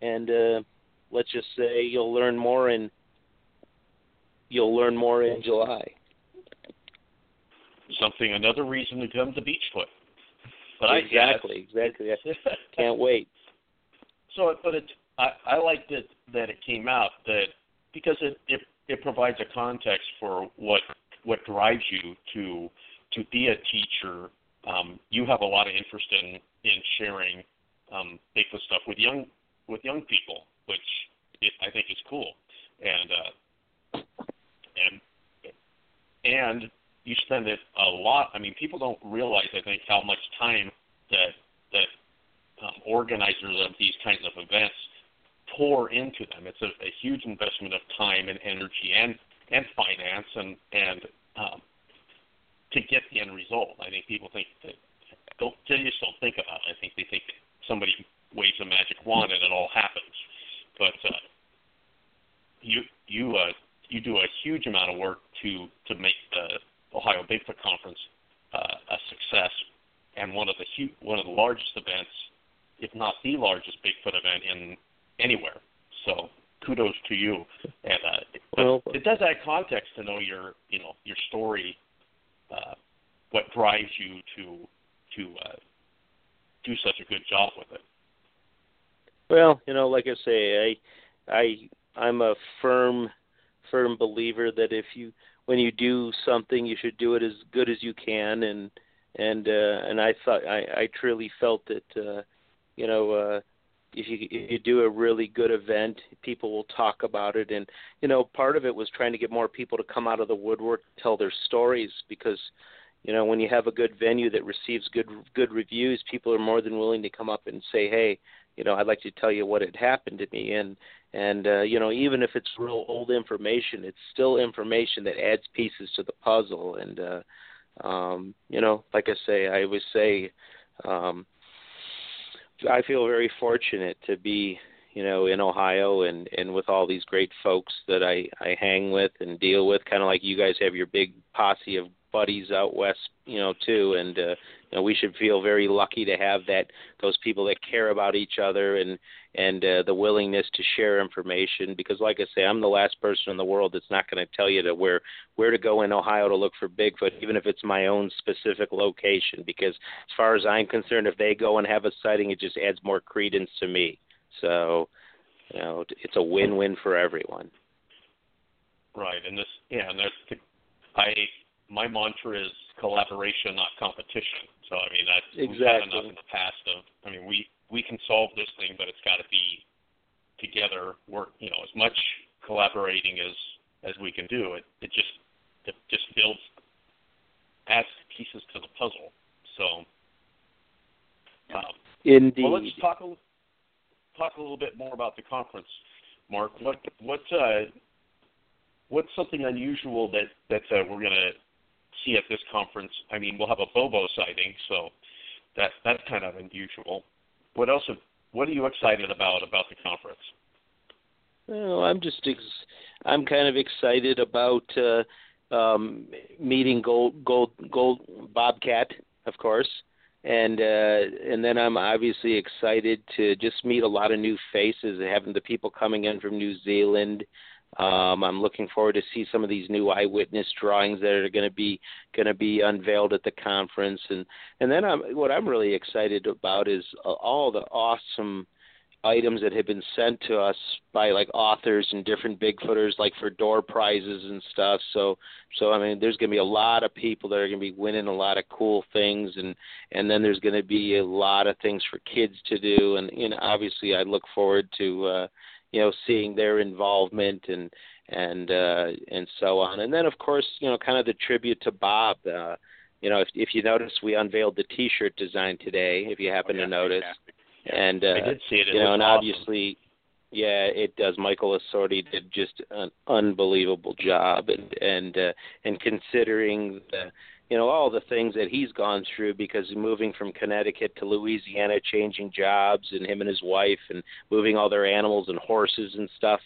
S7: and uh, let's just say you'll learn more in you'll learn more in July.
S5: Something another reason to come to Beachfoot. But
S7: exactly,
S5: I,
S7: exactly. I [LAUGHS] [LAUGHS] can't wait.
S5: So, but it, I, I like that that it came out that because it, it it provides a context for what what drives you to to be a teacher. Um, you have a lot of interest in in sharing um, Bigfoot stuff with young with young people, which it, I think is cool. And uh, and and you spend it a lot. I mean, people don't realize, I think, how much time that that um, organizers of these kinds of events pour into them. It's a, a huge investment of time and energy and and finance and and um, to get the end result. I think people think that don't they just don't think about it. I think they think somebody waves a magic wand and it all happens. But uh, you you uh, you do a huge amount of work to to make the Ohio Bigfoot Conference uh, a success and one of the huge, one of the largest events, if not the largest Bigfoot event in anywhere. So kudos to you. And uh,
S7: well,
S5: it does add context to know your you know your story, uh, what drives you to to uh, do such a good job with it.
S7: Well, you know, like I say, I I I'm a firm firm believer that if you when you do something, you should do it as good as you can, and and uh, and I thought I, I truly felt that uh, you know uh, if you if you do a really good event, people will talk about it, and you know part of it was trying to get more people to come out of the woodwork, tell their stories because you know when you have a good venue that receives good good reviews, people are more than willing to come up and say, hey, you know, I'd like to tell you what had happened to me, and and uh, you know even if it's real old information it's still information that adds pieces to the puzzle. And uh um you know like i say i always say um i feel very fortunate to be you know in ohio and and with all these great folks that i i hang with and deal with kind of like you guys have your big posse of buddies out west you know too. And uh you know we should feel very lucky to have that those people that care about each other and and uh, the willingness to share information. Because like I say I'm the last person in the world that's not going to tell you to where where to go in Ohio to look for Bigfoot even if it's my own specific location. Because as far as I'm concerned if they go and have a sighting it just adds more credence to me so you know it's a win-win for everyone
S5: right and this yeah and that's the, I my mantra is collaboration not competition so I mean that's
S7: exactly.
S5: we've had enough in the past of I mean we we can solve this thing, but it's got to be together. Work, you know, as much collaborating as as we can do. It it just it just builds adds pieces to the puzzle. So, um,
S7: indeed.
S5: Well, let's talk a talk a little bit more about the conference, Mark. What what uh, what's something unusual that that uh, we're to see at this conference? I mean, we'll have a Bobo sighting, so that that's kind of unusual what else? What are you excited about about the conference?
S7: Well, I'm just ex- I'm kind of excited about uh, um, meeting Gold Gold Gold Bobcat, of course, and uh, and then I'm obviously excited to just meet a lot of new faces, having the people coming in from New Zealand, um, I'm looking forward to see some of these new eyewitness drawings that are going to be going to be unveiled at the conference, and and then I'm, what I'm really excited about is all the awesome items that have been sent to us by like authors and different bigfooters like for door prizes and stuff so so i mean there's going to be a lot of people that are going to be winning a lot of cool things and and then there's going to be a lot of things for kids to do and you know obviously i look forward to uh you know, seeing their involvement and and uh, and so on. And then, of course, you know, kind of the tribute to Bob. Uh, you know, if if you notice, we unveiled the T-shirt design today. If you happen
S6: oh, yeah,
S7: to notice,
S6: yeah.
S7: and uh,
S5: I did see it. it
S7: you know, and
S5: awesome.
S7: obviously, yeah, it does. Michael Assorti did just an unbelievable job, and and uh, and considering the you know all the things that he's gone through because moving from Connecticut to Louisiana, changing jobs, and him and his wife, and moving all their animals and horses and stuff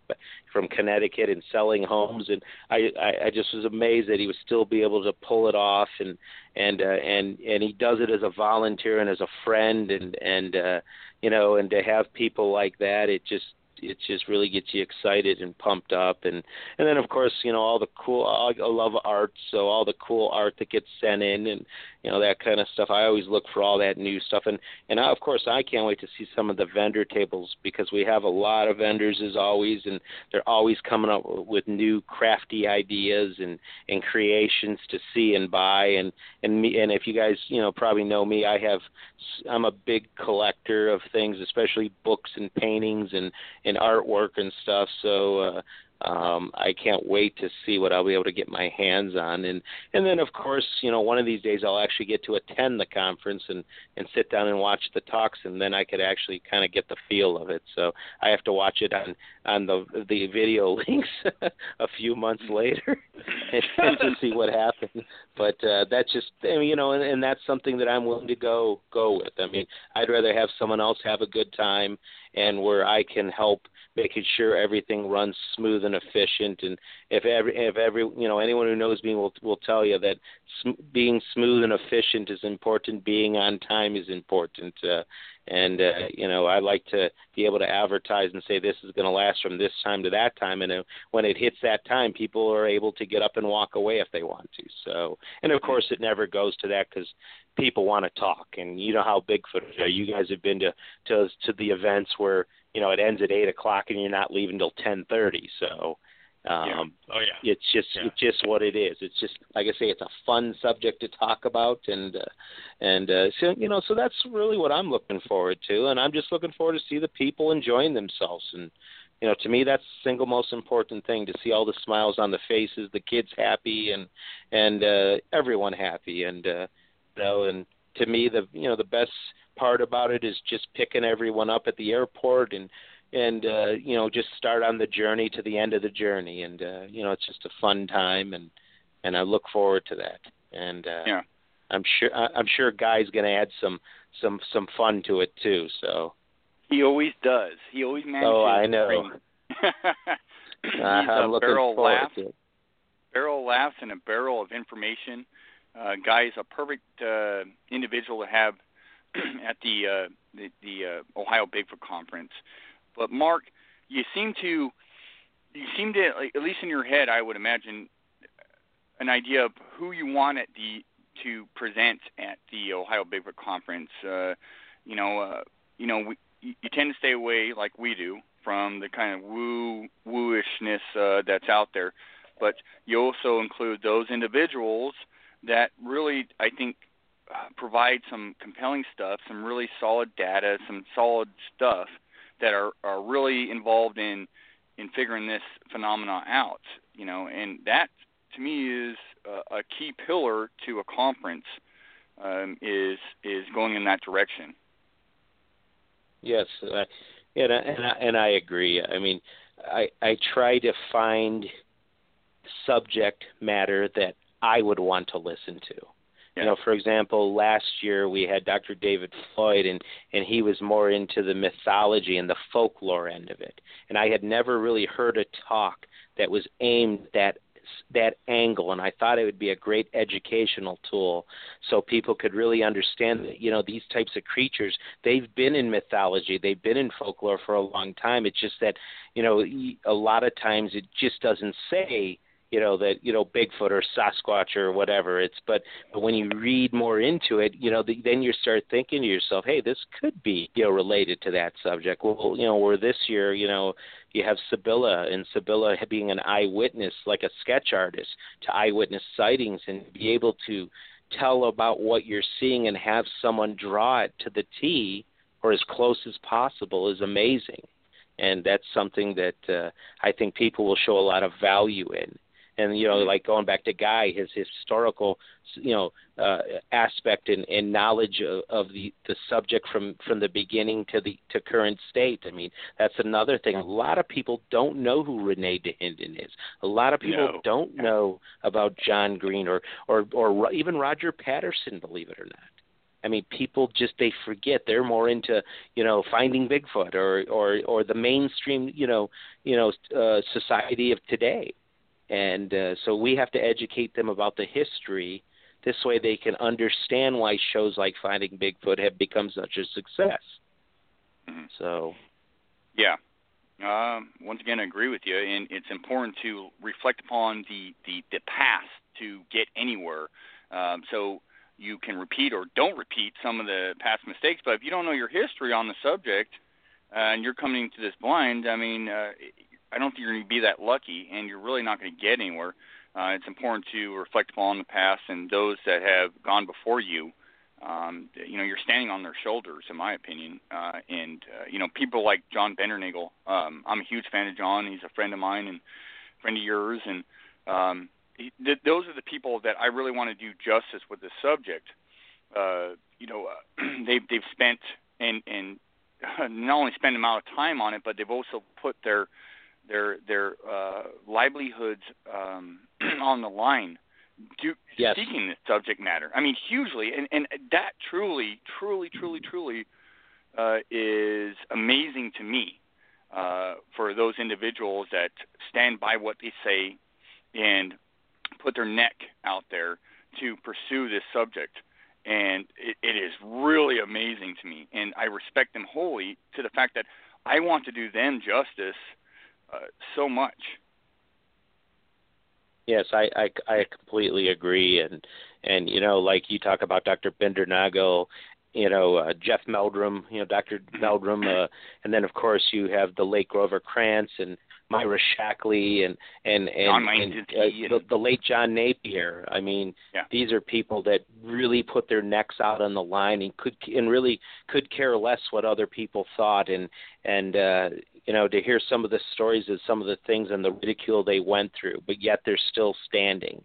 S7: from Connecticut and selling homes, and I I, I just was amazed that he would still be able to pull it off, and and uh, and and he does it as a volunteer and as a friend, and and uh, you know, and to have people like that, it just it just really gets you excited and pumped up. And and then of course you know all the cool I love art so all the cool art that gets sent in and you know that kind of stuff. I always look for all that new stuff. And and I, of course I can't wait to see some of the vendor tables because we have a lot of vendors as always and they're always coming up with new crafty ideas and and creations to see and buy. And and me and if you guys you know probably know me I have I'm a big collector of things especially books and paintings and and artwork and stuff. So uh, um, I can't wait to see what I'll be able to get my hands on. And and then of course, you know, one of these days I'll actually get to attend the conference and and sit down and watch the talks, and then I could actually kind of get the feel of it. So I have to watch it on on the the video [LAUGHS] links a few months later and, to see what happened. But uh, that's just, I mean, you know, and, and that's something that I'm willing to go go with. I mean, I'd rather have someone else have a good time and where I can help making sure everything runs smooth and efficient. And if every if every you know anyone who knows me will will tell you that sm- being smooth and efficient is important. Being on time is important. Uh, and uh, you know I like to be able to advertise and say this is going to last from this time to that time, and uh, when it hits that time, people are able to get up and walk away if they want to. So, and of course, it never goes to that because people want to talk, and you know how Bigfoot. Are. You guys have been to to to the events where you know it ends at eight o'clock and you're not leaving till ten thirty. So um,
S5: yeah. Oh yeah.
S7: It's just
S5: yeah.
S7: it's just what it is. It's just like I say, it's a fun subject to talk about, and uh, and uh, so you know, so that's really what I'm looking forward to, and I'm just looking forward to see the people enjoying themselves, and you know, to me, that's the single most important thing to see all the smiles on the faces, the kids happy, and and uh, everyone happy, and uh, you know, and to me, the you know the best part about it is just picking everyone up at the airport and and uh, you know just start on the journey to the end of the journey, and uh, you know it's just a fun time, and and I look forward to that. And uh,
S6: yeah,
S7: I'm sure I'm sure Guy's going to add some some some fun to it too. So
S6: he always does. He always manages.
S7: Oh, I know.
S6: Bring... [LAUGHS] [LAUGHS] He's
S7: I'm
S6: a
S7: looking
S6: barrel
S7: forward
S6: laugh,
S7: to it.
S6: barrel laughs, and a barrel of information. Uh, Guy is a perfect uh, individual to have [CLEARS THROAT] at the uh, the, the uh, Ohio Bigfoot Conference. But Mark, you seem to you seem to at least in your head, I would imagine an idea of who you want at the to present at the Ohio Bigfoot Conference. Uh, you know, uh, you know, we, you tend to stay away like we do from the kind of woo wooishness uh, that's out there, but you also include those individuals that really, I think, provide some compelling stuff, some really solid data, some solid stuff that are are really involved in in figuring this phenomena out. You know, and that to me is a, a key pillar to a conference um, is is going in that direction.
S7: Yes, uh, and I, and I, and I agree. I mean, I I try to find subject matter that I would want to listen to. You know, for example, last year we had Dr. David Floyd, and and he was more into the mythology and the folklore end of it. And I had never really heard a talk that was aimed at that angle and I thought it would be a great educational tool so people could really understand that you know these types of creatures they've been in mythology they've been in folklore for a long time it's just that you know a lot of times it just doesn't say you know that you know Bigfoot or Sasquatch or whatever. It's but, but when you read more into it, you know the, then you start thinking to yourself, hey, this could be you know related to that subject. Well, you know, where this year, you know, you have Sybilla and Sybilla being an eyewitness, like a sketch artist, to eyewitness sightings and be able to tell about what you're seeing and have someone draw it to the T or as close as possible is amazing and that's something that uh, I think people will show a lot of value in and you know, like going back to Guy, his historical, you know, uh, aspect and, and knowledge of, of the the subject from from the beginning to the to current state. I mean, that's another thing. A lot of people don't know who Rene Dahinden is. A lot of people
S6: No.
S7: don't know about John Green or or or even Roger Patterson, believe it or not. I mean, people just they forget they're more into you know finding Bigfoot or or or the mainstream you know you know uh, society of today, and uh, so we have to educate them about the history. This way, they can understand why shows like Finding Bigfoot have become such a success.
S6: Mhm.
S7: So,
S6: Yeah. Um, once again, I agree with you, and it's important to reflect upon the the, the past to get anywhere. Um, so you can repeat or don't repeat some of the past mistakes. But if you don't know your history on the subject uh, and you're coming to this blind, I mean, uh, I don't think you're going to be that lucky, and you're really not going to get anywhere. Uh, it's important to reflect upon the past and those that have gone before you um, you know, you're standing on their shoulders, in my opinion. Uh, and uh, you know, people like John Bindernagel. Um, I'm a huge fan of John. He's a friend of mine and friend of yours. And um, he, th- those are the people that I really want to do justice with this subject. Uh, you know, uh, [CLEARS THROAT] they've they've spent and and [LAUGHS] not only spent amount of time on it, but they've also put their their their uh, livelihoods um, [CLEARS THROAT] on the line do,
S7: Yes.
S6: seeking this subject matter. I mean, hugely, and and that truly, truly, truly, truly uh, is amazing to me uh, for those individuals that stand by what they say and put their neck out there to pursue this subject. And it, it is really amazing to me, and I respect them wholly to the fact that I want to do them justice uh, so much.
S7: Yes, I, I I completely agree, and and you know, like you talk about Dr. Bindernagel, you know, uh, Jeff Meldrum, you know, Dr. Meldrum, uh, and then of course you have the late Grover Krantz and Myra Shackley and and and, and uh, the, the late John Napier. I mean,
S6: Yeah.
S7: these are people that really put their necks out on the line and could and really could care less what other people thought and and uh you know to hear some of the stories of some of the things and the ridicule they went through but yet they're still standing.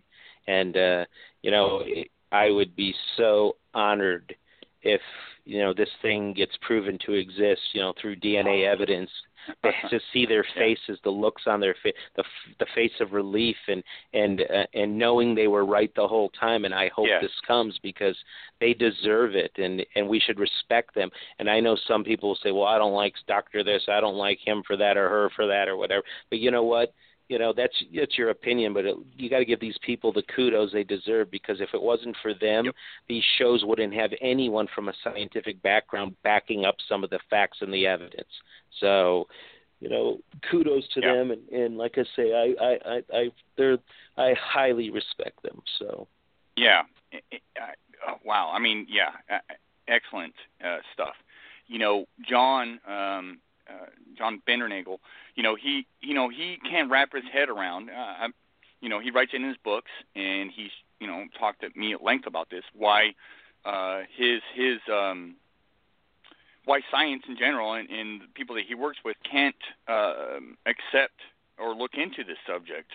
S7: And uh you know i would be so honored if you know this thing gets proven to exist you know through dna evidence to [LAUGHS] see their faces the looks on their face the the face of relief and and uh, and knowing they were right the whole time and i hope
S6: Yeah.
S7: this comes because they deserve it and and we should respect them. And i know some people will say well i don't like doctor this i don't like him for that or her for that or whatever. But you know what you know that's that's your opinion but it, you got to give these people the kudos they deserve because if it wasn't for them
S6: Yep.
S7: these shows wouldn't have anyone from a scientific background backing up some of the facts and the evidence so you know kudos to
S6: Yeah.
S7: them and, and like i say I, I i i they're i highly respect them so
S6: Yeah. I- I- uh, wow. I mean, yeah, uh, excellent uh, stuff. You know, John um, uh, John Bindernagel. You know, he you know he can't wrap his head around. Uh, I'm- you know, he writes in his books, and he's you know talked to me at length about this. Why uh, his his um, why science in general and, and the people that he works with can't uh, accept or look into this subject.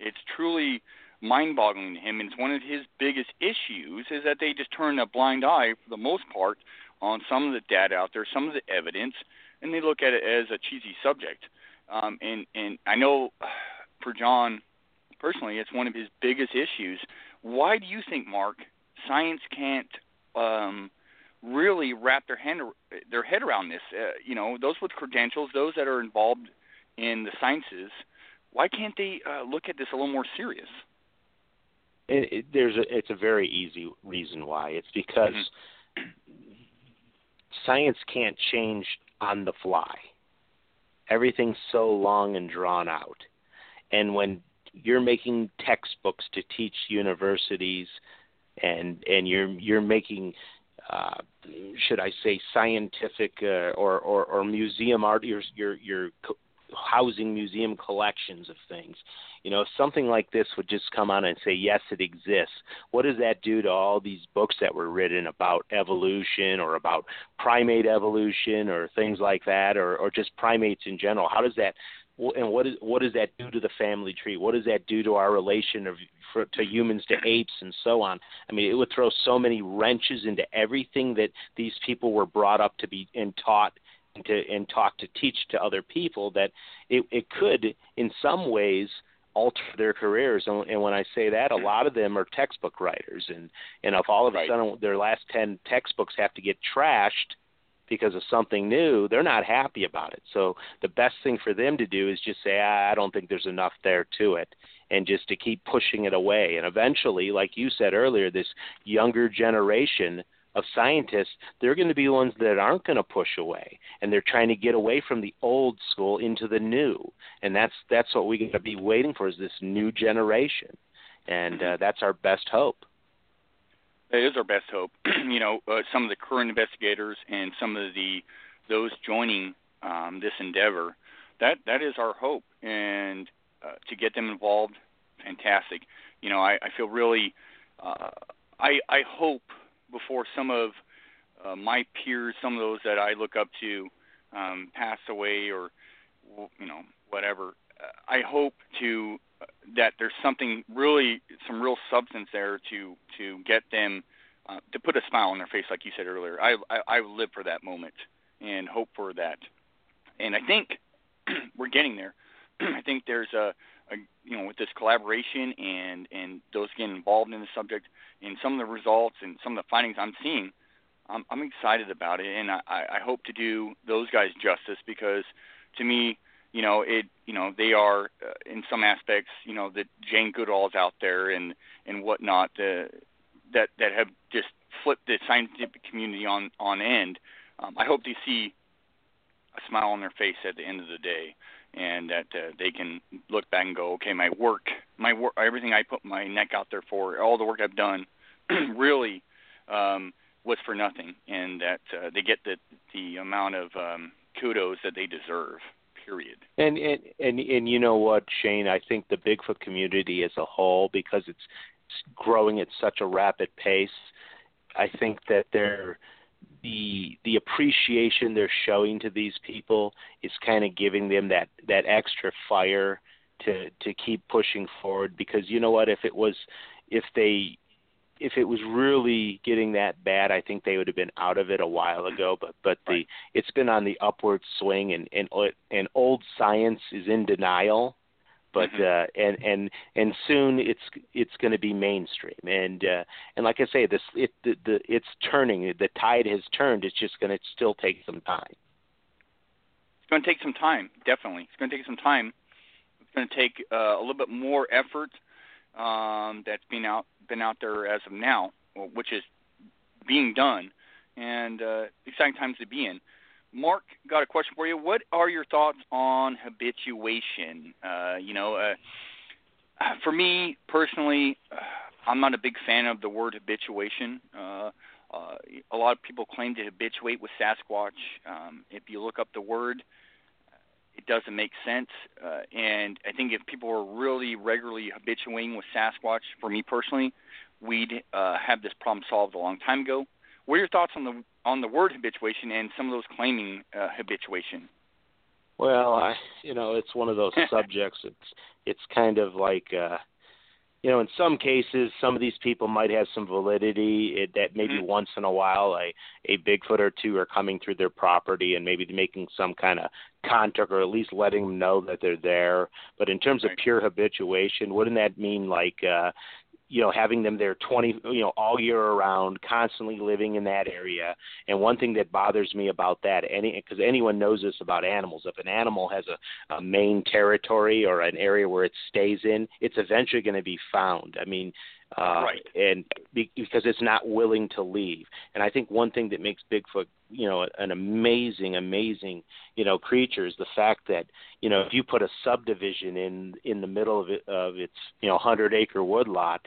S6: It's truly mind-boggling to him, and it's one of his biggest issues is that they just turn a blind eye, for the most part, on some of the data out there, some of the evidence, and they look at it as a cheesy subject. Um, and and I know for John personally, it's one of his biggest issues. Why do you think, Marc, science can't um, really wrap their hand their head around this? Uh, you know, those with credentials, those that are involved in the sciences, why can't they uh, look at this a little more serious?
S7: it, it, there's a it's a very easy reason why it's because science can't change on the fly. Everything's so long and drawn out. And when you're making textbooks to teach universities and and you're you're making uh, should I say scientific uh, or, or or museum art you're you're, you're housing museum collections of things you know, if something like this would just come on and say, yes, it exists, what does that do to all these books that were written about evolution or about primate evolution or things like that or, or just primates in general? How does that and what is what does that do to the family tree? What does that do to our relation of for, to humans to apes and so on? I mean, it would throw so many wrenches into everything that these people were brought up to be and taught to and talk to teach to other people that it, it could in some ways alter their careers. And, and when I say that, a lot of them are textbook writers, and and if all of a sudden their last ten textbooks have to get trashed because of something new, they're not happy about it. So the best thing for them to do is just say, ah, I don't think there's enough there to it, and just to keep pushing it away. And eventually, like you said earlier, this younger generation of scientists, they're going to be ones that aren't going to push away, and they're trying to get away from the old school into the new, and that's that's what we're going to be waiting for is this new generation, and uh, that's our best hope.
S6: That is our best hope. [CLEARS THROAT] you know, uh, some of the current investigators and some of the those joining um, this endeavor, that that is our hope, and uh, to get them involved, fantastic. You know, I, I feel really, uh, I I hope before some of uh, my peers, some of those that I look up to, um, pass away or you know whatever. Uh, I hope to that there's something really some real substance there to to get them uh, to put a smile on their face like you said earlier I, I i live for that moment and hope for that and i think [CLEARS THROAT] we're getting there [CLEARS THROAT] i think there's a you know with this collaboration and and those getting involved in the subject and some of the results and some of the findings i'm seeing i'm i'm excited about it and i i hope to do those guys justice because to me you know it you know they are uh, in some aspects you know the Jane Goodall's out there and and whatnot uh, that that have just flipped the scientific community on on end. Um, I hope they see a smile on their face at the end of the day, and that uh, they can look back and go, okay, my work, my work, everything I put my neck out there for, all the work I've done, [CLEARS THROAT] really um, was for nothing, and that uh, they get the the amount of um, kudos that they deserve period.
S7: And and and and you know what, Shane? I think the Bigfoot community as a whole, because it's growing at such a rapid pace, I think that they're the the appreciation they're showing to these people is kind of giving them that that extra fire to to keep pushing forward because you know what if it was if they if it was really getting that bad, I think they would have been out of it a while ago. But but the it's been on the upward swing, and and and old science is in denial. But mm-hmm. uh, and and and soon it's it's going to be mainstream, and uh, and like I say, this it the, the it's turning. The tide has turned. It's just going to still take some time.
S6: It's going to take some time, definitely. It's going to take some time. It's going to take uh, a little bit more effort um, that's been out been out there as of now, which is being done, and uh, exciting times to be in. Marc, got a question for you. What are your thoughts on habituation? Uh, you know, uh, for me personally, uh, I'm not a big fan of the word habituation. Uh, uh, a lot of people claim to habituate with Sasquatch. Um, if you look up the word, it doesn't make sense. Uh, and I think if people were really regularly habituating with Sasquatch, for me personally, we'd uh, have this problem solved a long time ago. What are your thoughts on the on the word habituation and some of those claiming uh, habituation?
S7: Well, I, you know, it's one of those [LAUGHS] subjects. It's it's kind of like uh, you know, in some cases, some of these people might have some validity. It, that maybe mm-hmm. once in a while, a a Bigfoot or two are coming through their property and maybe making some kind of contact or at least letting them know that they're there. But in terms right. of pure habituation, wouldn't that mean like uh, you know having them there 20 you know all year around constantly living in that area. And one thing that bothers me about that any because anyone knows this about animals if an animal has a, a main territory or an area where it stays in it's eventually going to be found. I mean uh
S6: right.
S7: and be, because it's not willing to leave. And i think one thing that makes bigfoot you know an amazing amazing you know creature is the fact that you know if you put a subdivision in in the middle of it of its you know 100 acre woodlot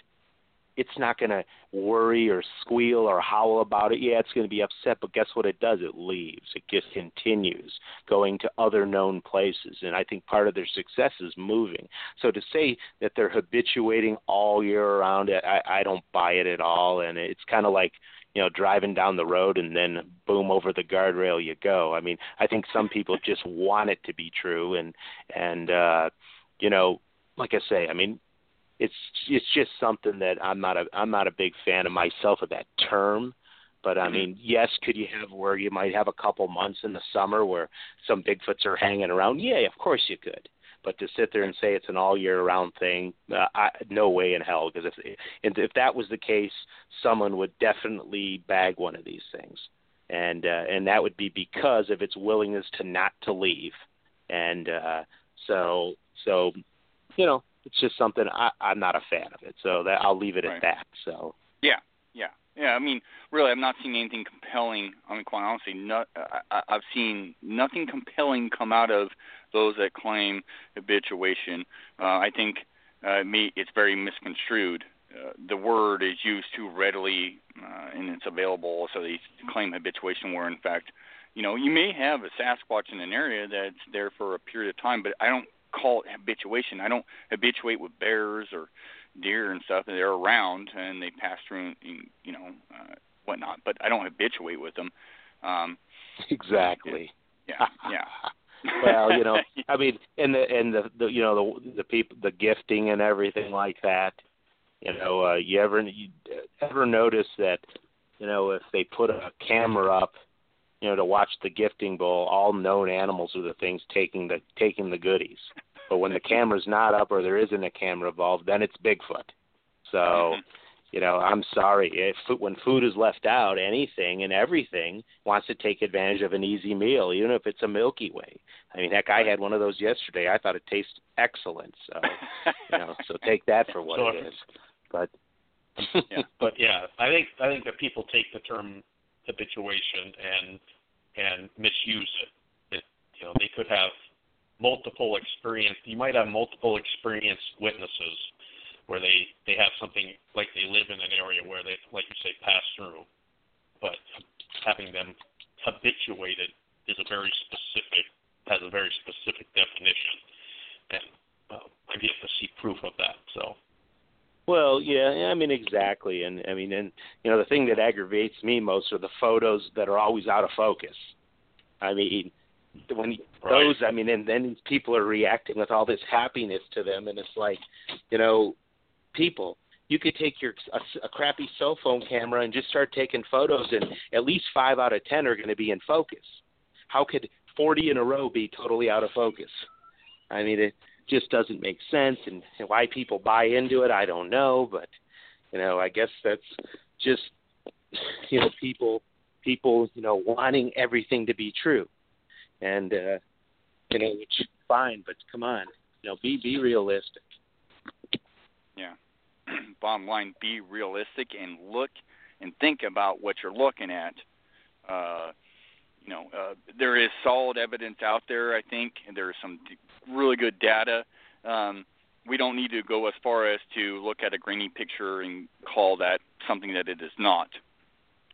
S7: it's not going to worry or squeal or howl about it. Yeah, it's going to be upset, but guess what it does? It leaves. It just continues going to other known places. And I think part of their success is moving. So to say that they're habituating all year around, I, I don't buy it at all. And it's kind of like, you know driving down the road and then boom over the guardrail you go. I mean, I think some people just want it to be true, and and uh, you know, like I say, I mean, it's it's just something that I'm not a I'm not a big fan of myself of that term. But I mean, yes, could you have where you might have a couple months in the summer where some Bigfoots are hanging around? Yeah, of course you could. But to sit there and say it's an all year round thing, uh, I, no way in hell. Because if if that was the case, someone would definitely bag one of these things, and uh, and that would be because of its willingness to not to leave, and uh, so so, you know, it's just something I, I'm not a fan of it. So that I'll leave it
S6: right.
S7: at that. So
S6: yeah, yeah, yeah. I mean, really, I'm not seeing anything compelling. I mean, quite honestly, not, I, I've seen nothing compelling come out of those that claim habituation. Uh, I think uh, me, it's very misconstrued. Uh, the word is used too readily uh, and it's available, so they claim habituation where in fact, you know, you may have a Sasquatch in an area that's there for a period of time, but I don't call it habituation. I don't habituate with bears or deer and stuff. They're around and they pass through, and, you know, uh, whatnot. But I don't habituate with them. Um,
S7: exactly.
S6: Yeah. Yeah. [LAUGHS]
S7: well, you know, [LAUGHS] I mean, and the and the, the you know the the people the gifting and everything like that. You know, uh, you ever you ever notice that you know if they put a camera up, you know, to watch the gifting bowl, all known animals are the things taking the taking the goodies. But when the camera's not up or there isn't a camera involved, then it's Bigfoot. So. You know, I'm sorry if when food is left out, anything and everything wants to take advantage of an easy meal, even if it's a Milky Way. I mean, heck, I had one of those yesterday. I thought it tasted excellent. So, you know, so take that for what so it is. But,
S5: yeah, but yeah, I think I think that people take the term habituation and and misuse it. It you know they could have multiple experience. You might have multiple experienced witnesses where they they have something like they live in an area where they like you say pass through, but having them habituated is a very specific has a very specific definition, and uh, I've to see proof of that. So.
S7: Well, yeah, I mean exactly, and I mean, and you know, the thing that aggravates me most are the photos that are always out of focus. I mean, when
S5: right.
S7: those, I mean, and then people are reacting with all this happiness to them, and it's like, you know, people. You could take your a, a crappy cell phone camera and just start taking photos, and at least five out of ten are going to be in focus. How could 40 in a row be totally out of focus? I mean, it just doesn't make sense, and why people buy into it, I don't know. But you know, I guess that's just you know people people you know wanting everything to be true, and uh, you know, which fine, but come on, you know, be be realistic.
S6: Yeah. [CLEARS THROAT] Bottom line, be realistic and look and think about what you're looking at. Uh, you know, uh, there is solid evidence out there. I think and there is some really good data. Um, we don't need to go as far as to look at a grainy picture and call that something that it is not,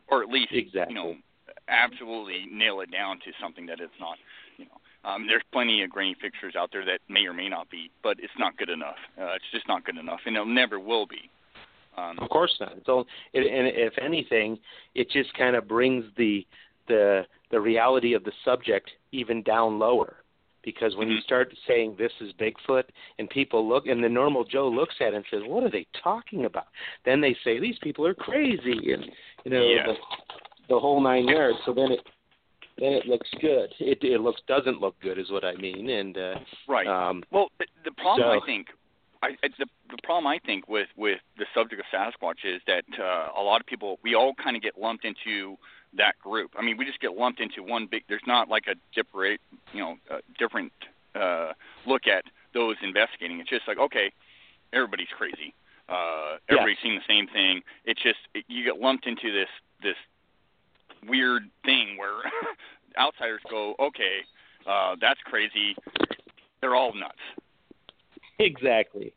S6: or at least
S7: exactly.
S6: you know absolutely nail it down to something that it's not. You know, um, there's plenty of grainy pictures out there that may or may not be, but it's not good enough. Uh, it's just not good enough, and it never will be. Um,
S7: of course not. So, it, and if anything, it just kind of brings the the the reality of the subject even down lower. Because when mm-hmm. you start saying this is Bigfoot, and people look, and the normal Joe looks at it and says, "What are they talking about?" Then they say these people are crazy, and you know
S6: yeah.
S7: the, the whole nine yards. So then it then it looks good. It it looks doesn't look good is what I mean. And uh,
S6: right.
S7: Um,
S6: well, the, the problem
S7: so,
S6: I think, I the the problem I think with with the subject of Sasquatch is that uh, a lot of people we all kind of get lumped into that group. I mean, we just get lumped into one big. There's not like a different, you know, a different uh, look at those investigating. It's just like okay, everybody's crazy. Uh, everybody's
S7: yes.
S6: seeing the same thing. It's just it, you get lumped into this this weird thing where [LAUGHS] outsiders go, okay, uh, that's crazy. They're all nuts.
S7: Exactly.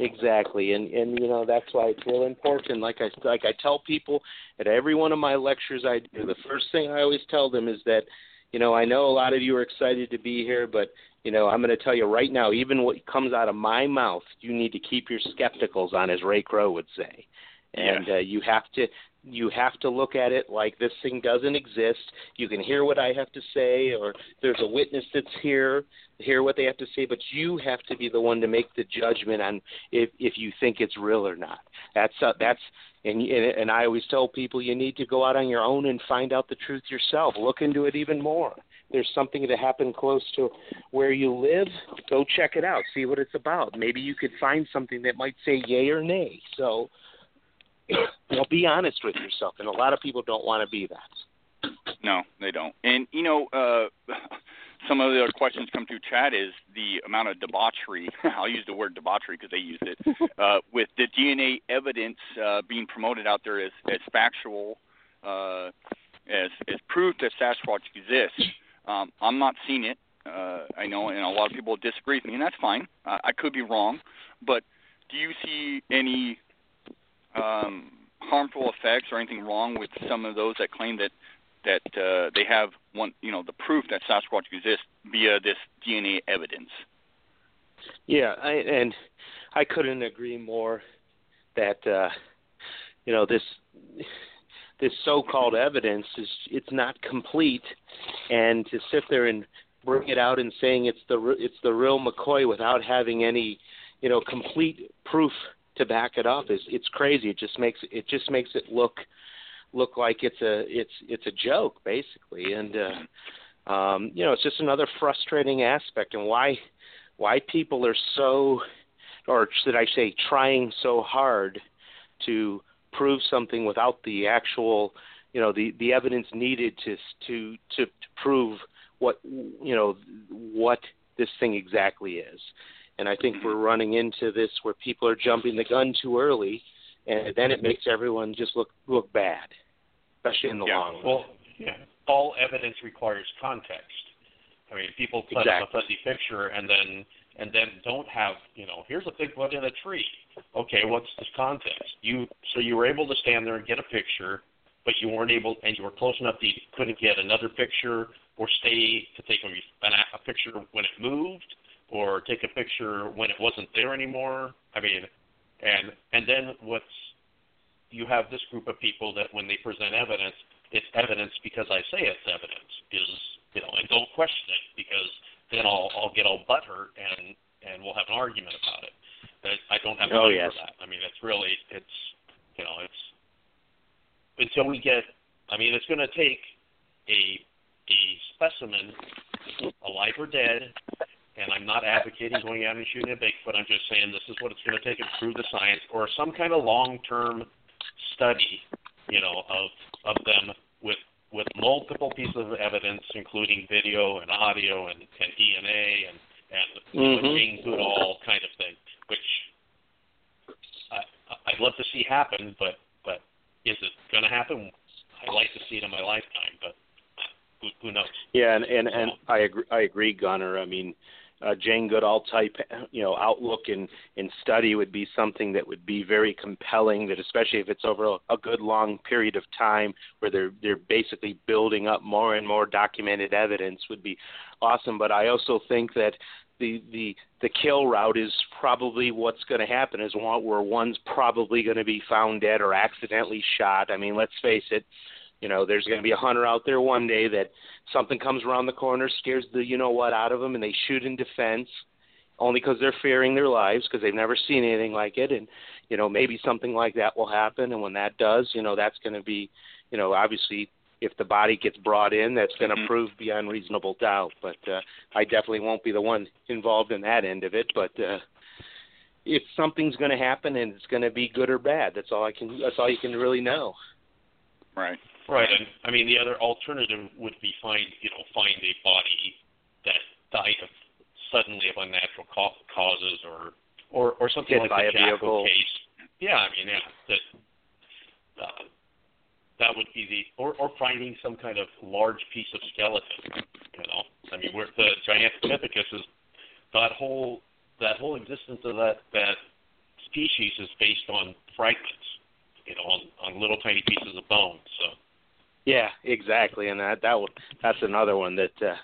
S7: Exactly, and and you know that's why it's real important. Like I like I tell people at every one of my lectures I do, the first thing I always tell them is that, you know, I know a lot of you are excited to be here, but you know I'm going to tell you right now, even what comes out of my mouth, you need to keep your skepticals on, as Ray Crowe would say, and
S6: yeah.
S7: uh, you have to you have to look at it like this thing doesn't exist. You can hear what I have to say, or there's a witness that's here, hear what they have to say, but you have to be the one to make the judgment on if if you think it's real or not. That's uh, that's and and I always tell people you need to go out on your own and find out the truth yourself. Look into it even more. There's something that happened close to where you live. Go check it out. See what it's about. Maybe you could find something that might say yay or nay. So [COUGHS] know, be honest with yourself, and a lot of people don't want to be that.
S6: No, they don't. And you know, uh, [LAUGHS] some of the other questions come through chat is the amount of debauchery. [LAUGHS] I'll use the word debauchery because they used it [LAUGHS] uh, with the DNA evidence uh, being promoted out there as, as factual, uh, as as proof that Sasquatch exists. Um, I'm not seeing it. Uh, I know, and a lot of people disagree with me, and that's fine. Uh, I could be wrong, but do you see any um, harmful effects or anything wrong with some of those that claim that that uh, they have one, you know, the proof that Sasquatch exists via this DNA evidence.
S7: Yeah, I, and I couldn't agree more that uh, you know this this so-called evidence is it's not complete, and to sit there and bring it out and saying it's the it's the real McCoy without having any you know complete proof to back it up is it's crazy. It just makes it just makes it look look like it's a it's it's a joke basically, and uh, um, you know it's just another frustrating aspect. And why why people are so or should I say trying so hard to prove something without the actual you know the the evidence needed to to to, to prove what you know what this thing exactly is and I think we're running into this where people are jumping the gun too early, and then it makes everyone just look look bad, especially in the
S5: yeah.
S7: long run.
S5: Well, yeah, all evidence requires context. I mean, people put
S7: exactly.
S5: up a fuzzy picture and then and then don't have you know here's a Bigfoot in a tree. Okay, what's the context? You so you were able to stand there and get a picture, but you weren't able and you were close enough that you couldn't get another picture or stay to take a, a picture when it moved or take a picture when it wasn't there anymore. I mean, and and then what's you have this group of people that when they present evidence, it's evidence because I say it's evidence. Is you know, and don't question it because then I'll I'll get all butthurt and and we'll have an argument about it. But I don't have
S7: oh,
S5: time
S7: yes.
S5: for that. I mean, it's really it's you know it's until we get. I mean, it's going to take a a specimen, alive or dead, and I'm not advocating going out and shooting a Bigfoot. I'm just saying this is what it's going to take to prove the science, or some kind of long-term study, you know, of of them with with multiple pieces of evidence, including video and audio and, and DNA and and
S7: mm-hmm.
S5: Jane Goodall kind of thing, which I, I'd love to see happen, but but is it going to happen? I'd like to see it in my lifetime, but who, who knows?
S7: Yeah, and and, and I agree. I agree, Gunnar. I mean, uh, Uh, Jane Goodall type, you know, outlook and, and study would be something that would be very compelling. That especially if it's over a, a good long period of time, where they're they're basically building up more and more documented evidence, would be awesome. But I also think that the the the kill route is probably what's going to happen. Is one where one's probably going to be found dead or accidentally shot. I mean, let's face it you know, there's going to be a hunter out there one day that something comes around the corner, scares the you know what out of them, and they shoot in defense, only because they're fearing their lives because they've never seen anything like it, and you know maybe something like that will happen, and when that does, you know that's going to be, you know, obviously if the body gets brought in, that's going to
S6: mm-hmm.
S7: prove beyond reasonable doubt. But uh, I definitely won't be the one involved in that end of it. But uh, if something's going to happen and it's going to be good or bad, that's all I can. That's all you can really know.
S6: Right.
S5: Right, and I mean the other alternative would be find you know find a body that died of suddenly of unnatural causes or or or something
S7: Hit
S5: like the
S7: a vehicle.
S5: case. Yeah, I mean yeah, that uh, that would be the or or finding some kind of large piece of skeleton. You know, I mean where the Gigantopithecus is that whole that whole existence of that that species is based on fragments, you know, on, on little tiny pieces of bone. So
S7: yeah, exactly, and that that that's another one that uh,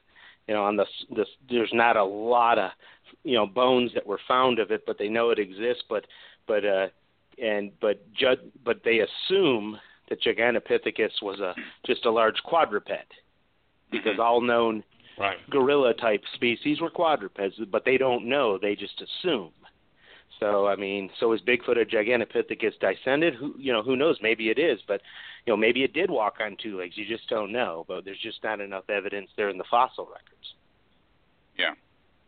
S7: you know on the this there's not a lot of you know bones that were found of it, but they know it exists, but but uh and but jud but they assume that Gigantopithecus was a just a large quadruped, because all known
S5: right.
S7: gorilla type species were quadrupeds, but they don't know; they just assume. So I mean, so is Bigfoot a Gigantopithecus descendant? Who you know, who knows? Maybe it is, but you know, maybe it did walk on two legs. You just don't know. But there's just not enough evidence there in the fossil records.
S6: Yeah,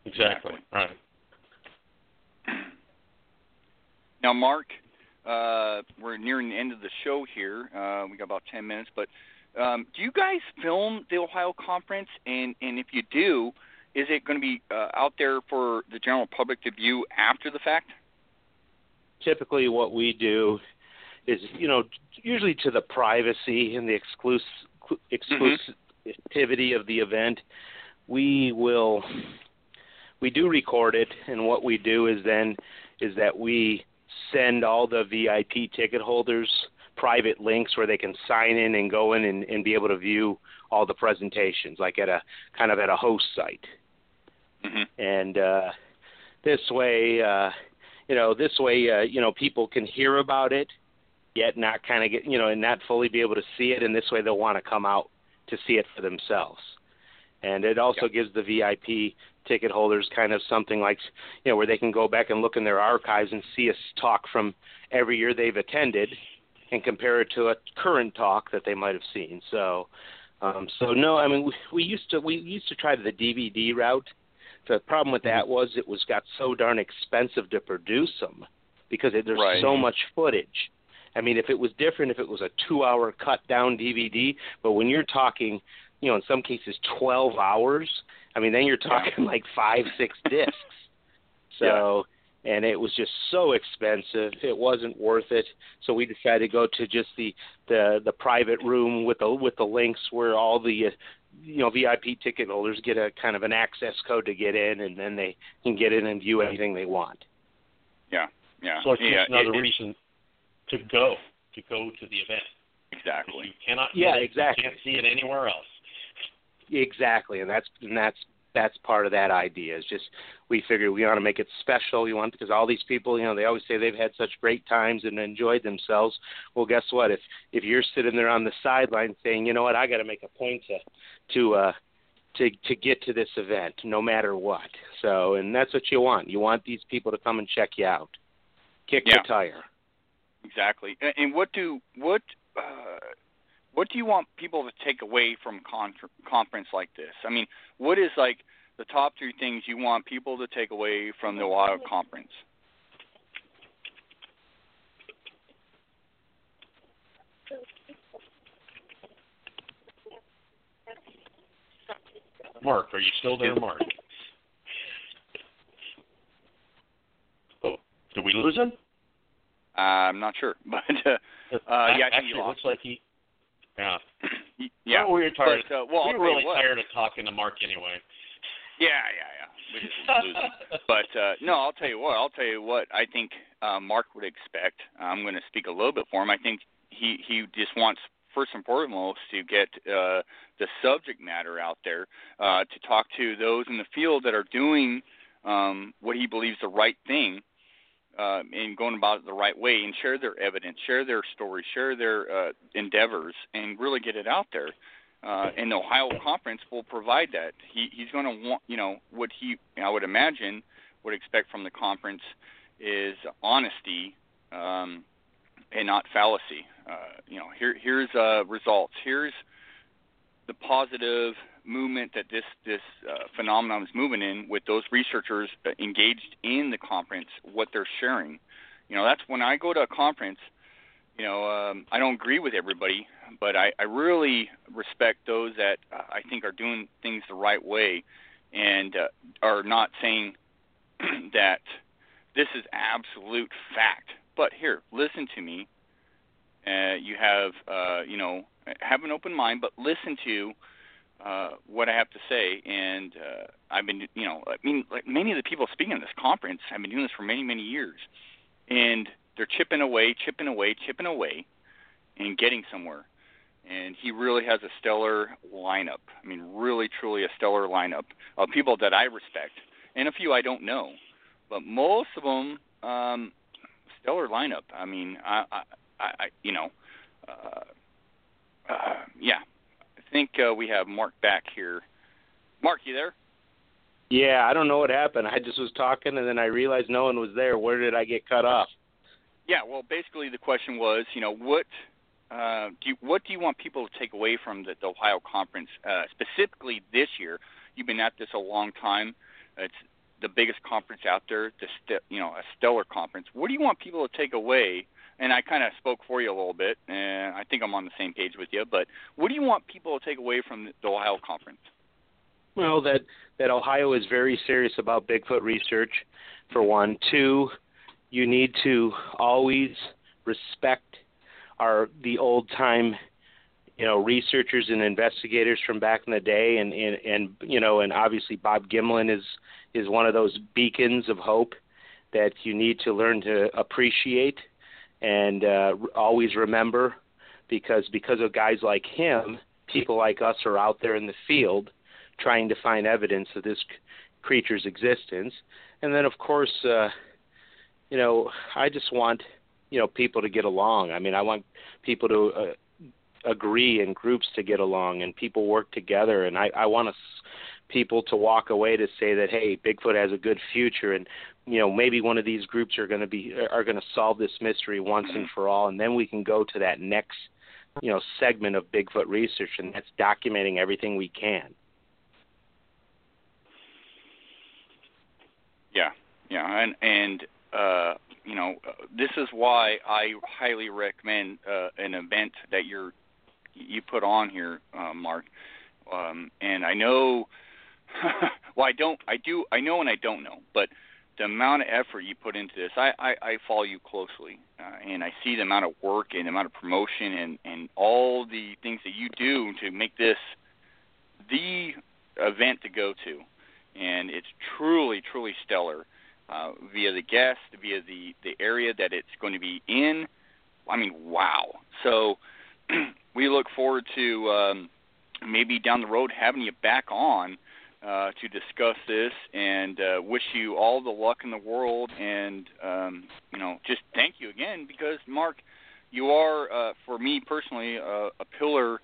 S5: exactly. Right. [CLEARS THROAT]
S6: Now, Marc, uh, we're nearing the end of the show here. Uh, we got about ten minutes, but um, do you guys film the Ohio conference? And and if you do, is it going to be uh, out there for the general public to view after the fact?
S7: Typically, what we do is, you know, usually to the privacy and the exclusive exclusivity mm-hmm. of the event, we will we do record it, and what we do is then is that we send all the VIP ticket holders private links where they can sign in and go in and, and be able to view all the presentations, like at a kind of at a host site.
S6: Mm-hmm.
S7: And uh, this way, uh, you know, this way, uh, you know, people can hear about it, yet not kind of get, you know, and not fully be able to see it. And this way, they'll want to come out to see it for themselves. And it also yeah. gives the VIP ticket holders kind of something like, you know, where they can go back and look in their archives and see a talk from every year they've attended and compare it to a current talk that they might have seen. So, um, so no, I mean, we, we used to we used to try the DVD route. The problem with that mm-hmm. was it was got so darn expensive to produce them because it, there's
S6: right.
S7: so much footage. I mean, if it was different, if it was a two-hour cut down DVD, but when you're talking, you know, in some cases 12 hours, I mean, then you're talking like five, six [LAUGHS] discs. So, yeah. and it was just so expensive, it wasn't worth it. So we decided to go to just the the the private room with the with the links where all the you know VIP ticket holders get a kind of an access code to get in, and then they can get in and view anything they want.
S6: Yeah, yeah.
S5: So it's
S6: yeah,
S5: another
S6: it,
S5: reason to go to go to the event.
S6: Exactly.
S5: You cannot.
S7: Yeah, exactly.
S5: You can't see it anywhere else.
S7: Exactly, and that's and that's that's part of that idea. Is just we figure we want to make it special. We want because all these people, you know, they always say they've had such great times and enjoyed themselves. Well, guess what? If if you're sitting there on the sideline saying, you know what, I got to make a point to to uh to to get to this event, no matter what. So, and that's what you want. You want these people to come and check you out, kick
S6: yeah.
S7: the tire.
S6: Exactly. And what do what uh, what do you want people to take away from con- conference like this? I mean, what is like the top three things you want people to take away from the Ohio conference?
S5: Marc, are you still there, Marc? Oh, did we lose him?
S6: Uh, I'm not sure, [LAUGHS] but uh, uh, yeah, I think
S5: Actually,
S6: he lost.
S5: looks like he yeah. [CLEARS THROAT]
S6: yeah.
S5: Well, we were tired.
S6: But, uh, well,
S5: we were really
S6: what.
S5: tired of talking to Marc anyway.
S6: Yeah, yeah, yeah. We just [LAUGHS] losing. but uh, no, I'll tell you what. I'll tell you what. I think uh, Marc would expect. I'm going to speak a little bit for him. I think he he just wants first and foremost to get uh, the subject matter out there uh, to talk to those in the field that are doing um, what he believes the right thing uh, and going about it the right way and share their evidence, share their stories, share their uh, endeavors, and really get it out there. Uh, and the Ohio Conference will provide that. He, he's going to want, you know, what he, I would imagine, would expect from the conference is honesty um, and not fallacy. Uh, you know, here, here's uh, results. Here's the positive movement that this this uh, phenomenon is moving in with those researchers uh, engaged in the conference, what they're sharing. You know, that's when I go to a conference. You know, um, I don't agree with everybody, but I, I really respect those that uh, I think are doing things the right way, and uh, are not saying [CLEARS THROAT] that this is absolute fact. But here, listen to me. Uh, you have, uh, you know, have an open mind, but listen to uh, what I have to say. And uh, I've been, you know, I mean, like many of the people speaking at this conference have been doing this for many, many years, and they're chipping away, chipping away, chipping away, and getting somewhere. And he really has a stellar lineup. I mean, really, truly a stellar lineup of people that I respect, and a few I don't know, but most of them, um, stellar lineup. I mean, I, I, I you know, uh, uh, yeah, I think uh, we have Marc back here. Marc, you there?
S7: Yeah, I don't know what happened. I just was talking and then I realized no one was there. Where did I get cut off?
S6: Yeah, well, basically the question was, you know, what uh, do you, what do you want people to take away from the, the Ohio conference, uh, specifically this year? You've been at this a long time. It's the biggest conference out there, the st- you know, a stellar conference. What do you want people to take away? And I kind of spoke for you a little bit, and I think I'm on the same page with you. But what do you want people to take away from the Ohio conference?
S7: Well, that that Ohio is very serious about Bigfoot research, for one. Two, you need to always respect our the old time you know researchers and investigators from back in the day and and, and you know and obviously Bob Gimlin is is one of those beacons of hope that you need to learn to appreciate and uh, always remember because because of guys like him people like us are out there in the field trying to find evidence of this creature's existence and then of course uh you know I just want you know people to get along. I mean, I want people to uh, agree in groups to get along and people work together. And I I want us people to walk away to say that hey, Bigfoot has a good future and you know maybe one of these groups are going to be are going to solve this mystery once and for all and then we can go to that next you know segment of Bigfoot research and that's documenting everything we can.
S6: Yeah. Yeah, and and uh you know, this is why I highly recommend uh, an event that you're you put on here, uh, Marc. Um, and I know, [LAUGHS] well, I don't, I do, I know, and I don't know, but the amount of effort you put into this, I, I, I follow you closely, uh, and I see the amount of work and the amount of promotion and and all the things that you do to make this the event to go to, and it's truly, truly stellar uh, via the guest, via the the area that it's going to be in. I mean, wow! So [CLEARS THROAT] we look forward to um, maybe down the road having you back on uh, to discuss this, and uh, wish you all the luck in the world. And um, you know, just thank you again because Marc, you are uh, for me personally uh, a pillar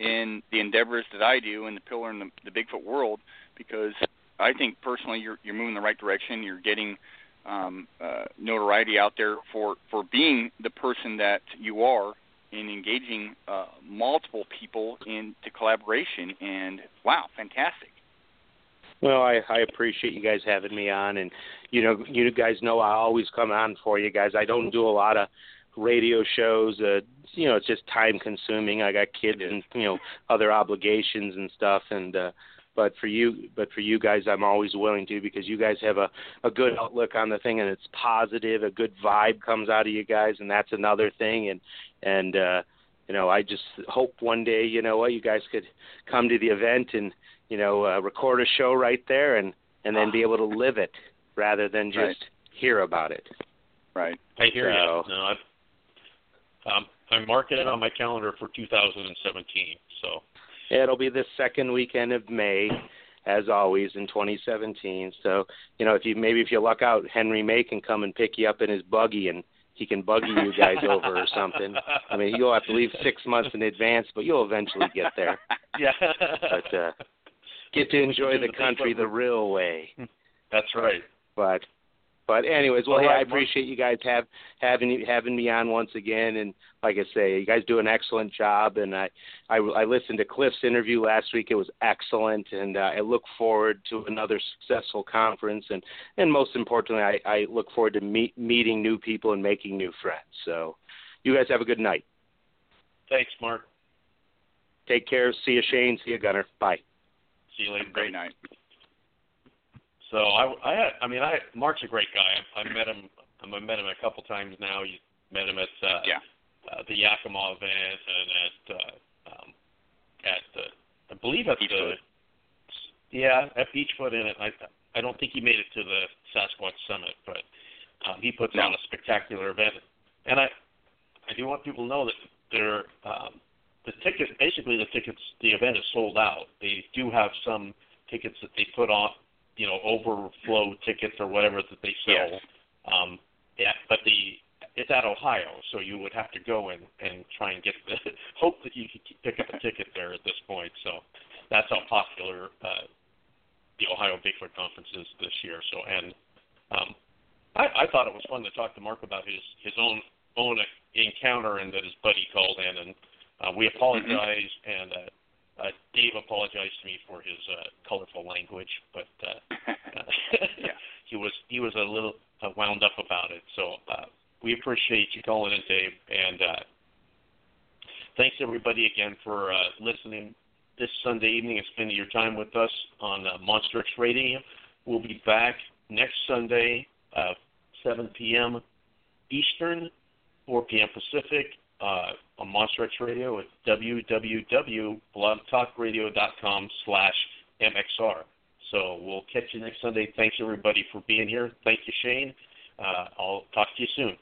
S6: in the endeavors that I do, and the pillar in the, the Bigfoot world because I think personally you're you're moving in the right direction. You're getting um, uh, notoriety out there for for being the person that you are in engaging uh, multiple people into collaboration. And wow, fantastic!
S7: Well, I, I appreciate you guys having me on, and you know, you guys know I always come on for you guys. I don't do a lot of radio shows. Uh, you know, it's just time consuming. I got kids and you know other obligations and stuff, and uh, but for you but for you guys I'm always willing to because you guys have a a good outlook on the thing and it's positive a good vibe comes out of you guys and that's another thing and and uh you know I just hope one day you know what you guys could come to the event and you know uh, record a show right there and and then be able to live it rather than just
S6: Right.
S7: hear about it
S6: Right.
S5: I hear
S7: So-
S5: you. No, I've, um, I'm marking it on my calendar for 2017. So
S7: It'll be the second weekend of May, as always in 2017. So, you know, if you maybe if you luck out, Henry May can come and pick you up in his buggy, and he can buggy you guys over or something. I mean, you'll have to leave six months in advance, but you'll eventually get there. [LAUGHS]
S5: yeah.
S7: But uh, get to enjoy the country the real way. [LAUGHS]
S5: That's right.
S7: But but anyways, well, hey, I appreciate you guys have having having me on once again, and like I say, you guys do an excellent job, and I I, I listened to Cliff's interview last week; it was excellent, and uh, I look forward to another successful conference, and and most importantly, I, I look forward to meet, meeting new people and making new friends. So, you guys have a good night.
S5: Thanks, Marc.
S7: Take care. See you, Shane. See you, Gunnar. Bye.
S5: See you later.
S6: Great night.
S5: So I, I, had, I mean, I Marc's a great guy. I, I met him. I met him a couple times now. You met him at uh,
S6: Yeah.
S5: uh, the Yakima event and at uh, um, at the, I believe at
S6: Beachfoot.
S5: the yeah at Beachfoot in it. I I don't think he made it to the Sasquatch Summit, but um, he puts
S6: No.
S5: on a spectacular event. And I I do want people to know that they're um, the tickets. Basically, the tickets. The event is sold out. They do have some tickets that they put off, you know, overflow tickets or whatever that they sell.
S6: Yes.
S5: Um, yeah, but the it's at Ohio, so you would have to go and and try and get the [LAUGHS] hope that you could pick up a ticket there at this point. So that's how popular uh, the Ohio Bigfoot Conference is this year. So and um, I, I thought it was fun to talk to Marc about his his own own encounter and that his buddy called in and uh, we apologize mm-hmm. and uh, uh, Dave apologized to me for his uh, colorful language, but uh, [LAUGHS] yeah. [LAUGHS] he was he was a little uh, wound up about it. So uh, we appreciate you calling in, Dave, and uh, thanks everybody again for uh, listening this Sunday evening and spending your time with us on uh, Monster X Radio. We'll be back next Sunday, uh, 7 p.m. Eastern, 4 p.m. Pacific, uh, on Monster Radio at www.blogtalkradio.com slash MXR. So we'll catch you next Sunday. Thanks, everybody, for being here. Thank you, Shane. Uh, I'll talk to you soon.